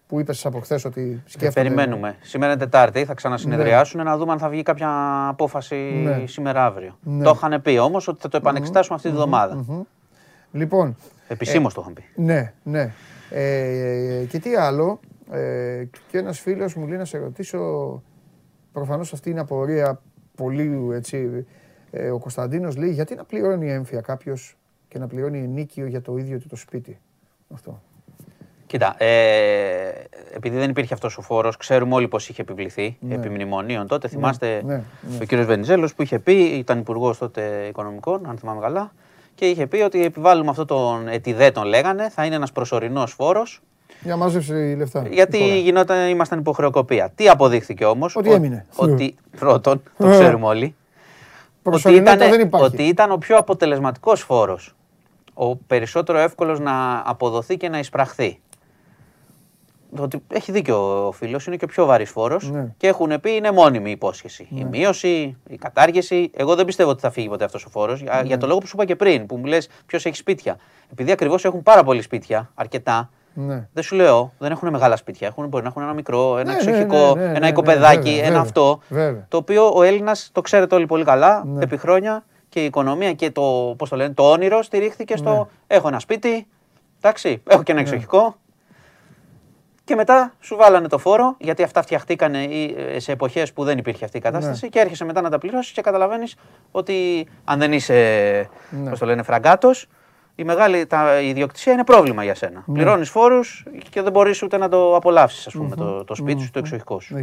που είπες από χθες ότι σκέφτονται. Περιμένουμε. Σήμερα είναι Τετάρτη, θα ξανασυνεδριάσουν ναι. να δούμε αν θα βγει κάποια απόφαση ναι. σήμερα αύριο. Ναι. Το είχαν πει όμως ότι θα το επανεξετάσουμε αυτή τη βδομάδα. Λοιπόν. Επισήμως το είχαν πει. Ναι, ναι. Ε, και τι άλλο, ε, και ένας φίλος μου λέει να σε ρωτήσω, προφανώς αυτή είναι απορία πολύ έτσι, ε, ο Κωνσταντίνος λέει γιατί να πληρώνει έμφυα κάποιος και να πληρώνει ενίκιο για το ίδιο του το σπίτι; Αυτό. Κοίτα, ε, επειδή δεν υπήρχε αυτός ο φόρος, ξέρουμε όλοι πώς είχε επιβληθεί ναι. επί μνημονίων τότε. Ναι, θυμάστε ναι, ναι. ο κύριος Βενιζέλος που είχε πει, ήταν υπουργός τότε οικονομικών, αν θυμάμαι καλά, και είχε πει ότι επιβάλλουμε αυτό τον ετιδέ τον λέγανε, θα είναι ένας προσωρινός φόρος. Για μάζεψη λεφτά. Γιατί γινόταν, ήμασταν υποχρεοκοπία. Τι αποδείχθηκε όμως; Ότι έμεινε. Ότι πρώτον, το ε. ξέρουμε όλοι. Ότι ήταν, δεν ότι ήταν ο πιο αποτελεσματικός φόρος. Ο περισσότερο εύκολος να αποδοθεί και να εισπραχθεί ότι έχει δίκιο ο φίλος, είναι και ο πιο βαρύς φόρος ναι. και έχουν πει είναι μόνιμη υπόσχεση. Η ναι. μείωση, η κατάργηση. Εγώ δεν πιστεύω ότι θα φύγει ποτέ αυτός ο φόρος για, ναι. το λόγο που σου είπα και πριν, που μου λες ποιος έχει σπίτια. Επειδή ακριβώς έχουν πάρα πολλοί σπίτια, αρκετά. Ναι. Δεν σου λέω, δεν έχουν μεγάλα σπίτια. Έχουν, μπορεί να έχουν ένα μικρό, ένα εξοχικό, ένα οικοπεδάκι, ένα αυτό. Το οποίο ο Έλληνας το ξέρετε όλοι πολύ καλά επί χρόνια και η οικονομία και το, πώς το, λένε, το όνειρο στηρίχθηκε στο έχω ένα σπίτι, Εντάξει, έχω και ένα ναι. εξοχικό. Και μετά σου βάλανε το φόρο, γιατί αυτά φτιαχτήκανε ε, σε εποχές που δεν υπήρχε αυτή η κατάσταση. Ναι. Και έρχεσαι μετά να τα πληρώσεις και καταλαβαίνεις ότι αν δεν είσαι, ναι. το λένε, φραγκάτος, η μεγάλη τα, η ιδιοκτησία είναι πρόβλημα για σένα. Ναι. Πληρώνεις φόρους και δεν μπορείς ούτε να το απολαύσεις, ας πούμε, το, το σπίτι σου, το εξοχικό σου.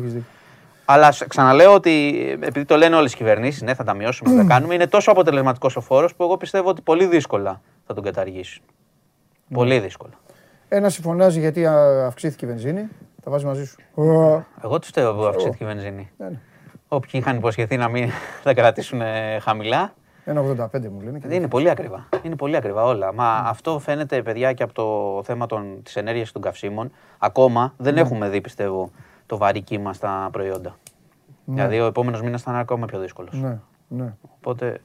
Αλλά ξαναλέω ότι επειδή το λένε όλες οι κυβερνήσεις, ναι, θα τα μειώσουμε, θα τα κάνουμε, είναι τόσο αποτελεσματικός ο φόρος που εγώ πιστεύω ότι πολύ δύσκολα θα τον καταργήσουν. Πολύ δύσκολα. Ένας συμφωνάζει γιατί αυξήθηκε η βενζίνη. Τα βάζει μαζί σου. Εγώ τους θέλω που αυξήθηκε η βενζίνη. Ναι, ναι. Όποιοι είχαν υποσχεθεί να μην (laughs) τα κρατήσουν χαμηλά. 1,85 μου λένε. Και είναι πολύ ακριβά. Είναι πολύ ακριβά όλα. Μα αυτό φαίνεται, παιδιά, και από το θέμα της ενέργειας των καυσίμων. Ακόμα δεν ναι. έχουμε δει, πιστεύω, το βαρύ κύμα στα προϊόντα. Ναι. Δηλαδή, ο επόμενος μήνας θα είναι ακόμα πιο δύσκολος. Ναι, ναι. Οπότε.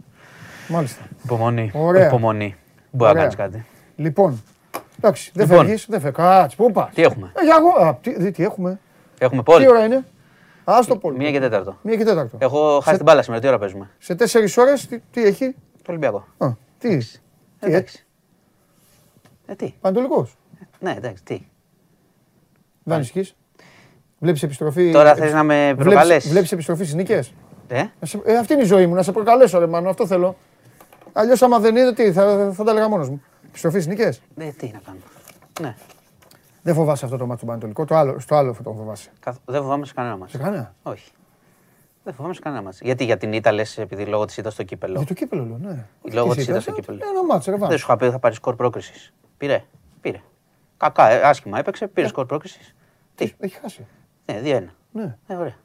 Μάλιστα. Υπομονή. Ωραία. Υπομονή. Μπορεί να κάνεις κάτι. Λοιπόν, εντάξει, δεν λοιπόν. φεύγεις, δεν φεύγεις. Κάτσε, πού πας; Τι έχουμε; Ε, για εγώ, α, τι, τι, έχουμε; Έχουμε πόλη. Τι ώρα είναι; Α το πόλη. Μία και τέταρτο. Μία και τέταρτο. Έχω χάσει την μπάλα σήμερα, τι ώρα παίζουμε; Σε τέσσερις ώρες τι, τι έχει; Το Ολυμπιακό. Α, τι; Εντάξει. Τι εντάξει. Ε, τι; Παντολικό. Ναι, εντάξει, τι; Δεν ισχύει. Βλέπεις επιστροφή. Τώρα θες να με προκαλέσεις; Βλέπεις επιστροφή στις νίκες; Ε; ε, αυτή είναι η ζωή μου, να σε προκαλέσω, ρε Μάνο, αυτό θέλω. Αλλιώς, άμα δεν είναι, τι, θα, θα τα έλεγα μόνος μου. Επιστροφής στι νίκες; Ε, τι να κάνω. Ναι. Δεν φοβάσαι αυτό το μάτι του Πανετολικού, το άλλο, στο άλλο θα το φοβάσαι. Δεν φοβάμαι σε κανένα μα. Σε κανένα; Όχι. Δεν φοβάμαι σε κανένα μα. Γιατί για την ήττα λες, επειδή λόγω της ήταν στο κύπελο. Για το κύπελο, λέω, ναι. Λόγω της ήταν στο κύπελο. Ένα μάτσο, ρε, Δεν σου είχα πει θα πάρεις σκορ πρόκρισης. Πήρε. Πήρε. Κακά, ε, άσχημα έπαιξε, πήρε ε. σκορ πρόκρισης. Τι; Έχει χάσει. Ναι, 2-1. Ναι. Ε, ωραία.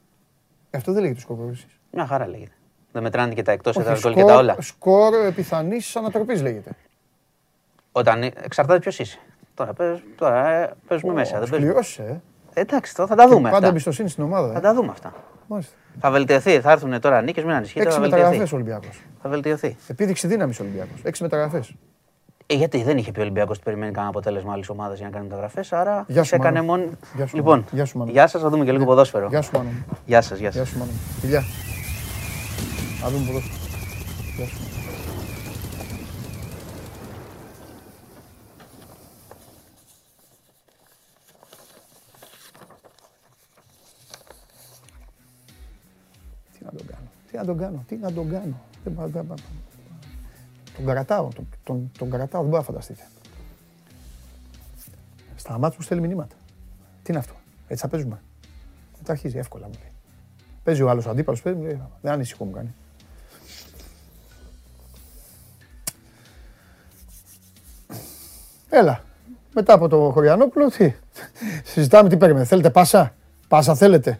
Αυτό δεν λέγεται σκορ πρόκρισης. Μια χαρά λέγεται. Δεν μετράνε και τα εκτός έδρα γκολ και τα όλα. Σκορ πιθανή ανατροπής λέγεται. Όταν εξαρτάται ποιος είσαι. Τώρα, παίζ, τώρα ε, παίζουμε μέσα. Δεν παίζουμε. Ε. Εντάξει, τώρα θα τα δούμε. Πάντα εμπιστοσύνη στην ομάδα. Θα τα δούμε αυτά. Θα βελτιωθεί, θα έρθουν τώρα νίκες, μην ανησυχείτε. Έξι μεταγραφές Ολυμπιακός. Θα βελτιωθεί. Επίδειξη δύναμης Ολυμπιακός. Έξι μεταγραφές. Ε, γιατί δεν είχε πει ο Ολυμπιακός ότι περιμένει κανένα αποτέλεσμα άλλης ομάδας για να κάνει μεταγραφές. Άρα γεια σου, έκανε μόνο. Γεια σου, λοιπόν, γεια, σου, γεια σας, θα δούμε και λίγο ποδόσφαιρο. Γεια σου, Μάνο. Γεια σας, γεια σας. Γεια σου, Μάνο. Φιλιά. Θα δούμε ποδόσφαιρο. Γεια σου. Τι να τον κάνω, τι να τον κάνω. Τον κρατάω, τον, τον, τον κρατάω, δεν μπορεί να φανταστείτε. Στα μάτια μου στέλνει μηνύματα. Τι είναι αυτό, έτσι θα παίζουμε. Μετά αρχίζει εύκολα μου λέει. Παίζει ο άλλος αντίπαλος, παίζει, λέει, δεν ανησυχώ μου κάνει. Έλα, μετά από το Χωριανόπουλο, τι, συζητάμε τι παίρνουμε. Θέλετε πάσα, πάσα θέλετε.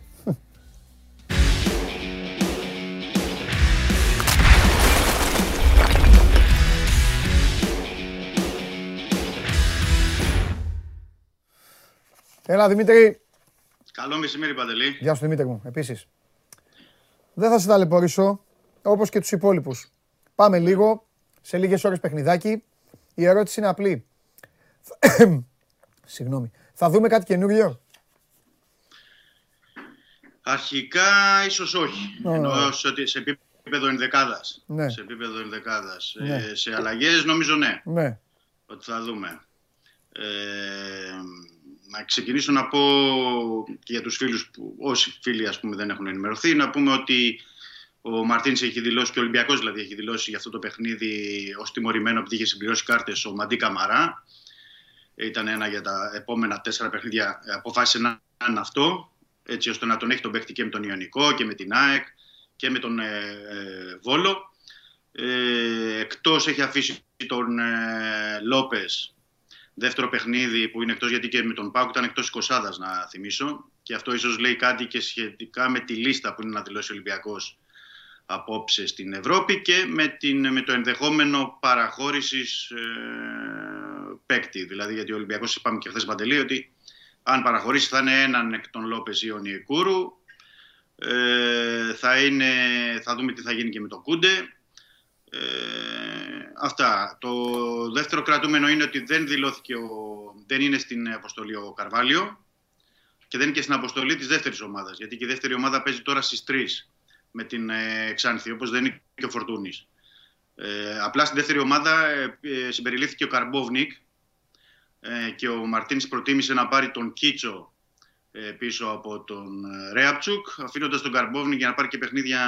Έλα Δημήτρη. Καλό μεσημέρι Παντελή. Γεια σου Δημήτρη μου, επίσης. Δεν θα σε ταλαιπωρήσω, όπως και τους υπόλοιπους. Πάμε λίγο, σε λίγες ώρες παιχνιδάκι. Η ερώτηση είναι απλή. (coughs) Συγγνώμη. Θα δούμε κάτι καινούριο; Αρχικά ίσως όχι. Oh. Εννοώ σε επίπεδο ενδεκάδας. Ναι. Σε επίπεδο ενδεκάδας. Ναι. Ε, σε αλλαγές νομίζω ναι. Ναι. Ότι θα δούμε. Ε, να ξεκινήσω να πω και για τους φίλους που όσοι φίλοι ας πούμε δεν έχουν ενημερωθεί να πούμε ότι ο Μαρτίνς έχει δηλώσει και ο Ολυμπιακός δηλαδή έχει δηλώσει για αυτό το παιχνίδι ως τιμωρημένο επειδή είχε συμπληρώσει κάρτες ο Μαντί Καμαρά. Ήταν ένα για τα επόμενα τέσσερα παιχνίδια αποφάσισε να είναι αυτό έτσι ώστε να τον έχει τον παίχτη και με τον Ιωνικό και με την ΑΕΚ και με τον ε, ε, Βόλο. Ε, εκτός έχει αφήσει τον ε, Λόπες δεύτερο παιχνίδι που είναι εκτός γιατί και με τον Πάουκ ήταν εκτός 20 να θυμίσω και αυτό ίσως λέει κάτι και σχετικά με τη λίστα που είναι να δηλώσει ο Ολυμπιακός απόψες στην Ευρώπη και με, την, με το ενδεχόμενο παραχώρησης ε, παίκτη. Δηλαδή γιατί ο Ολυμπιακός είπαμε και χθες Παντελή ότι αν παραχωρήσει θα είναι έναν εκ των Λόπες ή ο Νιεκούρου. Ε, θα, είναι, θα δούμε τι θα γίνει και με τον Κούντε. Ε, αυτά. Το δεύτερο κρατούμενο είναι ότι δεν δηλώθηκε, ο, δεν είναι στην αποστολή ο Καρβάλιο και δεν είναι και στην αποστολή της δεύτερης ομάδας. Γιατί και η δεύτερη ομάδα παίζει τώρα στις 3 με την ε, Ξάνθη, όπως δεν είναι και ο Φορτούνης. Ε, απλά στην δεύτερη ομάδα ε, ε συμπεριλήφθηκε ο Καρμπόβνικ, ε, και ο Μαρτίνς προτίμησε να πάρει τον Κίτσο ε, πίσω από τον ε, Ρέαπτσουκ, αφήνοντας τον Καρμπόβνη για να πάρει και παιχνίδια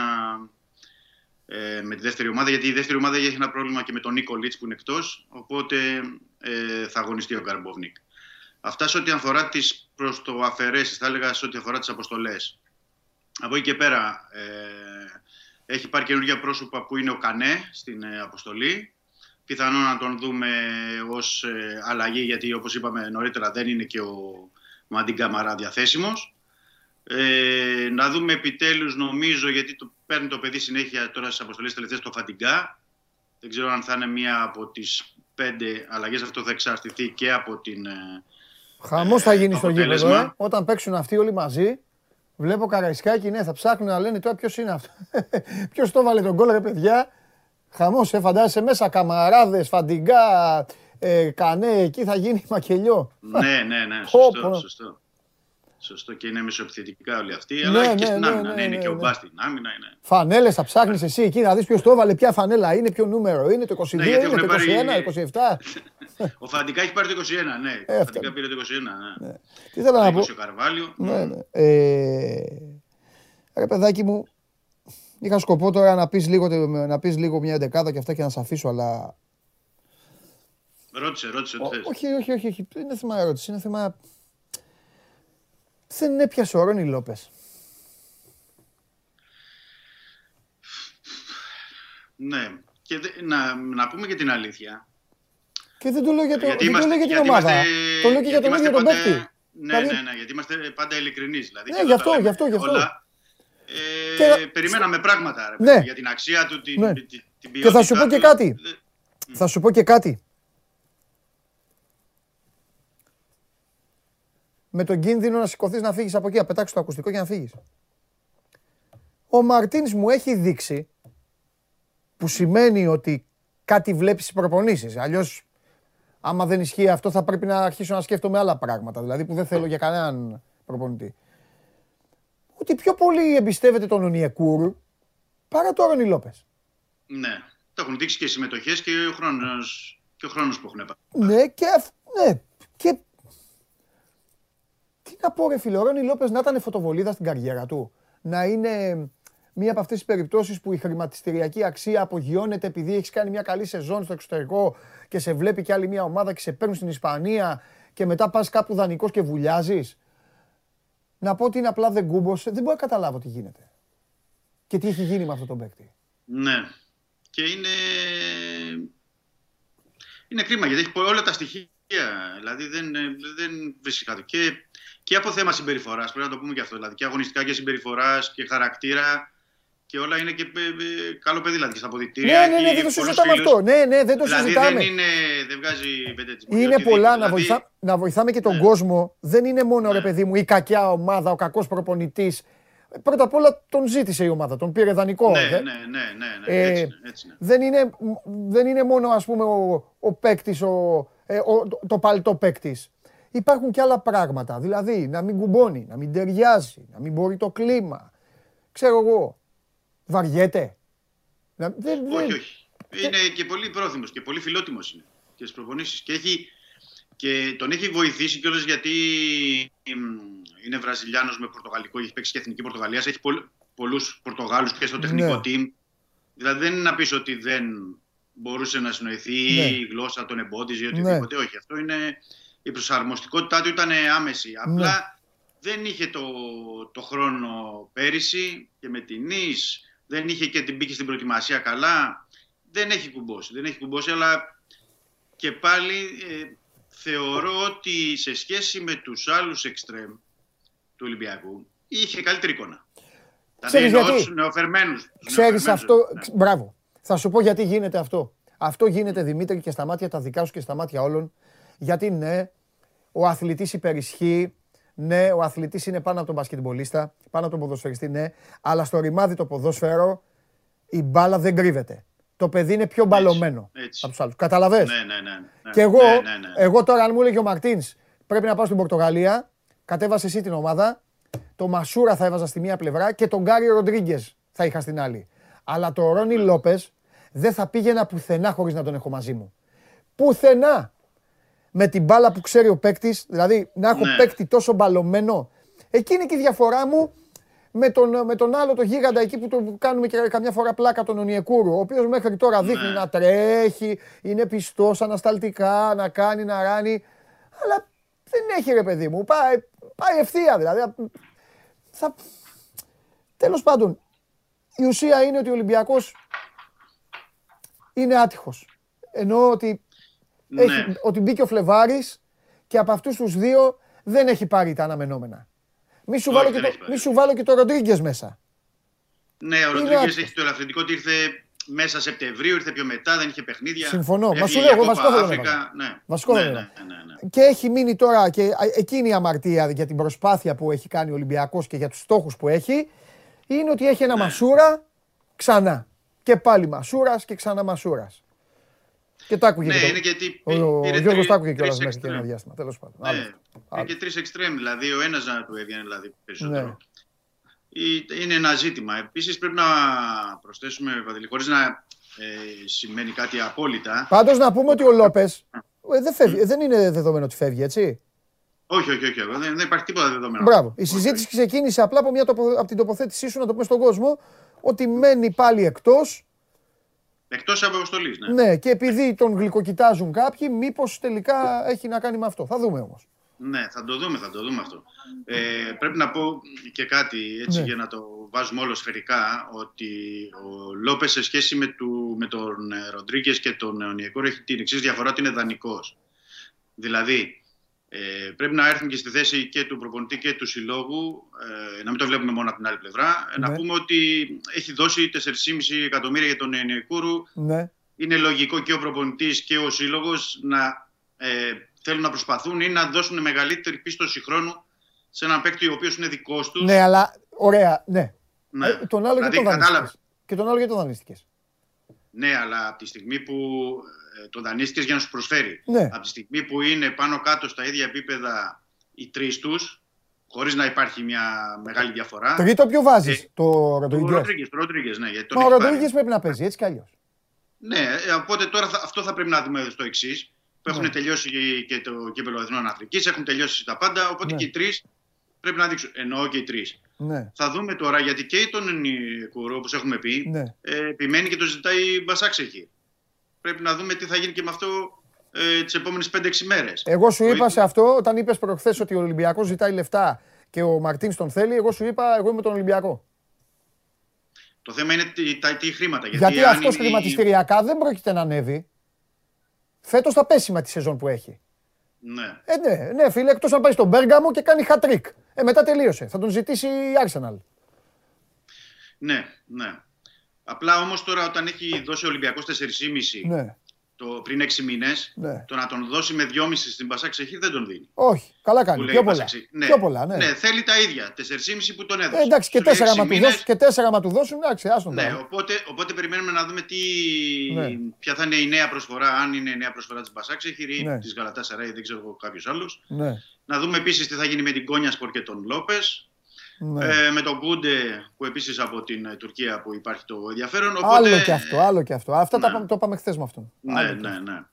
ε, με τη δεύτερη ομάδα, γιατί η δεύτερη ομάδα έχει ένα πρόβλημα και με τον Νίκο Λίτς που είναι εκτός, οπότε ε, θα αγωνιστεί ο Καρμπόβνικ. Αυτά σε ό,τι αφορά τις προς το αφαιρέσεις, θα έλεγα σε ό,τι αφορά τις αποστολές. Από εκεί και πέρα ε, έχει πάρει καινούργια πρόσωπα που είναι ο Κανέ στην ε, αποστολή. Πιθανόν να τον δούμε ως ε, αλλαγή γιατί όπως είπαμε νωρίτερα δεν είναι και ο Μαντίν Καμαρά διαθέσιμος. Ε, να δούμε επιτέλους νομίζω γιατί το παίρνει το παιδί συνέχεια τώρα στις αποστολές τελευταίες το Φαντιγκά. Δεν ξέρω αν θα είναι μία από τις πέντε αλλαγές. Αυτό θα εξαρτηθεί και από την Χαμός θα γίνει στο γήπεδο, ε. Όταν παίξουν αυτοί όλοι μαζί, Βλέπω Καραϊσκάκι, ναι, θα ψάχνουν να λένε τώρα ποιος είναι αυτό; (laughs) ποιος το βάλε τον κόλλο, ρε παιδιά; Χαμός, ε, φαντάζεσαι μέσα καμαράδες, φαντιγκά, ε, κανέ, εκεί θα γίνει μακελιό. Ναι, ναι, ναι, (laughs) σωστό, σωστό. Σωστό και είναι μεσοεπιθετικά όλοι αυτοί. Ναι, αλλά ναι, και στην ναι, άμυνα. Ναι, ναι, είναι και ο Μπάς στην άμυνα. Είναι. Φανέλες θα ψάχνεις εσύ εκεί να δεις ποιος το έβαλε, ποια φανέλα είναι, ποιο νούμερο είναι, το 22, ναι, είναι το 21, 27. (laughs) ο Φαντικά έχει πάρει το 21, ναι. Ε, ο Φαντικά πήρε το 21. Ναι. ναι. Τι θέλω να πω; Ο Καρβάλιο. Ναι, ναι. Ε, ρε παιδάκι μου, είχα σκοπό τώρα να πεις λίγο, να πεις λίγο μια εντεκάδα και αυτά και να σε αφήσω, αλλά... Ρώτησε, ρώτησε ό,τι θες. Όχι, όχι, όχι, όχι. Είναι θέμα ερώτησης, είναι θέμα δεν έπιασε ο Ρόνι Λόπες. Ναι. Και να, να πούμε και την αλήθεια. Και δεν το λέω για, το, γιατί δεν το λέω για την ομάδα. Είμαστε, το λέω και για τον ίδιο τον παίκτη. Ναι, δηλαδή... ναι, ναι, γιατί είμαστε πάντα ειλικρινείς. Δηλαδή, ναι, γι' αυτό, γι' αυτό, γι' αυτό. Όλα, ε, και... Περιμέναμε πράγματα ρε, ναι. για την αξία του, την, ναι. την, την ποιότητα Και θα σου πω και κάτι. Θα σου πω και κάτι. Με τον κίνδυνο να σηκωθείς να φύγεις από εκεί, να πετάξεις το ακουστικό και να φύγεις. Ο Μαρτίνς μου έχει δείξει που σημαίνει ότι κάτι βλέπεις στις προπονήσεις. Αλλιώς, άμα δεν ισχύει αυτό, θα πρέπει να αρχίσω να σκέφτομαι άλλα πράγματα. Δηλαδή που δεν θέλω για κανέναν προπονητή. Ότι πιο πολύ εμπιστεύεται τον Ονιεκούρ παρά τον Ρονι Λόπες. Ναι. Το έχουν δείξει και οι συμμετοχές και ο χρόνος και ο χρόνος που έχουν πάρει. Ναι, και, ναι, και τι να πω, ρε φίλε, ο Ρόνι Λόπες να ήταν φωτοβολίδα στην καριέρα του. Να είναι μία από αυτές τις περιπτώσεις που η χρηματιστηριακή αξία απογειώνεται επειδή έχεις κάνει μια καλή σεζόν στο εξωτερικό και σε βλέπει και άλλη μια ομάδα και σε παίρνουν στην Ισπανία και μετά πας κάπου δανεικός και βουλιάζεις. Να πω ότι είναι απλά δεν κούμπος, δεν μπορώ να καταλάβω τι γίνεται. Και τι έχει γίνει με αυτό τον παίκτη. Ναι. Και είναι. Είναι κρίμα γιατί έχει όλα τα στοιχεία. Δηλαδή δεν, δεν βρίσκει κάτι. Και και από θέμα συμπεριφοράς. Πρέπει να το πούμε και αυτό. Δηλαδή και αγωνιστικά και συμπεριφοράς και χαρακτήρα. Και όλα είναι και ε, ε, καλό παιδί δηλαδή και στα αποδεικτήρια. Ναι, ναι, ναι, δεν το συζητάμε αυτό. Ναι, ναι, δεν το δηλαδή, συζητάμε. Δεν, είναι, δεν βγάζει Είναι πολλά να, δηλαδή... βοηθά, να βοηθάμε και τον ναι. κόσμο. Δεν είναι μόνο ναι. ρε παιδί μου η κακιά ομάδα, ο κακός προπονητής. Πρώτα απ' όλα τον ζήτησε η ομάδα, τον πήρε δανεικό. Ναι, ναι, ναι, ναι, ναι, ε, έτσι, έτσι, ναι. Δεν, είναι, δεν είναι μόνο ας πούμε ο, ο παίκτης, ο, ε, ο, το παλτό παίκτης υπάρχουν και άλλα πράγματα. Δηλαδή να μην κουμπώνει, να μην ταιριάζει, να μην μπορεί το κλίμα. Ξέρω εγώ. Βαριέται. Να, δεν, όχι, όχι. Είναι και πολύ πρόθυμος και πολύ φιλότιμος είναι και στις προπονήσεις. Και, έχει, και τον έχει βοηθήσει κιόλας γιατί είναι Βραζιλιάνος με Πορτογαλικό, έχει παίξει και εθνική Πορτογαλίας. Έχει πολλ, πολλούς Πορτογάλους και στο τεχνικό ναι. team. Δηλαδή δεν είναι να πεις ότι δεν μπορούσε να συνοηθεί ναι. η γλώσσα τον εμπόδιζε ή ναι. οτιδήποτε. Όχι, αυτό είναι η προσαρμοστικότητά του ήταν άμεση. Ναι. Απλά δεν είχε το, το χρόνο πέρυσι και με την Νης, δεν είχε και την μπήκε στην προετοιμασία καλά. Δεν έχει κουμπώσει, δεν έχει κουμπώσει, αλλά και πάλι ε, θεωρώ ότι σε σχέση με τους άλλους εξτρέμ του Ολυμπιακού είχε καλύτερη εικόνα. Ξέρεις δηλαδή γιατί; νεοφερμένους. Ξέρεις αυτό, ναι. μπράβο. Θα σου πω γιατί γίνεται αυτό. Αυτό γίνεται Δημήτρη και στα μάτια τα δικά σου και στα μάτια όλων γιατί ναι, ο αθλητής υπερισχύει, ναι, ο αθλητής είναι πάνω από τον μπασκετμπολίστα, πάνω από τον ποδοσφαιριστή, ναι, αλλά στο ρημάδι το ποδόσφαιρο η μπάλα δεν κρύβεται. Το παιδί είναι πιο μπαλωμένο από τους άλλους. Καταλαβέ. Ναι, ναι, ναι, ναι. Και εγώ, ναι, ναι, ναι. εγώ τώρα, αν μου έλεγε ο Μαρτίνς, πρέπει να πάω στην Πορτογαλία, κατέβασε εσύ την ομάδα, το Μασούρα θα έβαζα στη μία πλευρά και τον Γκάρι Ροντρίγκες θα είχα στην άλλη. Αλλά το Ρόνι Λόπες δεν θα πήγαινα πουθενά χωρίς να τον έχω μαζί μου. Πουθενά. Με την μπάλα που ξέρει ο παίκτης, δηλαδή να έχω ναι. παίκτη τόσο μπαλωμένο. Εκείνη και η διαφορά μου με τον, με τον άλλο το γίγαντα εκεί που το κάνουμε και καμιά φορά πλάκα τον Ονιεκούρου, ο οποίος μέχρι τώρα δείχνει ναι. να τρέχει, είναι πιστός ανασταλτικά, να κάνει, να ράνει. Αλλά δεν έχει ρε παιδί μου. Πάει, πάει ευθεία δηλαδή. Θα... Τέλος πάντων, η ουσία είναι ότι ο Ολυμπιακός είναι άτυχος. Εννοώ ότι, ναι. έχει, ότι μπήκε ο Φλεβάρης και από αυτούς τους δύο δεν έχει πάρει τα αναμενόμενα. Μη σου, βάλω, και το, μη σου βάλω και το Ροντρίγκες μέσα. Ναι, ο Ροντρίγκες έχει το ελαφρυντικό ότι ήρθε μέσα Σεπτεμβρίου, ήρθε πιο μετά, δεν είχε παιχνίδια. Συμφωνώ. Μα σου λέω, εγώ βασικό θέλω να ναι. Βασικό ναι, ναι, ναι, ναι, Και έχει μείνει τώρα και εκείνη η αμαρτία για την προσπάθεια που έχει κάνει ο Ολυμπιακός και για τους στόχους που έχει, είναι ότι έχει ένα ναι. μασούρα ξανά. Και πάλι μασούρας και ξανά μασούρας. Και το άκουγε. Ναι, και είναι γιατί. Ο, ο Γιώργος το άκουγε κιόλας μέσα και ένα διάστημα. Τέλος πάντων. Ναι. Είναι και τρεις εξτρέμ, δηλαδή ο ένας να του έβγαινε δηλαδή, περισσότερο. Ναι. Είναι ένα ζήτημα. Επίσης πρέπει να προσθέσουμε, Βαδελή, χωρίς να ε, σημαίνει κάτι απόλυτα. Πάντως να πούμε ότι ο Λόπες ε, δεν, φεύγει, δεν είναι δεδομένο ότι φεύγει, έτσι. Όχι, όχι, όχι. Δεν, δεν υπάρχει τίποτα δεδομένο. Μπράβο. Η συζήτηση ξεκίνησε απλά από, μια, από την τοποθέτησή σου, να το πούμε στον κόσμο, ότι μένει πάλι εκτός Εκτός από αποστολής, ναι. Ναι, και επειδή τον γλυκοκοιτάζουν κάποιοι, μήπως τελικά έχει να κάνει με αυτό. Θα δούμε όμως. Ναι, θα το δούμε, θα το δούμε αυτό. Ε, πρέπει να πω και κάτι έτσι ναι. για να το βάζουμε όλο σφαιρικά ότι ο Λόπες σε σχέση με, του, με τον Ροντρίγκες και τον Νεονιακό έχει την εξής διαφορά ότι είναι δανεικός. Δηλαδή, ε, πρέπει να έρθουν και στη θέση και του προπονητή και του συλλόγου, ε, να μην το βλέπουμε μόνο από την άλλη πλευρά, ε, ναι. να πούμε ότι έχει δώσει 4,5 εκατομμύρια για τον Ενιακούρου. Ναι. Είναι λογικό και ο προπονητής και ο σύλλογος να ε, θέλουν να προσπαθούν ή να δώσουν μεγαλύτερη πίστοση χρόνου σε έναν παίκτη ο οποίος είναι δικός τους. Ναι, αλλά ωραία, ναι. ναι. Ε, τον άλλο δηλαδή, για τον Και τον άλλο για τον δανείστηκε. Ναι, αλλά από τη στιγμή που ε, τον δανείστηκε για να σου προσφέρει. Ναι. Από τη στιγμή που είναι πάνω κάτω στα ίδια επίπεδα οι τρεις τους, χωρίς να υπάρχει μια μεγάλη διαφορά. Τρίτο ποιο βάζεις, ε, το Ροντρίγκες; Το Ροντρίγκες, ναι. Γιατί ο Ροντρίγκες πρέπει να παίζει έτσι κι αλλιώς. Ναι, ε, οπότε τώρα θα, αυτό θα πρέπει να δούμε στο εξής. Που έχουν ναι. τελειώσει και το κύπελο Εθνών Αφρική, έχουν τελειώσει τα πάντα. Οπότε ναι. και οι τρεις πρέπει να δείξουν. Εννοώ και οι τρεις. Ναι. Θα δούμε τώρα γιατί και τον Κουρό, όπως έχουμε πει, ναι. ε, επιμένει και το ζητάει η Μπασάξεχη πρέπει να δούμε τι θα γίνει και με αυτό ε, τις επόμενες 5-6 μέρες. Εγώ σου είπα σε αυτό, όταν είπες προχθές ότι ο Ολυμπιακός ζητάει λεφτά και ο Μαρτίν τον θέλει, εγώ σου είπα, εγώ είμαι τον Ολυμπιακό. Το θέμα είναι τι, τι, τι χρήματα. Γιατί, γιατί αυτός είναι... χρηματιστηριακά δεν πρόκειται να ανέβει. Φέτος θα πέσει με τη σεζόν που έχει. Ναι. Ε, ναι, ναι, φίλε, εκτός αν πάει στον Μπέργαμο και κάνει hat-trick. Ε, μετά τελείωσε. Θα τον ζητήσει η Arsenal. Ναι, ναι. Απλά όμως τώρα όταν έχει δώσει ο Ολυμπιακός 4,5 ναι. το, πριν 6 μήνες, ναι. το να τον δώσει με 2,5 στην Πασάξη δεν τον δίνει. Όχι, καλά κάνει. Πιο πολλά. Ναι. Πιο πολλά ναι. ναι, θέλει τα ίδια. 4,5 που τον έδωσε. Ε, εντάξει, και 4 άμα του δώσουν, και 4 του δώσουν, εντάξει, άστον. Ναι, οπότε, οπότε περιμένουμε να δούμε τι, ναι. ποια θα είναι η νέα προσφορά, αν είναι η νέα προσφορά της Πασάξη ή ναι. της Γαλατά Σαράι, δεν ξέρω κάποιος άλλος. Ναι. Να δούμε επίσης τι θα γίνει με την Κόνιας Σπορ και τον Λόπες. Ναι. Ε, με τον Κούντε που επίσης από την ε, Τουρκία που υπάρχει το ενδιαφέρον. Οπότε... Άλλο και αυτό, άλλο και αυτό. Αυτά ναι. τα, το είπαμε χθες με αυτόν. Ναι, ναι, ναι.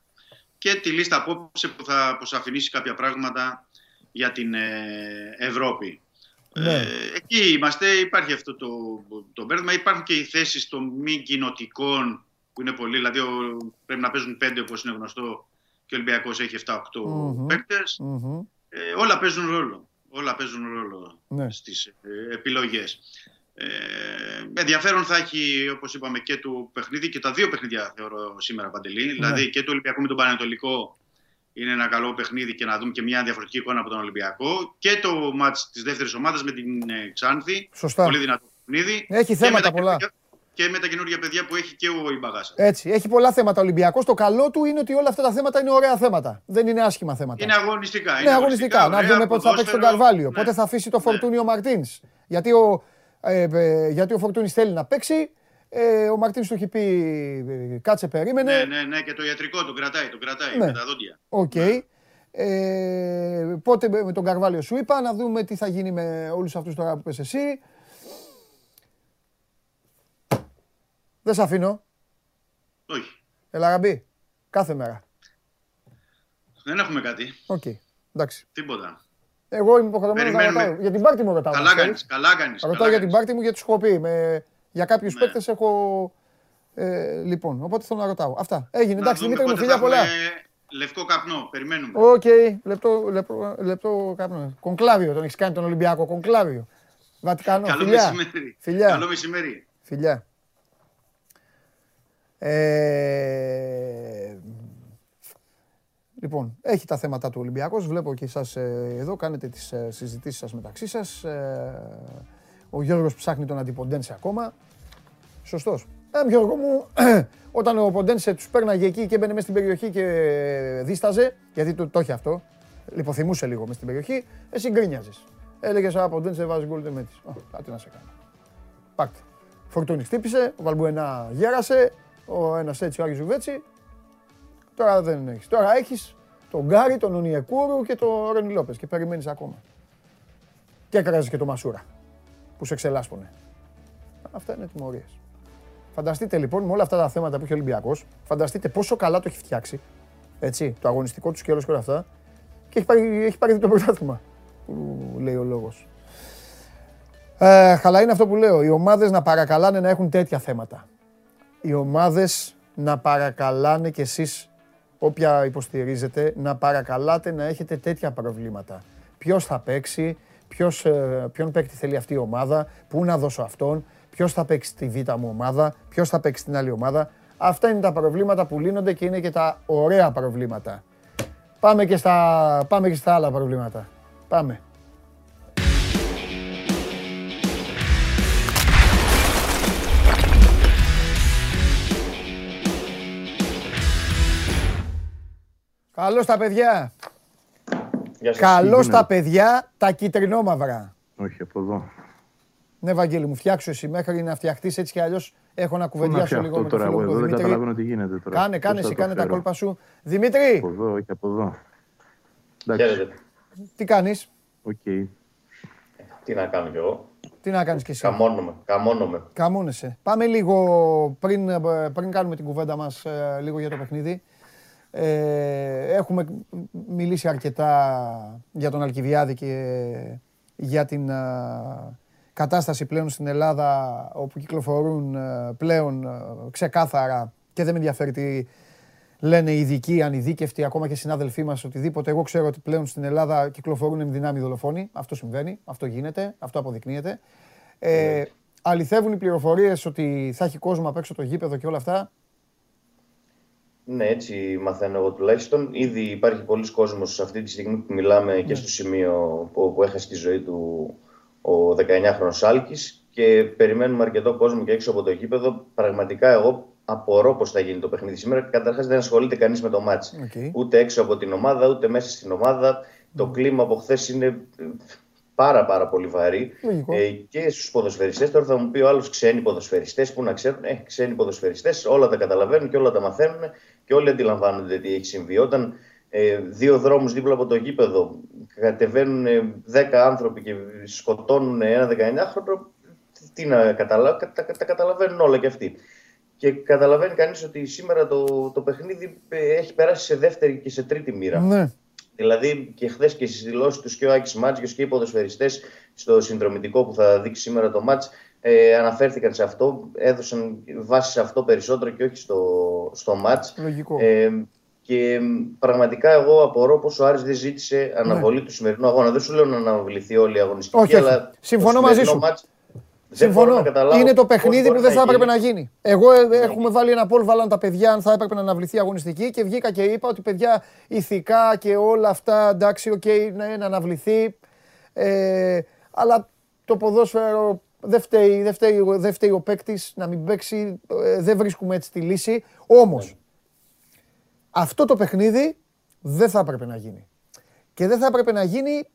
Και τη λίστα απόψε που θα αποσαφηνίσει κάποια πράγματα για την ε, Ευρώπη. Ναι. Ε, εκεί είμαστε, υπάρχει αυτό το, το μπέρδεμα. Υπάρχουν και οι θέσεις των μη κοινοτικών που είναι πολλοί, δηλαδή πρέπει να παίζουν πέντε όπως είναι γνωστό και ο Ολυμπιακός έχει 7-8 mm-hmm. παικτες Ε, όλα παίζουν ρόλο όλα παίζουν ρόλο ναι. στις ε, επιλογές. Ε, ενδιαφέρον θα έχει, όπως είπαμε, και του παιχνίδι και τα δύο παιχνίδια θεωρώ σήμερα Παντελή. Ναι. Δηλαδή και το Ολυμπιακό με τον Πανετολικό είναι ένα καλό παιχνίδι και να δούμε και μια διαφορετική εικόνα από τον Ολυμπιακό. Και το μάτς της δεύτερης ομάδας με την ε, Ξάνθη. Σωστά. Πολύ δυνατό παιχνίδι. Έχει θέματα πολλά και με τα καινούργια παιδιά που έχει και ο Ιμπαγάσα. Έτσι. Έχει πολλά θέματα Ολυμπιακός. Το καλό του είναι ότι όλα αυτά τα θέματα είναι ωραία θέματα. Δεν είναι άσχημα θέματα. Είναι αγωνιστικά. Είναι, είναι αγωνιστικά. Να δούμε πότε θα παίξει τον Καρβάλιο. Ναι. Πότε θα αφήσει το Φορτούνη ο ναι. Μαρτίνς. Γιατί, ο, ε, ε, γιατί ο Φορτούνης θέλει να παίξει. Ε, ο Μαρτίνς του έχει πει ε, κάτσε περίμενε. Ναι, ναι, ναι, και το ιατρικό τον κρατάει, τον κρατάει ναι. με τα δόντια. OK. Okay. Ναι. Ε, πότε με τον Καρβάλιο σου είπα, να δούμε τι θα γίνει με όλους αυτούς τώρα που πες εσύ. Δεν σε αφήνω. Όχι. Ελά, γαμπή. Κάθε μέρα. Δεν έχουμε κάτι. OK. Okay. Εντάξει. Τίποτα. Εγώ είμαι υποχρεωμένος να ρωτάω. Για την πάρτι μου ρωτάω. Καλά κάνεις. Καλά κάνεις, ρωτάω για την πάρτι μου γιατί σου έχω πει. Με... Για κάποιους ναι. παίκτες έχω. Ε, λοιπόν, οπότε θέλω να ρωτάω. Αυτά. Έγινε. Εντάξει, Δημήτρη μου, φιλιά πολλά. Λευκό καπνό, περιμένουμε. OK, okay. λεπτό, λεπτό, λεπτό καπνό. Κονκλάβιο τον έχεις κάνει τον Ολυμπιακό. Κονκλάβιο. Βατικανό. Καλό φιλιά. μεσημέρι. Φιλιά. Καλό μεσημέρι. Φιλιά. Ε... Λοιπόν, έχει τα θέματα του Ολυμπιακός. Βλέπω και εσάς ε, εδώ κάνετε τις ε, συζητήσεις σας μεταξύ σας. Ε, ο Γιώργος ψάχνει τον αντιποντένσε ακόμα. Σωστός. Ε, Γιώργο μου, (clears throat) όταν ο Ποντένσε τους πέρναγε εκεί και έμπαινε μέσα στην περιοχή και δίσταζε, γιατί το, το έχει αυτό, λιποθυμούσε λίγο μέσα στην περιοχή, εσύ γκρίνιαζες. Έλεγες, α, Ποντένσε βάζεις γκολ δεν μέτης. Κάτι να σε κάνει. Πάρτε. Φορτούνης χτύπησε, ο Βαλμπουενά γέρασε, ο ένας έτσι, ο Άγιος Ζουβέτσι. Τώρα δεν έχεις. Τώρα έχεις τον Γκάρι, τον Ονιεκούρου και τον Ρένι Λόπες και περιμένεις ακόμα. Και έκραζες και τον Μασούρα που σε ξελάσπουνε. Αυτά είναι τιμωρίες. Φανταστείτε λοιπόν με όλα αυτά τα θέματα που έχει ο Ολυμπιακός, φανταστείτε πόσο καλά το έχει φτιάξει. Έτσι, το αγωνιστικό του σκέλος και όλα αυτά. Και έχει πάρει, έχει πάρει το πρωτάθλημα. Που λέει ο λόγος. Ε, αλλά είναι αυτό που λέω. Οι ομάδες να παρακαλάνε να έχουν τέτοια θέματα. Οι ομάδες να παρακαλάνε κι εσείς, όποια υποστηρίζετε, να παρακαλάτε να έχετε τέτοια προβλήματα. Ποιος θα παίξει, ποιος, ε, ποιον παίκτη θέλει αυτή η ομάδα, πού να δώσω αυτόν, ποιος θα παίξει τη β' μου ομάδα, ποιος θα παίξει την άλλη ομάδα. Αυτά είναι τα προβλήματα που λύνονται και είναι και τα ωραία προβλήματα. Πάμε και στα, πάμε και στα άλλα προβλήματα. Πάμε. Καλώς τα παιδιά. Καλώς τα παιδιά τα κυτρινόμαυρα. Όχι, από εδώ. Ναι, Βαγγέλη μου, φτιάξω εσύ μέχρι να φτιαχτείς έτσι κι αλλιώς. Έχω να κουβεντιάσω λίγο με τον φίλο μου. Δεν καταλαβαίνω τι γίνεται τώρα. Κάνε, κάνε, εσύ κάνε τα κόλπα σου. Δημήτρη! Από εδώ, όχι από εδώ. Εντάξει. Τι κάνεις; Οκ. Τι να κάνω κι εγώ. Τι να κάνεις κι εσύ; Καμώνομαι. Καμώνομαι. Καμώνεσαι. Πάμε λίγο πριν, πριν κάνουμε την κουβέντα μας ε, λίγο για το παιχνίδι. Ε, έχουμε μιλήσει αρκετά για τον Αλκιβιάδη και για την κατάσταση πλέον στην Ελλάδα όπου κυκλοφορούν ε, πλέον ε, ξεκάθαρα και δεν με ενδιαφέρει τι λένε οι ειδικοί, ανειδίκευτοι, ακόμα και συνάδελφοί μας, οτιδήποτε. Εγώ ξέρω ότι πλέον στην Ελλάδα κυκλοφορούν ενδυνάμει δολοφόνοι. Αυτό συμβαίνει, αυτό γίνεται, αυτό αποδεικνύεται. Ε, αληθεύουν οι πληροφορίες ότι θα έχει κόσμο απ' έξω το γήπεδο και όλα αυτά. Ναι, έτσι μαθαίνω εγώ τουλάχιστον. Ήδη υπάρχει πολλοί κόσμος αυτή τη στιγμή που μιλάμε και ναι. στο σημείο που, που έχασε τη ζωή του ο 19χρονος Άλκης και περιμένουμε αρκετό κόσμο και έξω από το γήπεδο. Πραγματικά εγώ απορώ πώς θα γίνει το παιχνίδι σήμερα. Καταρχάς δεν ασχολείται κανείς με το μάτς. Ούτε έξω από την ομάδα, ούτε μέσα στην ομάδα. Το κλίμα από χθες είναι πάρα πάρα πολύ βαρύ ε, και στους ποδοσφαιριστές. Τώρα θα μου πει ο άλλος ξένοι ποδοσφαιριστές που να ξέρουν. Ε, ξένοι ποδοσφαιριστές όλα τα καταλαβαίνουν και όλα τα μαθαίνουν και όλοι αντιλαμβάνονται τι έχει συμβεί. Όταν ε, δύο δρόμους δίπλα από το γήπεδο, κατεβαίνουν 10 άνθρωποι και σκοτώνουν ένα 19χρονο, τι να καταλάβουν, τα, τα, καταλαβαίνουν όλα και αυτοί. Και καταλαβαίνει κανείς ότι σήμερα το, το παιχνίδι ε, έχει περάσει σε δεύτερη και σε τρίτη μοίρα. Ναι. Δηλαδή και χθες και στις δηλώσεις τους και ο Άκης Μάτζιος και οι ποδοσφαιριστές στο συνδρομητικό που θα δείξει σήμερα το μάτς ε, αναφέρθηκαν σε αυτό, έδωσαν βάση σε αυτό περισσότερο και όχι στο, στο μάτς. Λογικό. Ε, και πραγματικά εγώ απορώ πώς ο Άρης δεν ζήτησε αναβολή ναι. του σημερινού αγώνα. Δεν σου λέω να αναβληθεί όλη η αγωνιστική, όχι, αλλά. Συμφωνώ μαζί σου. Ματς, Συμφωνώ. Είναι το παιχνίδι που δεν θα έπρεπε να γίνει. Εγώ ε, ναι. έχουμε βάλει ένα poll, βάλαν τα παιδιά αν θα έπρεπε να αναβληθεί η αγωνιστική και βγήκα και είπα ότι παιδιά ηθικά και όλα αυτά εντάξει, OK, okay, ναι, να αναβληθεί. Ε, αλλά το ποδόσφαιρο δεν φταίει, δεν φταίει, δεν φταίει ο παίκτης να μην παίξει. Ε, δεν βρίσκουμε έτσι τη λύση. Όμως, ναι. Αυτό το παιχνίδι δεν θα έπρεπε να γίνει. Και δεν θα έπρεπε να γίνει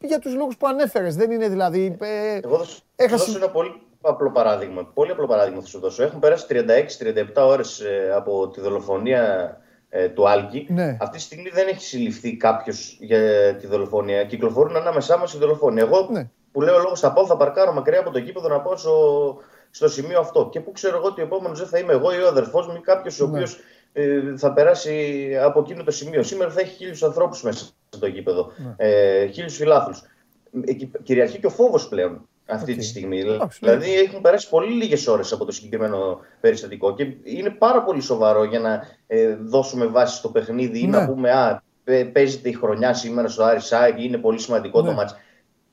για τους λόγους που ανέφερες. Δεν είναι δηλαδή... Ε, Εγώ θα σου δώσω ένα πολύ απλό παράδειγμα. Πολύ απλό παράδειγμα θα σου δώσω. Έχουν περάσει 36-37 ώρες ε, από τη δολοφονία ε, του Άλκη. Ναι. Αυτή τη στιγμή δεν έχει συλληφθεί κάποιος για τη δολοφονία. Κυκλοφορούν ανάμεσά μας οι δολοφόνοι. Εγώ ναι. Που λέω λόγος θα πάω, θα παρκάρω μακριά από το κήπεδο να πάω στο, στο σημείο αυτό. Και πού ξέρω εγώ ότι ο επόμενος δεν θα είμαι εγώ ή ο αδερφός μου ή κάποιος ναι. ο οποίος ε, θα περάσει από εκείνο το σημείο. Σήμερα θα έχει χίλιους ανθρώπους μέσα στο γήπεδο, ναι. ε, χίλιους φιλάθλους. Ε, κυριαρχεί και ο φόβος πλέον αυτή τη στιγμή. δηλαδή έχουν περάσει πολύ λίγες ώρες από το συγκεκριμένο περιστατικό και είναι πάρα πολύ σοβαρό για να ε, δώσουμε βάση στο παιχνίδι ή να ναι. πούμε Α, παίζεται η χρονιά σήμερα στο Άρη Σάγκ, είναι πολύ σημαντικό το ναι. μάτς.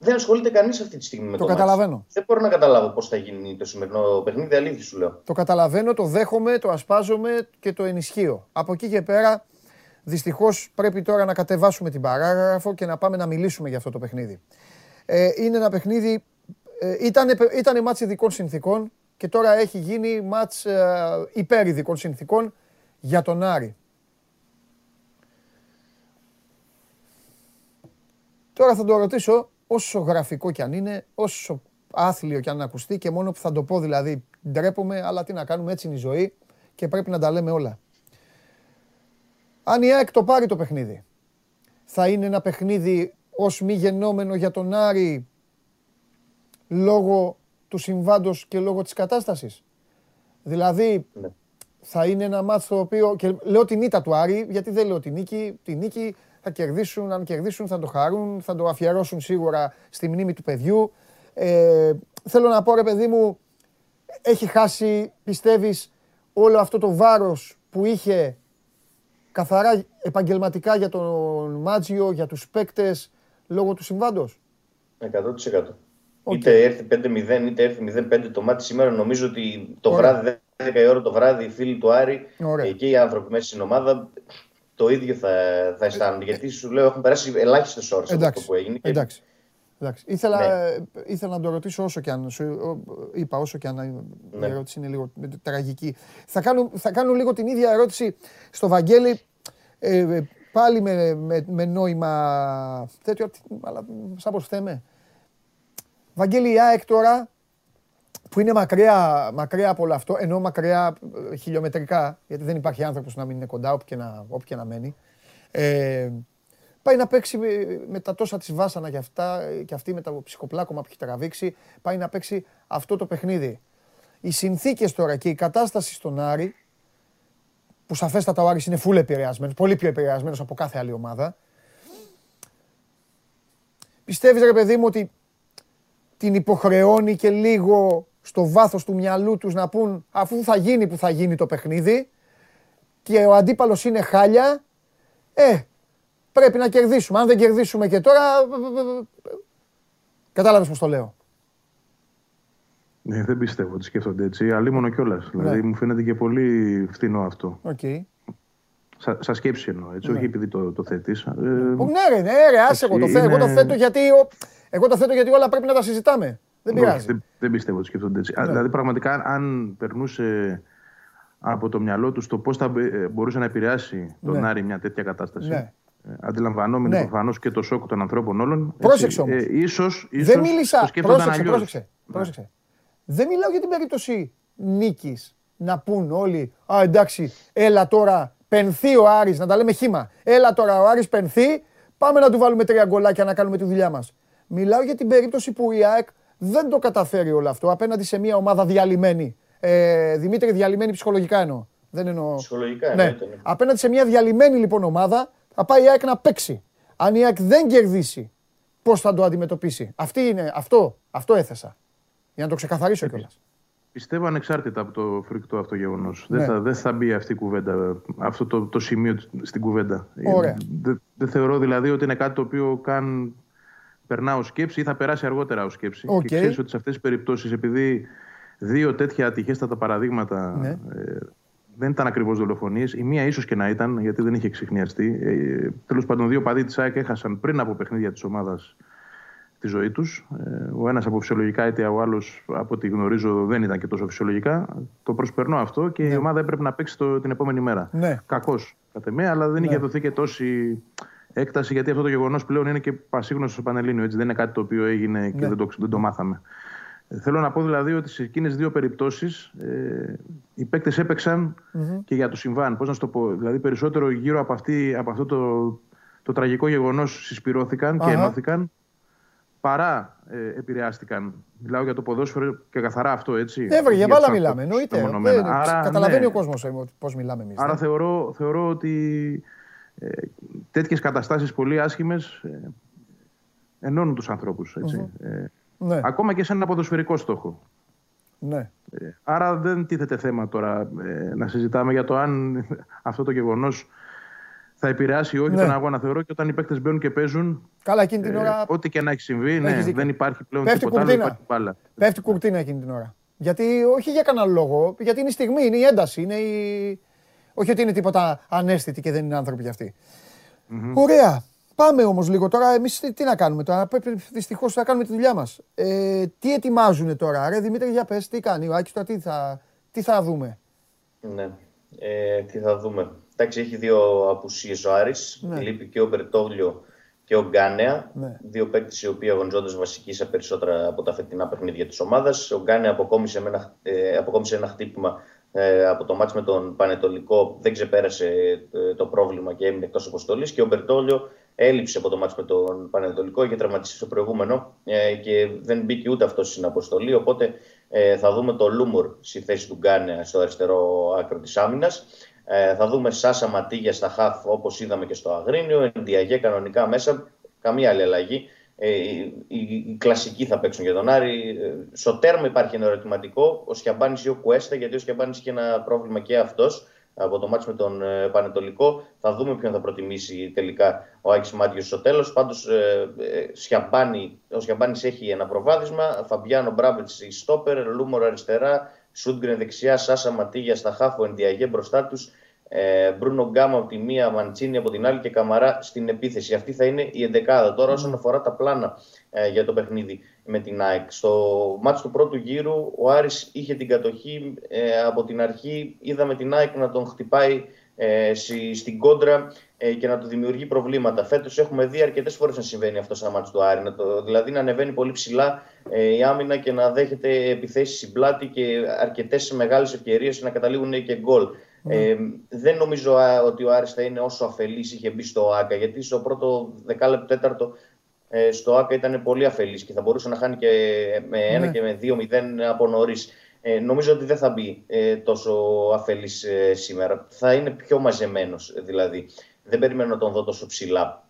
Δεν ασχολείται κανείς αυτή τη στιγμή με το, το καταλαβαίνω. Δεν μπορώ να καταλάβω πώς θα γίνει το σημερινό παιχνίδι. Αλήθεια σου λέω. Το καταλαβαίνω, το δέχομαι, το ασπάζομαι και το ενισχύω. Από εκεί και πέρα, δυστυχώς πρέπει τώρα να κατεβάσουμε την παράγραφο και να πάμε να μιλήσουμε για αυτό το παιχνίδι. Ε, είναι ένα παιχνίδι. Ε, ήταν, ήτανε μάτς ειδικών συνθήκων και τώρα έχει γίνει μάτς ε, υπέρ ειδικών συνθήκων για τον Άρη. Τώρα θα το ρωτήσω όσο γραφικό κι αν είναι, όσο άθλιο κι αν ακουστεί και μόνο που θα το πω δηλαδή ντρέπομαι, αλλά τι να κάνουμε, έτσι είναι η ζωή και πρέπει να τα λέμε όλα. Αν η ΑΕΚ το πάρει το παιχνίδι, θα είναι ένα παιχνίδι ως μη γεννόμενο για τον Άρη λόγω του συμβάντος και λόγω της κατάστασης. Δηλαδή, ναι. θα είναι ένα μάτσο το οποίο, και λέω την ήττα του Άρη, γιατί δεν λέω την νίκη, την νίκη θα κερδίσουν, αν κερδίσουν θα το χαρούν, θα το αφιερώσουν σίγουρα στη μνήμη του παιδιού. Ε, θέλω να πω ρε παιδί μου, έχει χάσει, πιστεύεις, όλο αυτό το βάρος που είχε καθαρά επαγγελματικά για τον Μάτζιο, για τους παίκτες, λόγω του συμβάντος; 100%. Okay. Είτε έρθει 5-0 είτε έρθει 0-5 το μάτι σήμερα, νομίζω ότι το βράδυ, 10 η ώρα το βράδυ, οι φίλοι του Άρη και οι άνθρωποι μέσα στην ομάδα το ίδιο θα, θα αισθάνονται. Ε, γιατί σου λέω έχουν περάσει ελάχιστες ώρες από αυτό που έγινε. Εντάξει. Εντάξει. Ήθελα, ναι. ήθελα να το ρωτήσω όσο και αν. Σου είπα όσο και αν ναι. η ερώτηση είναι λίγο τραγική. Θα κάνω, θα κάνω λίγο την ίδια ερώτηση στο Βαγγέλη. Ε, πάλι με, με, με νόημα τέτοιο, αλλά σαν πως θέμε. Βαγγέλη η ΑΕΚ τώρα που είναι μακριά, μακριά από όλο αυτό, ενώ μακριά ε, χιλιομετρικά, γιατί δεν υπάρχει άνθρωπος να μην είναι κοντά, όπου και να, όπου και να μένει. Ε, πάει να παίξει με, τα τόσα της βάσανα και αυτά, και αυτή με το ψυχοπλάκωμα που έχει τραβήξει, πάει να παίξει αυτό το παιχνίδι. Οι συνθήκες τώρα και η κατάσταση στον Άρη, που σαφέστατα ο Άρης είναι φούλε επηρεασμένος, πολύ πιο επηρεασμένος από κάθε άλλη ομάδα. Πιστεύεις ρε παιδί μου ότι την υποχρεώνει και λίγο στο βάθος του μυαλού τους να πούν αφού θα γίνει που θα γίνει το παιχνίδι και ο αντίπαλος είναι χάλια, ε, πρέπει να κερδίσουμε. Αν δεν κερδίσουμε και τώρα, κατάλαβες πώς το λέω. Ναι, δεν πιστεύω ότι σκέφτονται έτσι. Αλλήμωνο κιόλας. Ναι. Δηλαδή μου φαίνεται και πολύ φθηνό αυτό. Okay. Σα, σα σκέψη εννοώ, έτσι, ναι. όχι επειδή το, το θέτεις. Ε, ναι, ρε, ναι, ρε, άσε εγώ το, είναι... εγώ το θέτω γιατί, εγώ το θέτω γιατί όλα πρέπει να τα συζητάμε. Δεν πειράζει. δεν, δεν πιστεύω ότι σκέφτονται έτσι. Ναι. Δηλαδή, πραγματικά, αν περνούσε από το μυαλό τους το πώς θα ε, μπορούσε να επηρεάσει τον ναι. Άρη μια τέτοια κατάσταση. Ναι. Ε, αντιλαμβανόμενοι ναι. προφανώς και το σοκ των ανθρώπων όλων. Πρόσεξε όμως. Ε, ίσως, ίσως δεν μίλησα. Πρόσεξε, πρόσεξε, πρόσεξε. Δεν μιλάω για την περίπτωση νίκης να πούν όλοι Α, εντάξει, έλα τώρα, πενθεί ο Άρης, να τα λέμε χήμα. Έλα τώρα ο Άρης πενθεί, πάμε να του βάλουμε τρία γκολάκια να κάνουμε τη δουλειά μας. Μιλάω για την περίπτωση που η ΑΕΚ δεν το καταφέρει όλο αυτό απέναντι σε μια ομάδα διαλυμένη. Ε, Δημήτρη, διαλυμένη ψυχολογικά εννοώ. Δεν εννοώ. Ψυχολογικά ναι. ναι. Απέναντι σε μια διαλυμένη λοιπόν ομάδα θα πάει η ΑΕΚ να παίξει. Αν η ΑΕΚ δεν κερδίσει, πώς θα το αντιμετωπίσει; Αυτή είναι, αυτό, αυτό έθεσα. Για να το ξεκαθαρίσω κιόλας. Πιστεύω ανεξάρτητα από το φρικτό αυτό γεγονός. Ναι. Δεν, θα, δεν θα μπει αυτή η κουβέντα, αυτό το, το σημείο στην κουβέντα. Ωραία. Δεν, δεν θεωρώ δηλαδή ότι είναι κάτι το οποίο καν περνά ω σκέψη ή θα περάσει αργότερα ω σκέψη. Okay. Και ξέρεις ότι σε αυτές τις περιπτώσεις, επειδή δύο τέτοια ατυχέστατα παραδείγματα ναι. ε, δεν ήταν ακριβώς δολοφονίες, η μία ίσως και να ήταν, γιατί δεν είχε ξεχνιαστεί. Ε, Τέλος πάντων, δύο παδί της ΑΕΚ έχασαν πριν από παιχνίδια της ομάδας τη ζωή τους. Ε, ο ένας από φυσιολογικά αίτια, ο άλλος από ό,τι γνωρίζω δεν ήταν και τόσο φυσιολογικά. Το προσπερνώ αυτό και ναι. η ομάδα έπρεπε να παίξει το, την επόμενη μέρα. Ναι. Κακώ, κατά με, αλλά δεν ναι. είχε δοθεί και τόση έκταση, γιατί αυτό το γεγονός πλέον είναι και πασίγνωστο στο Πανελλήνιο. Έτσι. Δεν είναι κάτι το οποίο έγινε και ναι. δεν, το, δεν το μάθαμε. Ε, θέλω να πω δηλαδή ότι σε εκείνες δύο περιπτώσεις ε, οι παίκτες και για το συμβάν. Πώς να σου το πω, δηλαδή περισσότερο γύρω από, αυτή, από αυτό το, το τραγικό γεγονός συσπηρώθηκαν και ενώθηκαν παρά ε, επηρεάστηκαν. Μιλάω για το ποδόσφαιρο και καθαρά αυτό, έτσι. Ναι, για μπάλα μιλάμε, εννοείται. Άρα, καταλαβαίνει ναι. ο κόσμος ε, πώς μιλάμε εμείς. Άρα ναι. θεωρώ, θεωρώ ότι ε, τέτοιες καταστάσεις πολύ άσχημες ε, ενώνουν τους ανθρώπους. Ε, ναι. Ακόμα και σε έναν ποδοσφαιρικό στόχο. Ναι. Ε, άρα δεν τίθεται θέμα τώρα να συζητάμε για το αν (laughs) αυτό το γεγονός θα επηρεάσει όχι ναι. τον αγώνα. Θεωρώ και όταν οι παίκτες μπαίνουν και παίζουν. Καλά, εκείνη την ώρα. Ε, ό,τι και να έχει συμβεί, ναι, δεν υπάρχει πλέον Πέφτει τίποτα άλλο. Υπάρχει μπάλα. Πέφτει κουρτίνα εκείνη την ώρα. Γιατί όχι για κανένα λόγο, γιατί είναι η στιγμή, είναι η ένταση. Είναι η... Όχι ότι είναι τίποτα ανέστητη και δεν είναι άνθρωποι κι αυτοί. Mm-hmm. Ωραία. Πάμε όμως λίγο τώρα. Εμείς τι, τι, να κάνουμε τώρα; Πρέπει δυστυχώς να κάνουμε τη δουλειά μας. Ε, τι ετοιμάζουν τώρα, ρε Δημήτρη, για πες, τι κάνει ο Άκης τώρα, τι θα, τι θα δούμε; Ναι. Ε, τι θα δούμε. Εντάξει, έχει δύο απουσίες ο Άρης. Ναι. Λείπει και ο Μπερτόγλιο και ο Γκάνεα. Ναι. Δύο παίκτες οι οποίοι αγωνιζόνται βασικοί σε περισσότερα από τα φετινά παιχνίδια της ομάδας. Ο Γκάνεα αποκόμισε, ένα, ε, αποκόμισε ένα χτύπημα ε, από το μάτς με τον Πανετολικό. Δεν ξεπέρασε ε, το πρόβλημα και έμεινε εκτός αποστολής. Και ο Μπερτόγλιο έλειψε από το μάτς με τον Πανετολικό. Είχε τραυματιστεί στο προηγούμενο ε, και δεν μπήκε ούτε αυτός στην αποστολή. Οπότε ε, θα δούμε το Λούμορ στη θέση του Γκάνεα στο αριστερό άκρο της άμυνας. Ε, θα δούμε Σάσα Ματίγια στα χαφ όπως είδαμε και στο Αγρίνιο. Ενδιαγέ κανονικά μέσα. Καμία άλλη αλλαγή. Ε, οι, οι, κλασικοί θα παίξουν για τον Άρη. Ε, στο τέρμα υπάρχει ένα ερωτηματικό. Ο Σιαμπάνης ή ο Κουέστα, γιατί ο Σιαμπάνης είχε ένα πρόβλημα και αυτός από το ματς με τον ε, Πανετολικό. Θα δούμε ποιον θα προτιμήσει τελικά ο Άκης Μάντζιος στο τέλος. Πάντως, ε, ε, ο Σιαμπάνης έχει ένα προβάδισμα. Φαμπιάνο Μπράμπετς στόπερ, Λούμορ αριστερά, Σούντγκρεν δεξιά, Σάσα Ματίγια στα χαφ ο, Ενδιαγέ μπροστά τους. Ε, Μπρούνο Γκάμα από τη μία, Μαντσίνη από την άλλη και Καμαρά στην επίθεση. Αυτή θα είναι η εντεκάδα. Τώρα, όσον αφορά τα πλάνα ε, για το παιχνίδι με την ΑΕΚ. Στο ματς του πρώτου γύρου, ο Άρης είχε την κατοχή ε, από την αρχή. Είδαμε την ΑΕΚ να τον χτυπάει ε, στην κόντρα ε, και να του δημιουργεί προβλήματα. Φέτος έχουμε δει αρκετές φορές να συμβαίνει αυτό σαν μάτι του Άρη. Να το, δηλαδή να ανεβαίνει πολύ ψηλά ε, η άμυνα και να δέχεται επιθέσεις στην πλάτη και αρκετές μεγάλες ευκαιρίες να καταλήγουν και γκολ. Ε, δεν νομίζω ότι ο Άρης θα είναι όσο αφελής είχε μπει στο ΆΚΑ, γιατί στο πρώτο δεκάλεπτο τέταρτο ε, στο ΆΚΑ ήταν πολύ αφελής και θα μπορούσε να χάνει και με ένα ναι. και με δύο μηδέν από νωρίς. Ε, νομίζω ότι δεν θα μπει ε, τόσο αφελής ε, σήμερα. Θα είναι πιο μαζεμένος δηλαδή. Δεν περιμένω να τον δω τόσο ψηλά.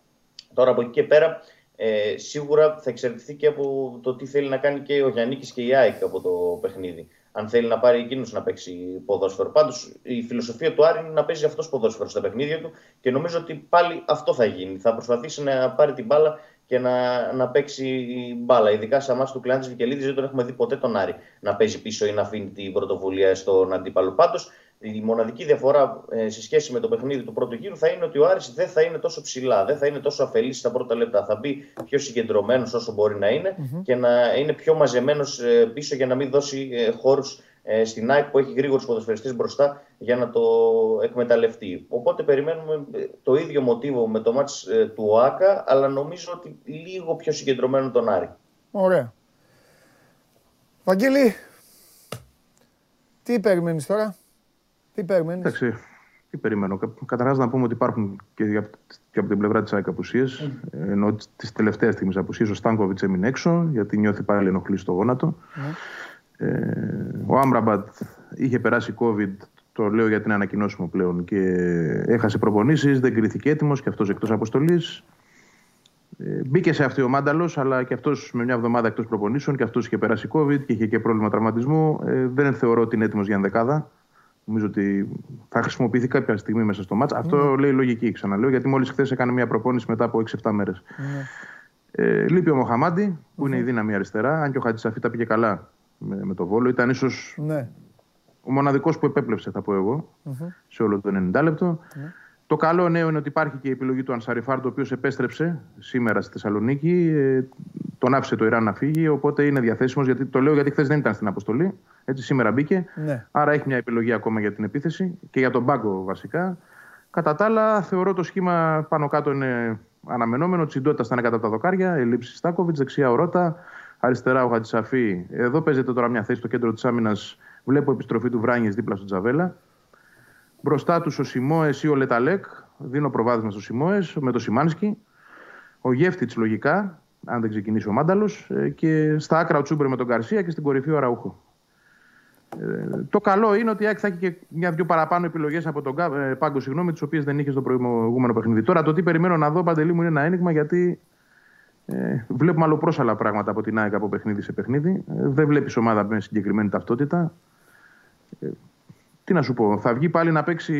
Τώρα από εκεί και πέρα ε, σίγουρα θα εξαρτηθεί και από το τι θέλει να κάνει και ο Γιάννη και η ΑΕΚ από το παιχνίδι αν θέλει να πάρει εκείνος να παίξει ποδόσφαιρο. Πάντως η φιλοσοφία του Άρη είναι να παίζει αυτός ποδόσφαιρο στα παιχνίδια του και νομίζω ότι πάλι αυτό θα γίνει. Θα προσπαθήσει να πάρει την μπάλα και να, να παίξει μπάλα. Ειδικά σε εμά του Κλάντη Βικελίδης δεν τον έχουμε δει ποτέ τον Άρη να παίζει πίσω ή να αφήνει την πρωτοβουλία στον αντίπαλο. Πάντως η μοναδική διαφορά ε, σε σχέση με το παιχνίδι του πρώτου γύρου θα είναι ότι ο Άρης δεν θα είναι τόσο ψηλά, δεν θα είναι τόσο αφελής στα πρώτα λεπτά. Θα μπει πιο συγκεντρωμένος όσο μπορεί να ειναι και να είναι πιο μαζεμένος ε, πίσω για να μην δώσει ε, χώρους στην ΑΕΚ που έχει γρήγορους ποδοσφαιριστές μπροστά για να το εκμεταλλευτεί. Οπότε περιμένουμε το ίδιο μοτίβο με το μάτς του ΟΑΚΑ, αλλά νομίζω ότι λίγο πιο συγκεντρωμένο τον Άρη. Ωραία. Βαγγέλη, τι περιμένεις τώρα; Τι περιμένεις; Εντάξει, τι περιμένω. Καταρχάς να πούμε ότι υπάρχουν και, και από την πλευρά της ΑΕΚ απουσίες. Mm. Ενώ τη τελευταία στιγμή απουσίες ο Στάνκοβιτς έμεινε έξω, γιατί νιώθει πάλι ενοχλής στο γόνατο. Mm. Ε, ο Άμραμπατ είχε περάσει COVID, το λέω γιατί είναι ανακοινώσιμο πλέον, και έχασε προπονήσεις, δεν κρίθηκε έτοιμος και αυτός εκτός αποστολής. Ε, μπήκε σε αυτή ο Μάνταλος, αλλά και αυτός με μια εβδομάδα εκτός προπονήσεων και αυτός είχε περάσει COVID και είχε και πρόβλημα τραυματισμού. Ε, δεν θεωρώ ότι είναι έτοιμος για ενδεκάδα. Νομίζω ότι θα χρησιμοποιηθεί κάποια στιγμή μέσα στο μάτς. Αυτό ναι. λέει λογική, ξαναλέω, γιατί μόλις χθες έκανε μια προπόνηση μετά από 6-7 μέρες. Ναι. Ε, λείπει ο Μοχαμάντη, που είναι η δύναμη αριστερά. Αν και ο Χατζησαφή τα πήγε καλά με, με το βόλο. Ήταν ίσως ναι. ο μοναδικός που επέπλεψε, θα πω εγώ, σε όλο το 90 λεπτό. Το καλό νέο είναι ότι υπάρχει και η επιλογή του Ανσαριφάρ, το οποίος επέστρεψε σήμερα στη Θεσσαλονίκη. Ε, τον άφησε το Ιράν να φύγει, οπότε είναι διαθέσιμος. Γιατί, το λέω γιατί χθες δεν ήταν στην αποστολή. Έτσι, σήμερα μπήκε. Ναι. Άρα έχει μια επιλογή ακόμα για την επίθεση και για τον πάγκο βασικά. Κατά τα άλλα, θεωρώ το σχήμα πάνω κάτω είναι αναμενόμενο. Τσιντότητα θα είναι κατά τα δοκάρια. Ελλείψη Στάκοβιτς, δεξιά ο Ρότα, αριστερά ο Χατζησαφή. Εδώ παίζεται τώρα μια θέση στο κέντρο της άμυνας. Βλέπω επιστροφή του Βράνιες δίπλα στο Τζαβέλα. Μπροστά του ο Σιμόε ή ο Λεταλέκ. Δίνω προβάδισμα στο Σιμόε με το Σιμάνσκι. Ο Γεύτιτ λογικά αν δεν ξεκινήσει ο Μάνταλος. Ε, και στα άκρα ο Τσούμπερ με τον Καρσία και στην κορυφή ο Ραούχο. Ε, το καλό είναι ότι θα έχει και μια-δυο παραπάνω επιλογές από τον ε, Πάγκο, συγγνώμη, τις οποίες δεν είχε στο προηγούμενο παιχνίδι. Τώρα το τι περιμένω να δω, Παντελή μου, είναι ένα ένιγμα γιατί ε, βλέπουμε αλλοπρόσαλα πράγματα από την ΑΕΚ από παιχνίδι σε παιχνίδι. Ε, δεν βλέπεις ομάδα με συγκεκριμένη ταυτότητα. Ε, τι να σου πω, θα βγει πάλι να παίξει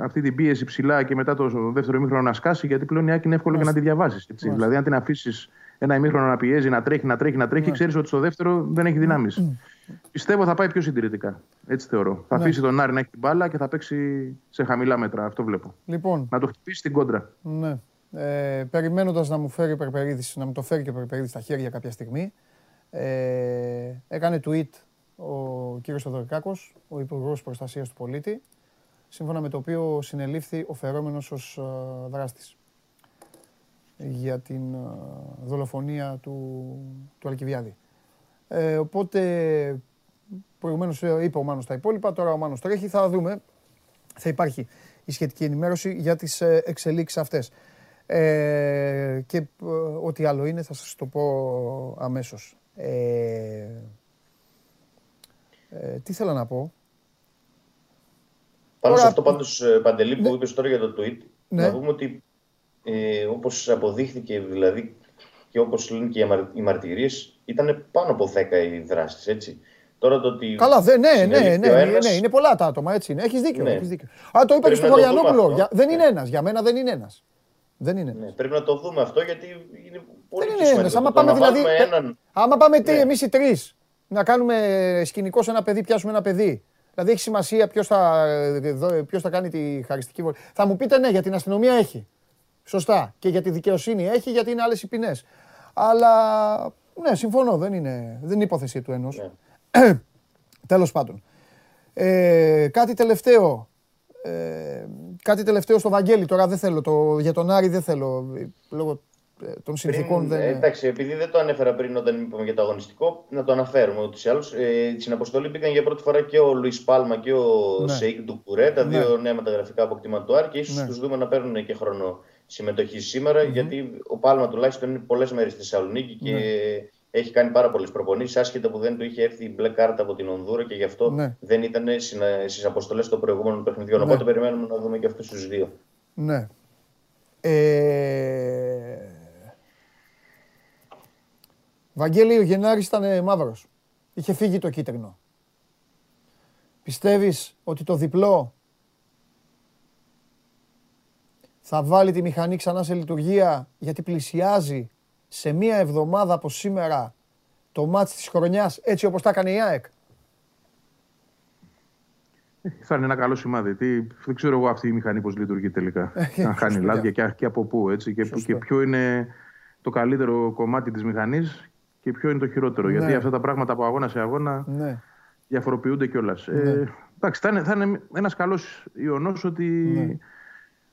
αυτή την πίεση ψηλά και μετά το δεύτερο ημίχρονο να σκάσει, γιατί πλέον η ΑΕΚ είναι εύκολο και να τη διαβάσει. Δηλαδή, αν την αφήσεις ένα ημίχρονο να πιέζει, να τρέχει, να τρέχει, να τρέχει, ξέρεις ότι στο δεύτερο δεν έχει δυνάμεις. Πιστεύω θα πάει πιο συντηρητικά. Έτσι θεωρώ. Θα ναι. αφήσει τον Άρη να έχει την μπάλα και θα παίξει σε χαμηλά μέτρα. Αυτό βλέπω. Λοιπόν. Να το χτυπήσει στην κόντρα. Ναι. Ε, Περιμένοντας να μου φέρει να μου το φέρει και ο στα χέρια κάποια στιγμή. Ε, έκανε tweet ο κύριος Θοδωρικάκος, ο Υπουργός Προστασίας του Πολίτη, σύμφωνα με το οποίο συνελήφθη ο φερόμενος ως ε, δράστης για την ε, δολοφονία του, του Αλκιβιάδη. Ε, οπότε, προηγουμένως ε, είπε ο Μάνος τα υπόλοιπα, τώρα ο Μάνος τρέχει, θα δούμε. Θα υπάρχει η σχετική ενημέρωση για τις εξελίξεις αυτές. Ε, και ό,τι άλλο είναι θα σας το πω αμέσως. Ε, ε, τι θέλω να πω; Πάνω σε αυτό πάντως, Παντελή, που ναι. είπες τώρα για το tweet, ναι. να πούμε ότι ε, όπως αποδείχθηκε δηλαδή και όπως λένε και οι μαρτυρίες, ήταν πάνω από 10 οι δράσεις, έτσι. Τώρα το ότι. Καλά, δε, ναι, ναι, ναι, ναι, ένας... ναι, είναι πολλά τα άτομα, έτσι είναι. Έχεις δίκιο, ναι. έχεις δίκιο. Α, το είπες και στο Βορειανόπουλο. Δεν είναι ένας. Για μένα δεν είναι ένας. Δεν είναι. Ναι, πρέπει να το δούμε αυτό γιατί είναι πολύ δεν είναι ένας. Άμα πάμε, δηλαδή, έναν... άμα πάμε ναι. εμείς οι τρεις να κάνουμε σκηνικό σε ένα παιδί, πιάσουμε ένα παιδί. Δηλαδή έχει σημασία ποιος θα, ποιος θα κάνει τη χαριστική βολή. Θα μου πείτε ναι, για την αστυνομία έχει. Σωστά. Και για τη δικαιοσύνη έχει, γιατί είναι άλλες οι ποινές. Αλλά ναι, συμφωνώ. Δεν είναι, δεν είναι υπόθεση του ενός. Ναι. (clears throat) Τέλος πάντων. Ε, κάτι τελευταίο. Ε, κάτι τελευταίο στο Βαγγέλη. Τώρα δεν θέλω. Το, για τον Άρη δεν θέλω. Λόγω ε, των συνθήκων δεν. Ε, εντάξει, επειδή δεν το ανέφερα πριν όταν είπαμε για το αγωνιστικό, να το αναφέρουμε ούτως ή άλλως. Ε, στην αποστολή μπήκαν για πρώτη φορά και ο Λουίς Πάλμα και ο ναι. Σέικ Ντουκουρέ, τα δύο ναι. νέα μεταγραφικά αποκτήματα του Άρη και ίσως ναι. τους δούμε να παίρνουν και χρόνο συμμετοχή γιατί ο Πάλμα τουλάχιστον είναι πολλές μέρες στη Θεσσαλονίκη και ναι. έχει κάνει πάρα πολλές προπονήσεις. Άσχετα που δεν του είχε έρθει η μπλε κάρτα από την Ονδούρα και γι' αυτό ναι. δεν ήταν στις αποστολές των προηγούμενων παιχνιδιών. Ναι. Οπότε περιμένουμε να δούμε και αυτούς τους δύο. Ναι. Ε... Βαγγέλη, ο Γενάρης ήταν μαύρος. Είχε φύγει το κίτρινο. Πιστεύεις ότι το διπλό θα βάλει τη μηχανή ξανά σε λειτουργία γιατί πλησιάζει σε μία εβδομάδα από σήμερα το μάτς της χρονιάς έτσι όπως τα έκανε η ΑΕΚ; Θα είναι ένα καλό σημάδι. Τι, δεν ξέρω εγώ αυτή η μηχανή πώς λειτουργεί τελικά. Αν (laughs) χάνει λάδια και, και από πού. Έτσι, και, και ποιο είναι το καλύτερο κομμάτι της μηχανής και ποιο είναι το χειρότερο. Γιατί ναι. αυτά τα πράγματα από αγώνα σε αγώνα ναι. διαφοροποιούνται κιόλας. Ναι. Ε, εντάξει, θα είναι, θα είναι ένας καλός ιονός ότι ναι.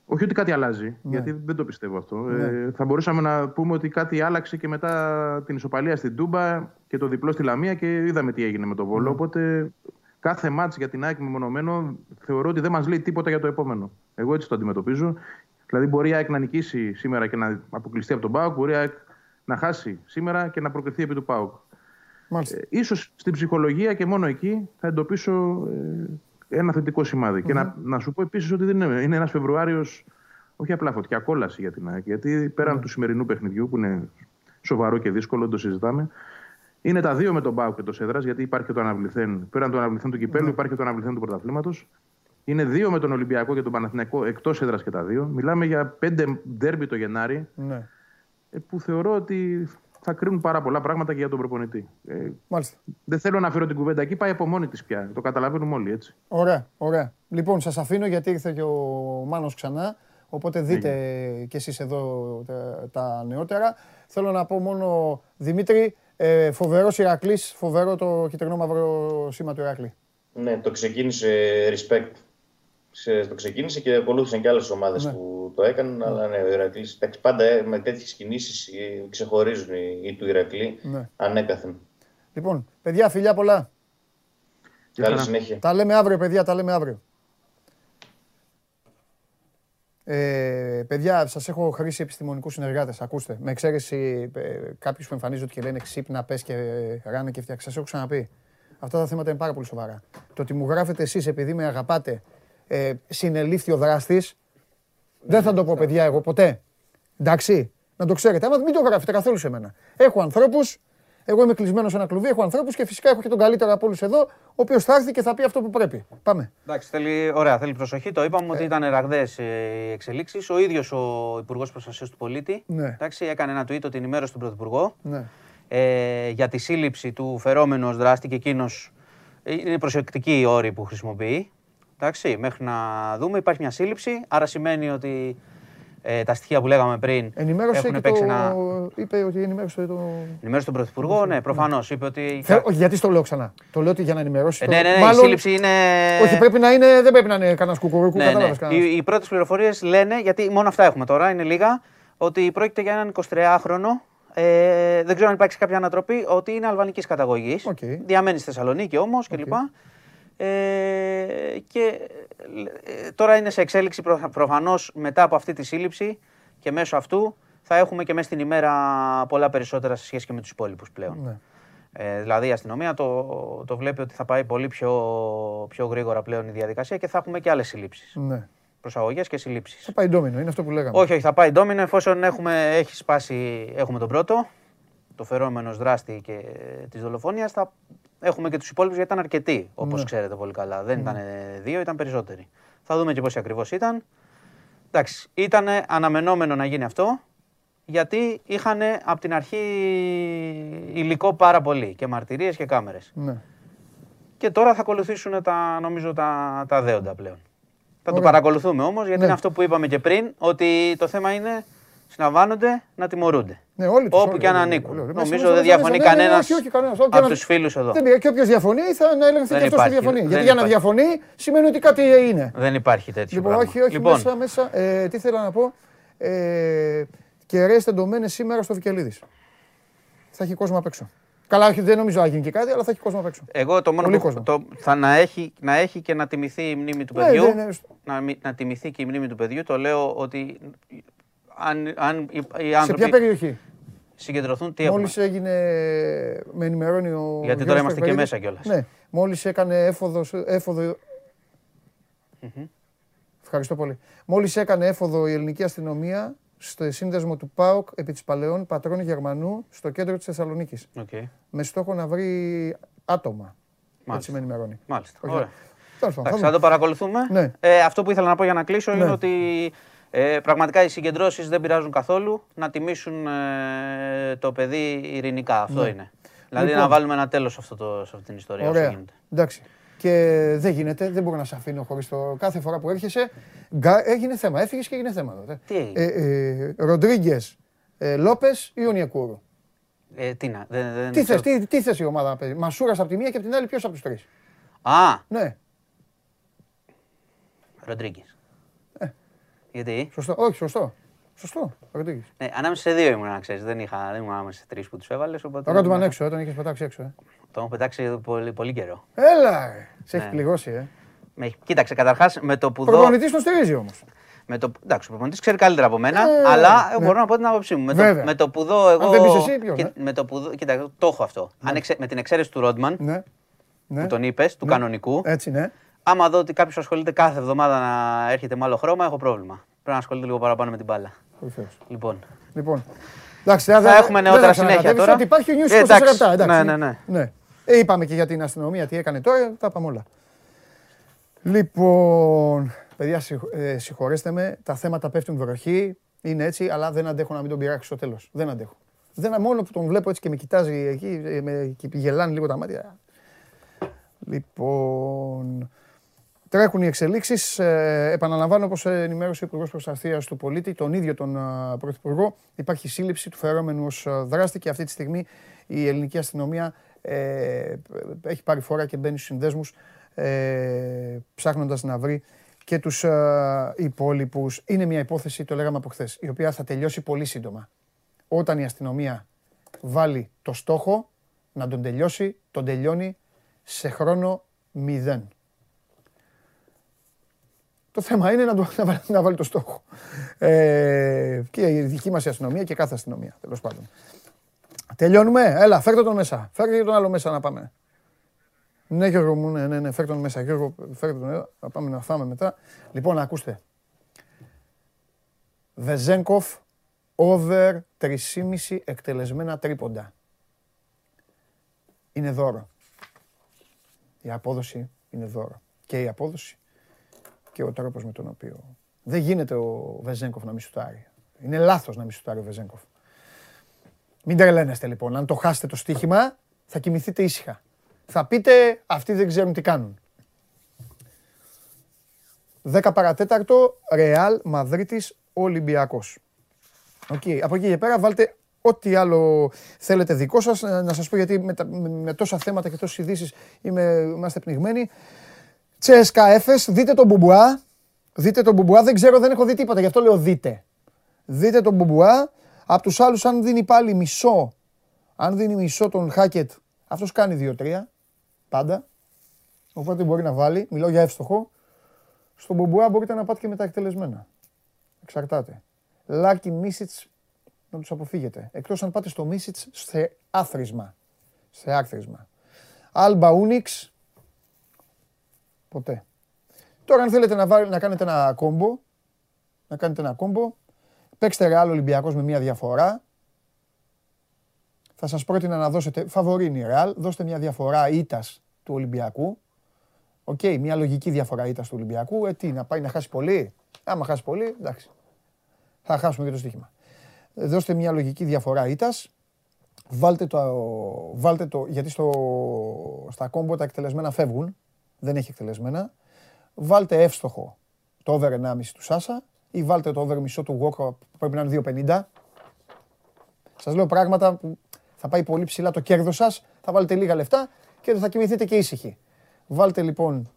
Όχι ότι κάτι αλλάζει, ναι. γιατί δεν το πιστεύω αυτό. Ναι. Ε, θα μπορούσαμε να πούμε ότι κάτι άλλαξε και μετά την ισοπαλία στην Τούμπα και το διπλό στη Λαμία και είδαμε τι έγινε με το Βόλο. Ναι. Οπότε κάθε μάτς για την ΑΕΚ μεμονωμένο θεωρώ ότι δεν μας λέει τίποτα για το επόμενο. Εγώ έτσι το αντιμετωπίζω. Δηλαδή μπορεί η ΑΕΚ να νικήσει σήμερα και να αποκλειστεί από τον ΠΑΟΚ, μπορεί η ΑΕΚ να χάσει σήμερα και να προκριθεί επί του ΠΑΟΚ. Ε, ίσως στην ψυχολογία και μόνο εκεί θα εντοπίσω ε, ένα θετικό Και να, να σου πω επίσης ότι δεν είναι, είναι ένας Φεβρουάριος όχι απλά φωτιά, κόλαση για την ΑΕΚ. Γιατί πέραν του σημερινού παιχνιδιού, που είναι σοβαρό και δύσκολο, δεν το συζητάμε, είναι τα δύο με τον Μπάου και το Σέδρας, γιατί υπάρχει και το αναβληθέν. Πέραν του αναβληθέν του κυπέλου, υπάρχει και το αναβληθέν του πρωταθλήματος. Είναι δύο με τον Ολυμπιακό και τον Παναθηναϊκό εκτός έδρα και τα δύο. Μιλάμε για πέντε ντέρμπι το Γενάρη. Ναι. Ε, που θεωρώ ότι θα κρίνουν πάρα πολλά πράγματα και για τον προπονητή. Ε, Μάλιστα. Δεν θέλω να φέρω την κουβέντα εκεί, πάει από μόνη της πια. Το καταλαβαίνουμε όλοι έτσι. Ωραία, ωραία. Λοιπόν, σας αφήνω γιατί ήρθε και ο Μάνος ξανά. Οπότε δείτε κι εσείς εδώ τα, τα, νεότερα. Θέλω να πω μόνο, Δημήτρη, ε, φοβερός Ηρακλής, φοβερό το κυτρινό μαύρο σήμα του Ηρακλή. Ναι, το ξεκίνησε respect. Το ξεκίνησε και ακολούθησαν και άλλες ομάδες ναι. που το έκαναν, αλλά ναι, ο Ηρακλής, πάντα ε, με τέτοιες κινήσεις ε, ξεχωρίζουν οι, του Ηρακλή ναι. ανέκαθεν. Λοιπόν, παιδιά, φιλιά πολλά. Καλή συνέχεια. Τα λέμε αύριο, παιδιά, τα λέμε αύριο. Ε, παιδιά, σας έχω χρήσει επιστημονικούς συνεργάτες. Ακούστε, με εξαίρεση ε, κάποιους που εμφανίζονται και λένε ξύπνα, πες και ράνε και φτιάξει. Σας έχω ξαναπεί. Αυτά τα θέματα είναι πάρα πολύ σοβαρά. Το ότι μου γράφετε εσείς επειδή με αγαπάτε, ε, συνελήφθη ο δράστης, δεν θα το πω παιδιά εγώ ποτέ. Εντάξει, να το ξέρετε. Άμα μην το γράφετε καθόλου σε μένα. Έχω ανθρώπους εγώ είμαι κλεισμένος σε ένα κλουβί, έχω ανθρώπους και φυσικά έχω και τον καλύτερο από όλους εδώ, ο οποίος θα έρθει και θα πει αυτό που πρέπει. Πάμε. Εντάξει, θέλει, ωραία, θέλει προσοχή. Το είπαμε ότι ε. ήταν ραγδαίες οι εξελίξεις. Ο ίδιος ο Υπουργός Προστασίας του Πολίτη ναι. εντάξει, έκανε ένα tweet την ημέρα στον Πρωθυπουργό ναι. ε, για τη σύλληψη του φερόμενου ως δράστη και εκείνος. Είναι προσεκτική η όρη που χρησιμοποιεί. Εντάξει, μέχρι να δούμε, υπάρχει μια σύλληψη. Άρα σημαίνει ότι ε, τα στοιχεία που λέγαμε πριν. Ενημέρωσε έχουν παίξει το... ένα. Είπε ότι ενημέρωσε το. Ενημέρωσε τον Πρωθυπουργό, ναι, προφανώς. Είπε ότι. Θε... Όχι, γιατί το λέω ξανά. Το λέω ότι για να ενημερώσει. Ε, ναι, ναι, ναι, Μάλλον... η σύλληψη είναι. Όχι, πρέπει να είναι, δεν πρέπει να είναι κανένας κουκουρούκου. Ναι, ναι. Οι, οι πρώτες πληροφορίες λένε, γιατί μόνο αυτά έχουμε τώρα, είναι λίγα, ότι πρόκειται για έναν 23χρονο. Ε, δεν ξέρω αν υπάρχει κάποια ανατροπή, ότι είναι αλβανικής καταγωγής. Okay. Διαμένει στη Θεσσαλονίκη όμως okay. κλπ. Ε, και ε, τώρα είναι σε εξέλιξη προφανώς μετά από αυτή τη σύλληψη και μέσω αυτού θα έχουμε και μέσα στην ημέρα πολλά περισσότερα σε σχέση και με τους υπόλοιπους πλέον. Ναι. Ε, δηλαδή η αστυνομία το, το βλέπει ότι θα πάει πολύ πιο, πιο γρήγορα πλέον η διαδικασία και θα έχουμε και άλλες συλλήψεις. Ναι. Προσαγωγές και συλλήψει. Θα πάει ντόμινο, είναι αυτό που λέγαμε. Όχι, όχι, θα πάει ντόμινο εφόσον έχουμε, έχει σπάσει, έχουμε τον πρώτο, το φερόμενο δράστη και της δολοφονίας, θα έχουμε και τους υπόλοιπους γιατί ήταν αρκετοί, όπως ναι. ξέρετε πολύ καλά. Δεν ναι. ήταν δύο, ήταν περισσότεροι. Θα δούμε και πόσοι ακριβώς ήταν. Εντάξει, ήταν αναμενόμενο να γίνει αυτό, γιατί είχαν από την αρχή υλικό πάρα πολύ και μαρτυρίες και κάμερες. Ναι. Και τώρα θα ακολουθήσουν τα, νομίζω, τα, τα δέοντα πλέον. Θα το παρακολουθούμε όμως, γιατί είναι αυτό που είπαμε και πριν, ότι το θέμα είναι συλλαμβάνονται να τιμωρούνται. Ναι, όλοι τους, Όπου όλοι, και αν ανήκουν. Όλοι, Νομίζω δεν διαφωνεί κανένας από τους φίλους εδώ. Δεν και όποιος διαφωνεί θα να έλεγχε και αυτός που διαφωνεί. Γιατί για να διαφωνεί σημαίνει ότι κάτι είναι. Δεν υπάρχει τέτοιο. Λοιπόν, όχι, όχι, λοιπόν. μέσα, μέσα. Ε, τι θέλω να πω; Ε, Κεραίε τεντωμένε σήμερα στο Βικελίδης. Θα έχει κόσμο απ' έξω. Καλά, δεν νομίζω να γίνει και κάτι, αλλά θα έχει κόσμο απ' έξω. Εγώ το μόνο που το, θα να έχει, να έχει και να τιμηθεί η μνήμη του ναι, παιδιού. Ναι, ναι, να, να τιμηθεί και η μνήμη του παιδιού. Το λέω ότι αν, αν οι άνθρωποι... Σε ποια περιοχή; Συγκεντρωθούν, τι έχουμε. Μόλις έγινε, με ενημερώνει ο Γιατί τώρα είμαστε και μέσα κιόλας. Ναι, μόλις έκανε έφοδο, έφοδο... Ευχαριστώ πολύ. Μόλις έκανε έφοδο η ελληνική αστυνομία στο σύνδεσμο του ΠΑΟΚ επί της Παλαιών Πατρών Γερμανού στο κέντρο της Θεσσαλονίκης. Okay. Με στόχο να βρει άτομα. Μάλιστα. Έτσι με ενημερώνει. Μάλιστα. Ωραία. Θα το παρακολουθούμε. Ναι. Ε, αυτό που ήθελα να πω για να κλείσω ναι. είναι ότι ε, πραγματικά οι συγκεντρώσεις δεν πειράζουν καθόλου να τιμήσουν ε, το παιδί ειρηνικά. Αυτό ναι. είναι. Δηλαδή λοιπόν. να βάλουμε ένα τέλος σε, σε αυτή την ιστορία. Ωραία. Όσο Εντάξει. Και δεν γίνεται, δεν μπορώ να σε αφήνω χωρίς το. Κάθε φορά που έρχεσαι, έγινε θέμα. Έφυγες και έγινε θέμα. Τι έγινε; Ε, ε, Ροντρίγκες, ε, Λόπες ή Ονιακούρου. Ε, τι να, δεν, δεν τι, θες, τι, τι θες η ομάδα να παίζει. Μασούρας από τη μία και από την άλλη ποιος από τους τρει. Α! Ναι. Ροντρίγκες. Γιατί; Σωστό. Όχι, σωστό. Σωστό. Ναι, ανάμεσα σε δύο ήμουν, να ξέρεις. Δεν, είχα, δεν ήμουν ανάμεσα σε τρεις που τους έβαλες. Τώρα του έξω, όταν είχες πετάξει έξω. Ε. Το έχω πετάξει πολύ, πολύ καιρό. Έλα! Σε έχει ναι. πληγώσει, ε. Με, κοίταξε, καταρχάς με το που δω. Ο προπονητής τον στηρίζει όμως. Με το, εντάξει, ο προπονητής ξέρει καλύτερα από μένα, ε, αλλά ναι. μπορώ να πω την άποψή μου. Με το, με το που δω εγώ. Αν δεν πεις εσύ, ποιο, ναι. με το που δω, κοίτα, το έχω αυτό. Ναι. Αν εξε, με την εξαίρεση του Ρόντμαν, ναι. ναι. που τον είπες, του κανονικού. Έτσι, ναι. Άμα δω ότι κάποιος ασχολείται κάθε εβδομάδα να έρχεται με άλλο χρώμα, έχω πρόβλημα. Πρέπει να ασχολείται λίγο παραπάνω με την μπάλα. Λοιπόν. λοιπόν. Εντάξει, θα, θα έχουμε νεότερα συνέχεια τώρα. Ότι υπάρχει ο News 24 λεπτά. Εντάξει. Ναι, ναι, ναι. ναι. Ε, είπαμε και για την αστυνομία τι έκανε τώρα, τα είπαμε όλα. Λοιπόν, παιδιά, ε, συγχωρέστε με, τα θέματα πέφτουν βροχή, είναι έτσι, αλλά δεν αντέχω να μην τον πειράξει στο τέλος. Δεν αντέχω. Δεν, μόνο που τον βλέπω έτσι και με κοιτάζει εκεί, ε, με, και γελάνε λίγο τα μάτια. Λοιπόν, Τρέχουν οι εξελίξεις. Ε, επαναλαμβάνω, όπως ενημέρωσε ο Υπουργός Προστασίας του Πολίτη, τον ίδιο τον ε, Πρωθυπουργό, υπάρχει σύλληψη του φερόμενου ως ε, δράστη και αυτή τη στιγμή η ελληνική αστυνομία ε, έχει πάρει φορά και μπαίνει στους συνδέσμους ε, ψάχνοντας να βρει και τους ε, υπόλοιπους. Είναι μια υπόθεση, το λέγαμε από χθες, η οποία θα τελειώσει πολύ σύντομα. Όταν η αστυνομία βάλει το στόχο να τον τελειώσει, τον τελειώνει σε χρόνο μηδέν. Το θέμα είναι να, το, να, να βάλει το στόχο. Ε, και η δική μας αστυνομία και κάθε αστυνομία, τέλος πάντων. Τελειώνουμε. Έλα, φέρτε τον μέσα. Φέρτε τον άλλο μέσα να πάμε. Ναι, Γιώργο μου, ναι, ναι, ναι, φέρτε τον μέσα. Γιώργο, φέρτε τον εδώ. Να πάμε να φάμε μετά. Λοιπόν, ακούστε. Βεζέγκοφ, over 3,5 εκτελεσμένα τρίποντα. Είναι δώρο. Η απόδοση είναι δώρο. Και η απόδοση και ο τρόπος με τον οποίο... Δεν γίνεται ο Βεζέγκοφ να μη σουτάρει. Είναι λάθος να μη σουτάρει ο Βεζέγκοφ. Μην τρελαίνεστε λοιπόν. Αν το χάσετε το στοίχημα, θα κοιμηθείτε ήσυχα. Θα πείτε, αυτοί δεν ξέρουν τι κάνουν. 10 παρατέταρτο, Ρεάλ Μαδρίτης Ολυμπιακός. Okay. Από εκεί και πέρα βάλτε ό,τι άλλο θέλετε δικό σας. Να σας πω γιατί με, με, τόσα θέματα και τόσες ειδήσεις είμαι, είμαστε πνιγμένοι. Τσέσκα Έφες, δείτε τον Μπουμπουά. Δείτε τον Μπουμπουά, δεν ξέρω, δεν έχω δει τίποτα, γι' αυτό λέω δείτε. Δείτε τον Μπουμπουά. Από τους άλλους αν δίνει πάλι μισό, αν δίνει μισό τον Χάκετ, αυτός κάνει 2-3, πάντα. Οπότε μπορεί να βάλει, μιλάω για εύστοχο. Στον Μπουμπουά μπορείτε να πάτε και με τα εκτελεσμένα. Εξαρτάται. Λάκι Μίσιτς να τους αποφύγετε. Εκτός αν πάτε στο Μίσιτς σε άθροισμα. Σε άθροισμα. Άλμπα Ούνιξ. Ποτέ. Τώρα αν θέλετε να, να κάνετε ένα κόμπο, να κάνετε ένα κόμπο, παίξτε Ρεάλ Ολυμπιακός με μια διαφορά. Θα σας πρότεινα να δώσετε, φαβορί η Ρεάλ, δώστε μια διαφορά ήττας του Ολυμπιακού. OK, okay, μια λογική διαφορά ήττας του Ολυμπιακού. Ε, τι, να πάει να χάσει πολύ; Άμα χάσει πολύ, εντάξει. Θα χάσουμε και το στοίχημα. Δώστε μια λογική διαφορά ήττας. Βάλτε το, βάλτε το γιατί στο, στα combo τα εκτελεσμένα φεύγουν. Δεν έχει εκτελεσμένα. Βάλτε εύστοχο το over 1,5 του Σάσα ή βάλτε το over μισό του Γόκο που πρέπει να είναι 2,50. Σας λέω πράγματα που θα πάει πολύ ψηλά το κέρδος σας, θα βάλετε λίγα λεφτά και θα κοιμηθείτε και ήσυχοι. Βάλτε λοιπόν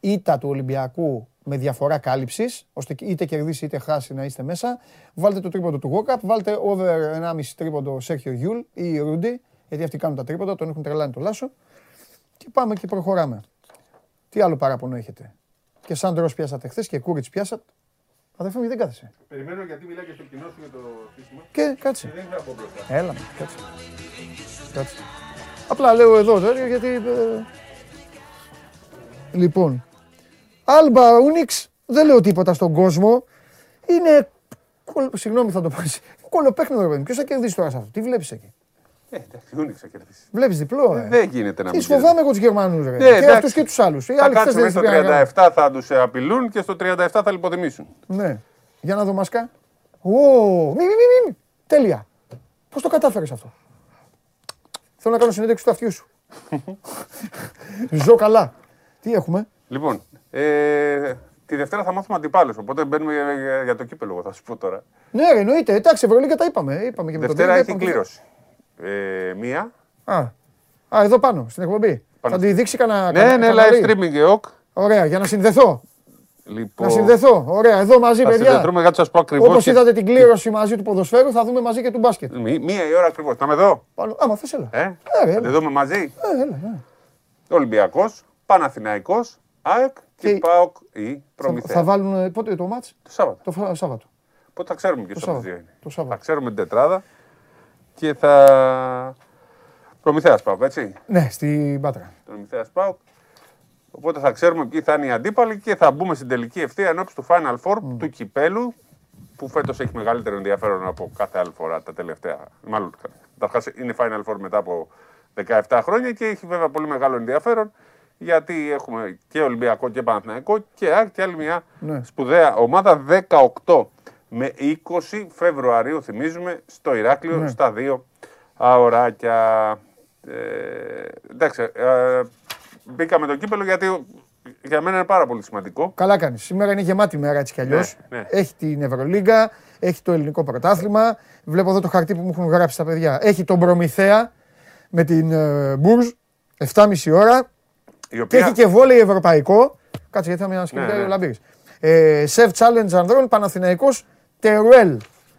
ήττα του Ολυμπιακού με διαφορά κάλυψης, ώστε είτε κερδίσει είτε χάσει να είστε μέσα. Βάλτε το τρίποντο του Γόκαπ, βάλτε over 1,5 τρίποντο Σέρχιο Γιούλ ή Ρούντι, γιατί αυτοί κάνουν τα τρίποντα, τον έχουν τρελάνει το Λάσο. Και πάμε και προχωράμε. Τι άλλο παράπονο έχετε; Και Σάντρο πιάσατε χθες και Κούριτς πιάσατε. Αδερφέ μου, δεν κάθεσαι; Περιμένω γιατί μιλάει και στο κοινό σου για το σύστημα. Και κάτσε. Και δεν θα πω μπροστά. Έλα, κάτσε. κάτσε. Απλά λέω εδώ τώρα γιατί. Ε... Λοιπόν. Άλμπα Ούνιξ, δεν λέω τίποτα στον κόσμο. Είναι. Συγγνώμη, θα το πω. Κολοπέχνο, ρε παιδί. Ποιος θα κερδίσει τώρα σε αυτό; Τι βλέπεις εκεί; Ε, εντάξει, θα κερδίσει. Βλέπεις διπλό, ε. Δεν γίνεται να μην. Τι φοβάμαι εγώ τους Γερμανούς, ρε. Ναι, και αυτούς και τους άλλους. Θα κάτσουμε στο 37 θα τους απειλούν και στο 37 θα λιποτιμήσουν. Ναι. Για να δω μασκά. Ω, μη, μη, μη, Τέλεια. Πώς το κατάφερες αυτό; Θέλω να κάνω συνέντευξη του αυτιού σου. Ζω καλά. Τι έχουμε; Λοιπόν, ε, τη Δευτέρα θα μάθουμε αντιπάλους. Οπότε μπαίνουμε για, για, για, το κύπελο, θα σου πω τώρα. Ναι, εννοείται. Εντάξει, Ευρωλίγκα τα είπαμε. είπαμε και με Δευτέρα έχει κλήρωση. Ε, μία. Α, α, εδώ πάνω, στην εκπομπή. Πάνω. Θα τη δείξει κανένα. Ναι, ναι, live streaming και ok. Ωραία, για να συνδεθώ. Λοιπόν... Να συνδεθώ. Ωραία, εδώ μαζί, θα παιδιά. Συνδεθούμε, για σας πω ακριβώς. Όπως και... είδατε την κλήρωση μαζί του ποδοσφαίρου, θα δούμε μαζί και του μπάσκετ. μία η ώρα ακριβώς. Θα είμαι εδώ. Πάνω... Άμα θες, έλα. Ε, ε, θα τη δούμε μαζί. Ε, έλα, ναι. Ολυμπιακός, Παναθηναϊκός, ΑΕΚ και, και... ΠΑΟΚ ή Προμηθέα. Θα, βάλουν πότε το μάτς; Το Σάββατο. Το Σάββατο. Πότε θα ξέρουμε και στο είναι. Το Σάββατο. Θα ξέρουμε την τετράδα και θα. Προμηθέας Πάουκ, έτσι; Ναι, στην Πάτρα. Προμηθέας Πάουκ. Οπότε θα ξέρουμε ποιοι θα είναι οι αντίπαλοι και θα μπούμε στην τελική ευθεία ενώπιση του Final Four mm. του κυπέλου που φέτος έχει μεγαλύτερο ενδιαφέρον από κάθε άλλη φορά τα τελευταία. Μάλλον καταρχάς είναι Final Four μετά από 17 χρόνια και έχει βέβαια πολύ μεγάλο ενδιαφέρον γιατί έχουμε και Ολυμπιακό και Παναθηναϊκό και, και άλλη μια ναι. σπουδαία ομάδα 18 με 20 Φεβρουαρίου θυμίζουμε στο Ηράκλειο ναι. στα δύο αωράκια. Ε, εντάξει, ε, μπήκαμε το κύπελο γιατί για μένα είναι πάρα πολύ σημαντικό. Καλά κάνεις. Σήμερα είναι γεμάτη μέρα έτσι κι αλλιώς. Ναι, ναι. Έχει την Ευρωλίγκα, έχει το ελληνικό πρωτάθλημα. Βλέπω εδώ το χαρτί που μου έχουν γράψει τα παιδιά. Έχει τον Προμηθέα με την ε, Μπούρζ 7,5 ώρα. Οποία... Και έχει και βόλεϊ ευρωπαϊκό. Κάτσε γιατί θα με ανασκευάσει ναι, ναι. ο Λαμπύρης. Ε, Σεφ Challenge Ανδρών, Παναθηναϊκός Τερουέλ.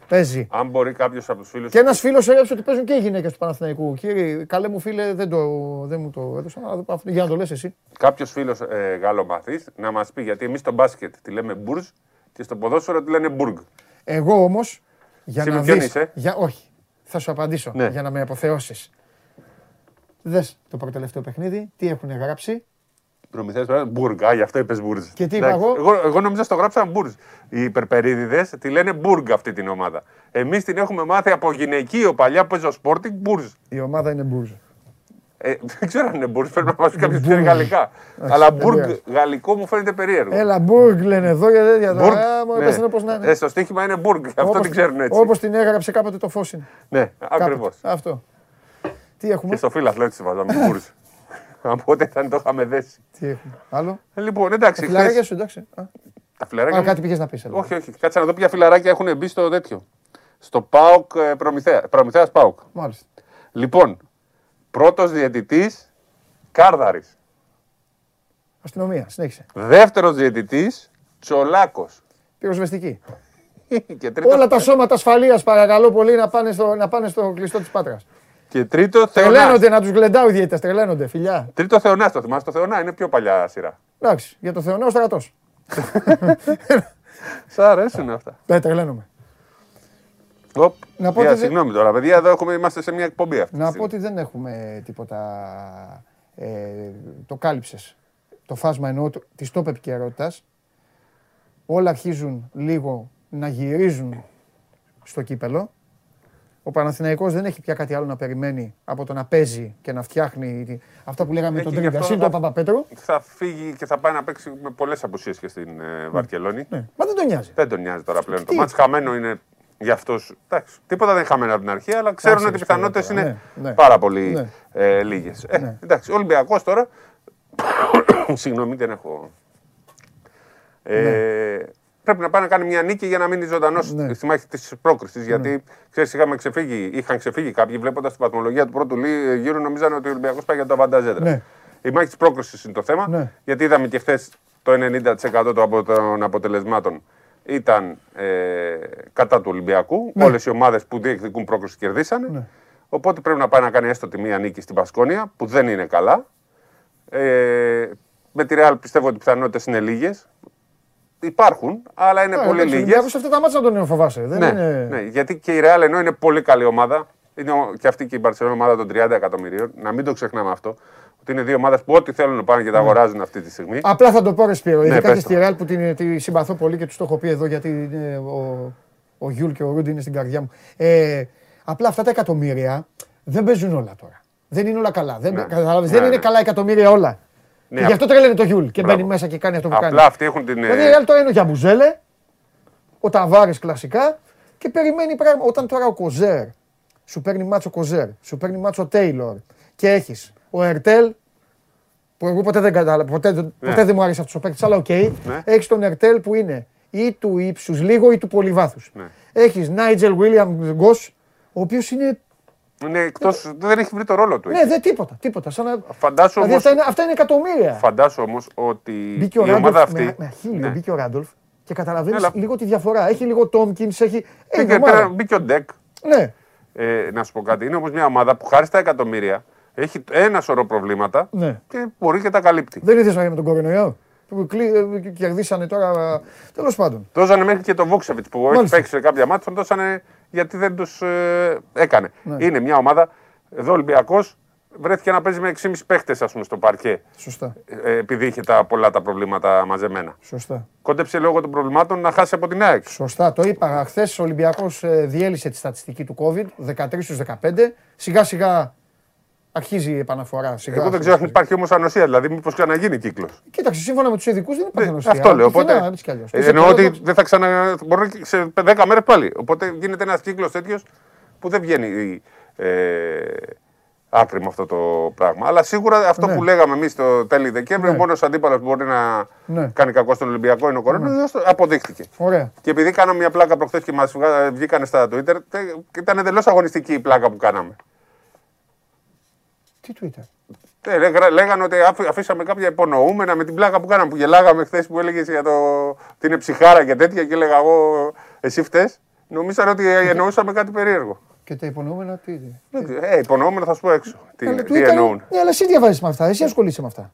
Παίζει. Αν μπορεί κάποιος από τους φίλους. Και ένας φίλος έγραψε ότι παίζουν και οι γυναίκες του Παναθηναϊκού. Κύριε, καλέ μου φίλε, δεν, το, δεν μου το έδωσαν. Για να το λες εσύ. Κάποιος φίλος ε, Γάλλο μαθή να μας πει γιατί εμείς στο μπάσκετ τη λέμε Μπουρζ και στο ποδόσφαιρο τη λένε Μπουργκ. Εγώ όμως. Για να δει. Για... Όχι. Θα σου απαντήσω ναι. για να με αποθεώσεις. Δες το πρώτο παιχνίδι, τι έχουν γράψει. Προμηθέα τώρα, Μπουργκα, γι' αυτό είπες Μπούρζ. Και τι είπα εγώ; εγώ. Εγώ νόμιζα στο γράψαν Μπούρζ. Οι υπερπερίδιδες τη λένε Μπουργκ αυτή την ομάδα. Εμείς την έχουμε μάθει από γυναικείο παλιά που ο Sporting Μπούρζ. Η ομάδα είναι Μπούρζ. Ε, δεν ξέρω αν είναι Μπούρζ, πρέπει να μας πεις κάποιο που είναι γαλλικά. Αλλά Μπουργκ γαλλικό μου φαίνεται περίεργο. Έλα, Μπουργκ λένε εδώ για τέτοια τώρα. Μου είπες πώ να είναι. Ε, στο στοίχημα είναι Μπουργκ, αυτό την ξέρουν έτσι. Όπως την έγραψε κάποτε το Φώσιν. Ναι, ακριβώς. Αυτό. Τι έχουμε; Και στο φίλαθλο έτσι βάζαμε Μπούρζ. (laughs) Από ό,τι ήταν το είχαμε δέσει. Τι έχουμε. Άλλο; Ε, λοιπόν, εντάξει. Τα φιλαράκια σου, εντάξει. Τα φιλαράκια. Α, κάτι πήγες να πεις. Όχι, όχι. Κάτσε να δω ποια φιλαράκια έχουν μπει στο τέτοιο. Στο ΠΑΟΚ ε, Προμηθέα. Προμηθέας ΠΑΟΚ. Μάλιστα. Λοιπόν, πρώτος διαιτητής Κάρδαρης. Αστυνομία, συνέχισε. Δεύτερος διαιτητής Τσολάκος. Πυροσβεστική. (laughs) Όλα τα σώματα ασφαλείας παρακαλώ πολύ να πάνε στο, να πάνε στο κλειστό της Πάτρας. Και τρίτο Θεονά. Τρελαίνονται να τους γλεντάω οι διαιτητέ. Τρελαίνονται, φιλιά. Τρίτο Θεονά το θυμάσαι. Το Θεονά είναι πιο παλιά σειρά. Εντάξει, για το Θεονά ο στρατός. (laughs) Σ' αρέσουν αυτά. Δεν τρελαίνομαι. Οπ, να πω Συγγνώμη τώρα, παιδιά, εδώ έχουμε, είμαστε σε μια εκπομπή αυτή. Να πω ότι δεν έχουμε τίποτα. Ε, το κάλυψες. Το φάσμα εννοώ της top επικαιρότητας. Όλα αρχίζουν λίγο να γυρίζουν στο κύπελο. Ο Παναθηναϊκός δεν έχει πια κάτι άλλο να περιμένει από το να παίζει και να φτιάχνει αυτά που λέγαμε τον Τρίγκα. Συν τον Παπαπέτρο. Θα φύγει και θα πάει να παίξει με πολλές απουσίες και στην ε, Βαρκελόνη. Ναι. Μα δεν τον νοιάζει. Δεν τον νοιάζει τώρα πλέον. Το μάτς χαμένο είναι για αυτούς. Τίποτα δεν είναι χαμένο από την αρχή, αλλά ξέρουν ότι οι πιθανότητες είναι ναι, ναι. πάρα πολύ ναι. ε, λίγες. Ε, εντάξει, ο Ολυμπιακός τώρα. (coughs) Συγγνώμη, δεν έχω. Ε, πρέπει να πάει να κάνει μια νίκη για να μείνει ζωντανό ναι. στη μάχη τη πρόκρισης. Ναι. Γιατί ξέρεις, είχαμε ξεφύγει, είχαν ξεφύγει κάποιοι βλέποντας την παθμολογία του πρώτου γύρου, νομίζανε ότι ο Ολυμπιακός πάει για το αβανταζέντρα. Ναι. Η μάχη τη πρόκρισης είναι το θέμα. Ναι. Γιατί είδαμε και χθες το 90% των αποτελεσμάτων ήταν ε, κατά του Ολυμπιακού. Ναι. Όλες οι ομάδες που διεκδικούν πρόκριση κερδίσανε. Ναι. Οπότε πρέπει να πάει να κάνει έστω τη μία νίκη στην Πασκόνια, που δεν είναι καλά. Ε, με τη Ρεάλ πιστεύω ότι οι πιθανότητες είναι λίγες υπάρχουν, αλλά είναι πολύ λίγες. σε αυτά τα μάτια να τον φοβάσαι. Δεν ναι, είναι... ναι, γιατί και η Real ενώ είναι πολύ καλή ομάδα, είναι και αυτή και η Barcelona ομάδα των 30 εκατομμυρίων, να μην το ξεχνάμε αυτό. Ότι είναι δύο ομάδες που ό,τι θέλουν να πάνε και τα ναι. αγοράζουν αυτή τη στιγμή. Απλά θα το πω, Ρεσπίρο. Ναι, ειδικά και στη Real που την, τη συμπαθώ πολύ και τους το έχω πει εδώ γιατί είναι ο, ο Γιούλ και ο Ρούντι είναι στην καρδιά μου. Ε, απλά αυτά τα εκατομμύρια δεν παίζουν όλα τώρα. Δεν είναι όλα καλά. Δεν, ναι. δεν είναι καλά εκατομμύρια όλα. Ναι, και γι' αυτό τρελαίνει το Γιούλ και μπαίνει μέσα και κάνει αυτό που Απλά κάνει. Απλά αυτοί έχουν την. Δηλαδή η τώρα είναι ο Γιαμπουζέλε, ο Ταβάρης κλασικά και περιμένει πράγμα. Όταν τώρα ο Κοζέρ σου παίρνει μάτσο Κοζέρ, σου παίρνει μάτσο Τέιλορ και έχεις ο Ερτέλ που εγώ ποτέ δεν κατάλαβα, ποτέ, ναι. ποτέ δεν μου άρεσε αυτός ο παίκτης, αλλά OK. Okay. Ναι. Έχεις τον Ερτέλ που είναι ή του ύψους λίγο ή του πολύ βάθους. Ναι. Έχεις Νάιτζελ Βίλιαμς Γκος, ο οποίος είναι είναι εκτός, δεν έχει βρει το ρόλο του. Ναι, δεν τίποτα. τίποτα σαν να... Φαντάσου δηλαδή, αυτά, είναι, αυτά είναι εκατομμύρια. Φαντάσου όμως ότι μπήκε η ομάδα αυτή. Με, με αχίλιο ναι. μπήκε ο Ράντολφ και καταλαβαίνεις Έλα. λίγο τη διαφορά. Έχει λίγο Τόμκινς, έχει. Μπήκε, πέρα, μπήκε ο Ντεκ. Ναι. Ε, να σου πω κάτι. Είναι όμως μια ομάδα που χάρη στα εκατομμύρια έχει ένα σωρό προβλήματα ναι. και μπορεί και τα καλύπτει. Δεν είδε με τον κορονοϊό που ε, κερδίσανε τώρα. Τέλος πάντων. Δώσανε μέχρι και τον Βούξεβιτ που έχει παίξει σε κάποια μάτια, τον δώσανε γιατί δεν τους ε, έκανε. Ναι. Είναι μια ομάδα. Εδώ ο Ολυμπιακός βρέθηκε να παίζει με 6,5 παίχτες στο παρκέ. Σωστά. Ε, επειδή είχε τα, πολλά τα προβλήματα μαζεμένα. Σωστά. Κόντεψε λόγω των προβλημάτων να χάσει από την ΑΕΚ. Σωστά. Το είπα. Χθες ο Ολυμπιακός ε, διέλυσε τη στατιστική του COVID 13 στους 15. Σιγά σιγά Αρχίζει η επαναφορά. Σιγά, Εγώ δεν ξέρω αν υπάρχει όμως ανοσία, δηλαδή μήπως ξαναγίνει κύκλος. Κοίταξε, σύμφωνα με τους ειδικούς δεν υπάρχει ανοσία. Αυτό λέω. Οπότε, ε, εννοώ ότι δεν θα ξανα. Μπορεί σε 10 μέρες πάλι. Οπότε γίνεται ένας κύκλος τέτοιος που δεν βγαίνει ε, άκρη με αυτό το πράγμα. Αλλά σίγουρα αυτό ναι. που λέγαμε εμείς το τέλη Δεκέμβρη, ναι. μόνος ο αντίπαλος που μπορεί να ναι. κάνει κακό στον Ολυμπιακό είναι ο Κορώνας. Ναι. Αποδείχτηκε. Ωραία. Και επειδή κάναμε μια πλάκα προχθές και μας βγήκανε στα Twitter, ήταν εντελώς αγωνιστική η πλάκα που κάναμε. Τι Twitter; Ε, λέγανε ότι αφήσαμε κάποια υπονοούμενα με την πλάκα που κάναμε. Που γελάγαμε χθες που έλεγες για το ότι είναι ψυχάρα και τέτοια και έλεγα εγώ, εσύ φταίει. Νομίζανε ότι εννοούσαμε κάτι περίεργο. Και τα υπονοούμενα τι. Ε, υπονοούμενα θα σου πω έξω. Τι, τι εννοούν. Ναι, αλλά εσύ διαβάζεις με αυτά, εσύ ασχολείσαι με αυτά.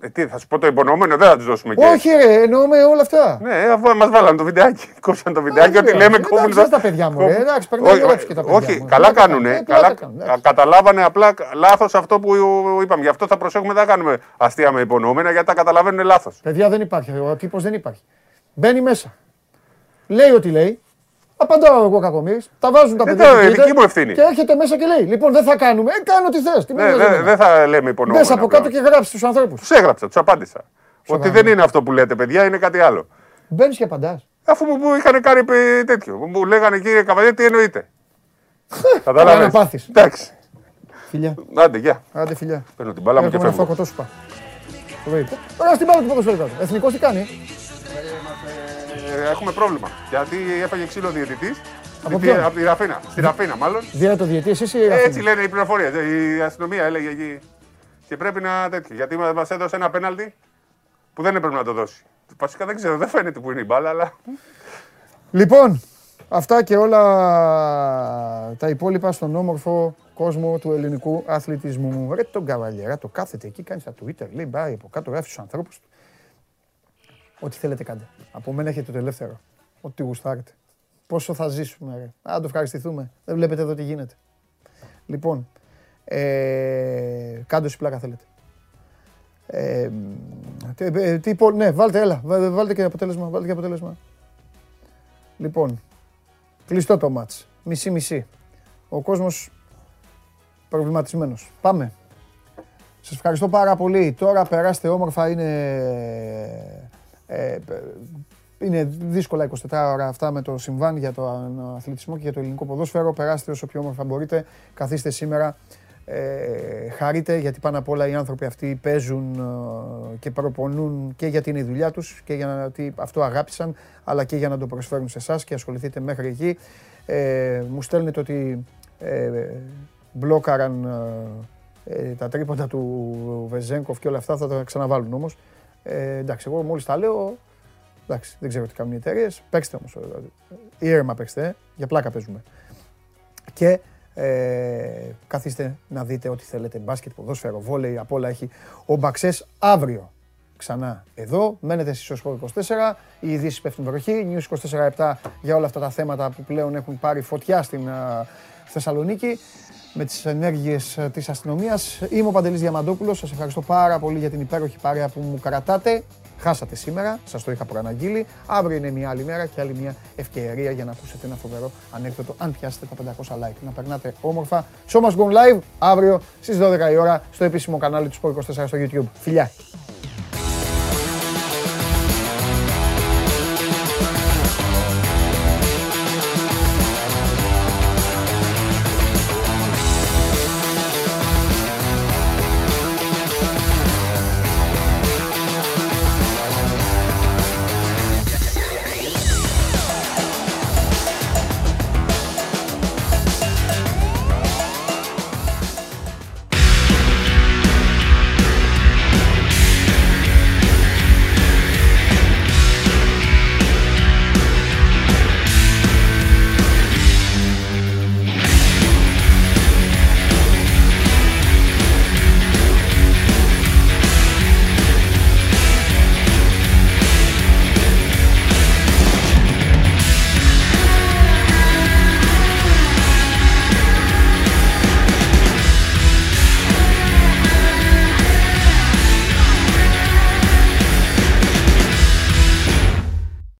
Ε, τι, θα σου πω το υπονοούμενο, δεν θα τους δώσουμε και. Όχι, ρε, εννοούμε όλα αυτά. Ναι, αφού μας βάλανε το βιντεάκι. (laughs) Κόψαν το βιντεάκι, ότι λέμε κόμμα. Δεν τα παιδιά μου, εντάξει, περνάει και τα παιδιά. Όχι, καλά κάνουνε. Καταλάβανε απλά λάθος αυτό που είπαμε. Γι' αυτό θα προσέχουμε, δεν θα κάνουμε αστεία με υπονοούμενα, γιατί τα καταλαβαίνουν λάθος. Παιδιά δεν υπάρχει, ο τύπος δεν υπάρχει. Μπαίνει μέσα. Λέει ό,τι λέει. Απαντάω εγώ κακομίρι. Τα βάζουν τα παιδιά. Είναι δική μου ευθύνη. Και έρχεται μέσα και λέει: Λοιπόν, δεν θα κάνουμε. Ε, κάνω τι θες. Ναι, δεν δε θα λέμε υπονοούμενα. Μέσα από κάτω και γράψει τους ανθρώπους. Τους έγραψα, τους απάντησα. Ότι δεν είναι αυτό που λέτε, παιδιά, είναι κάτι άλλο. Μπαίνεις και απαντάς. Αφού μου είχαν κάνει τέτοιο. Μου λέγανε κύριε Καβαλιέ, τι εννοείτε; (laughs) Κατάλαβε. Να πάθεις. Εντάξει. Φιλιά. Άντε, γεια. Άντε, φιλιά. Παίρνω την μπάλα μου και φεύγω. Ωραία, στην μπάλα του ποδοσφαίρου. Εθνικός τι κάνει. Ε, έχουμε πρόβλημα. Γιατί έφαγε ξύλο διαιτητής. Από, τη, από τη Ραφίνα. Στη Ραφίνα, μάλλον. Δια το διαιτή, εσύ ή Έτσι λένε οι πληροφορίες. Η αστυνομία έλεγε εκεί. Και πρέπει να τέτοιο. Γιατί μας έδωσε ένα πέναλτι που δεν έπρεπε να το δώσει. Βασικά δεν ξέρω, δεν φαίνεται που είναι η μπάλα, αλλά. Λοιπόν, αυτά και όλα τα υπόλοιπα στον όμορφο κόσμο του ελληνικού αθλητισμού. Ρε τον καβαλιέρα, το κάθεται εκεί, κάνει στα Twitter, λέει μπάει από κάτω, γράφει στους ανθρώπους του. Ό,τι θέλετε κάντε. Από μένα έχετε το ελεύθερο. Ό,τι γουστάρετε. Πόσο θα ζήσουμε, ρε. Α, το ευχαριστηθούμε. Δεν βλέπετε εδώ τι γίνεται. Λοιπόν, ε, κάντε όσοι πλάκα θέλετε. Ε, τι, τι, ναι, βάλτε, έλα, βάλτε και αποτέλεσμα, βάλτε και αποτέλεσμα. Λοιπόν, κλειστό το μάτς, μισή-μισή. Ο κόσμος προβληματισμένος. Πάμε. Σας ευχαριστώ πάρα πολύ. Τώρα περάστε όμορφα, είναι ε, είναι δύσκολα 24 ώρα αυτά με το συμβάν για το αθλητισμό και για το ελληνικό ποδόσφαιρο. Περάστε όσο πιο όμορφα μπορείτε. Καθίστε σήμερα. Ε, χαρείτε γιατί πάνω απ' όλα οι άνθρωποι αυτοί παίζουν ε, και προπονούν και γιατί είναι η δουλειά τους και για να αυτό αγάπησαν αλλά και για να το προσφέρουν σε εσάς και ασχοληθείτε μέχρι εκεί. Ε, μου στέλνετε ότι ε, μπλόκαραν ε, τα τρίποντα του Βεζέγκοφ και όλα αυτά θα τα ξαναβάλουν όμως. Ε, εντάξει, εγώ μόλις τα λέω. Εντάξει, δεν ξέρω τι κάνουν οι εταιρείες. Παίξτε όμως. Ε, ήρεμα παίξτε. Ε, για πλάκα παίζουμε. Και ε, καθίστε να δείτε ό,τι θέλετε. Μπάσκετ, ποδόσφαιρο, βόλεϊ, απ' όλα έχει ο Μπαξές αύριο. Ξανά εδώ, μένετε στη Σοσχό 24, οι ειδήσεις πέφτουν βροχή, News 24-7 για όλα αυτά τα θέματα που πλέον έχουν πάρει φωτιά στην Θεσσαλονίκη με τις ενέργειες ε, της αστυνομίας. Είμαι ο Παντελής Διαμαντόπουλος, σας ευχαριστώ πάρα πολύ για την υπέροχη παρέα που μου κρατάτε. Χάσατε σήμερα, σας το είχα προαναγγείλει. Αύριο είναι μια άλλη μέρα και άλλη μια ευκαιρία για να ακούσετε ένα φοβερό ανέκδοτο αν πιάσετε τα 500 like. Να περνάτε όμορφα. Show must go live αύριο στις 12 η ώρα στο επίσημο κανάλι του Sport 24 στο YouTube. Φιλιά!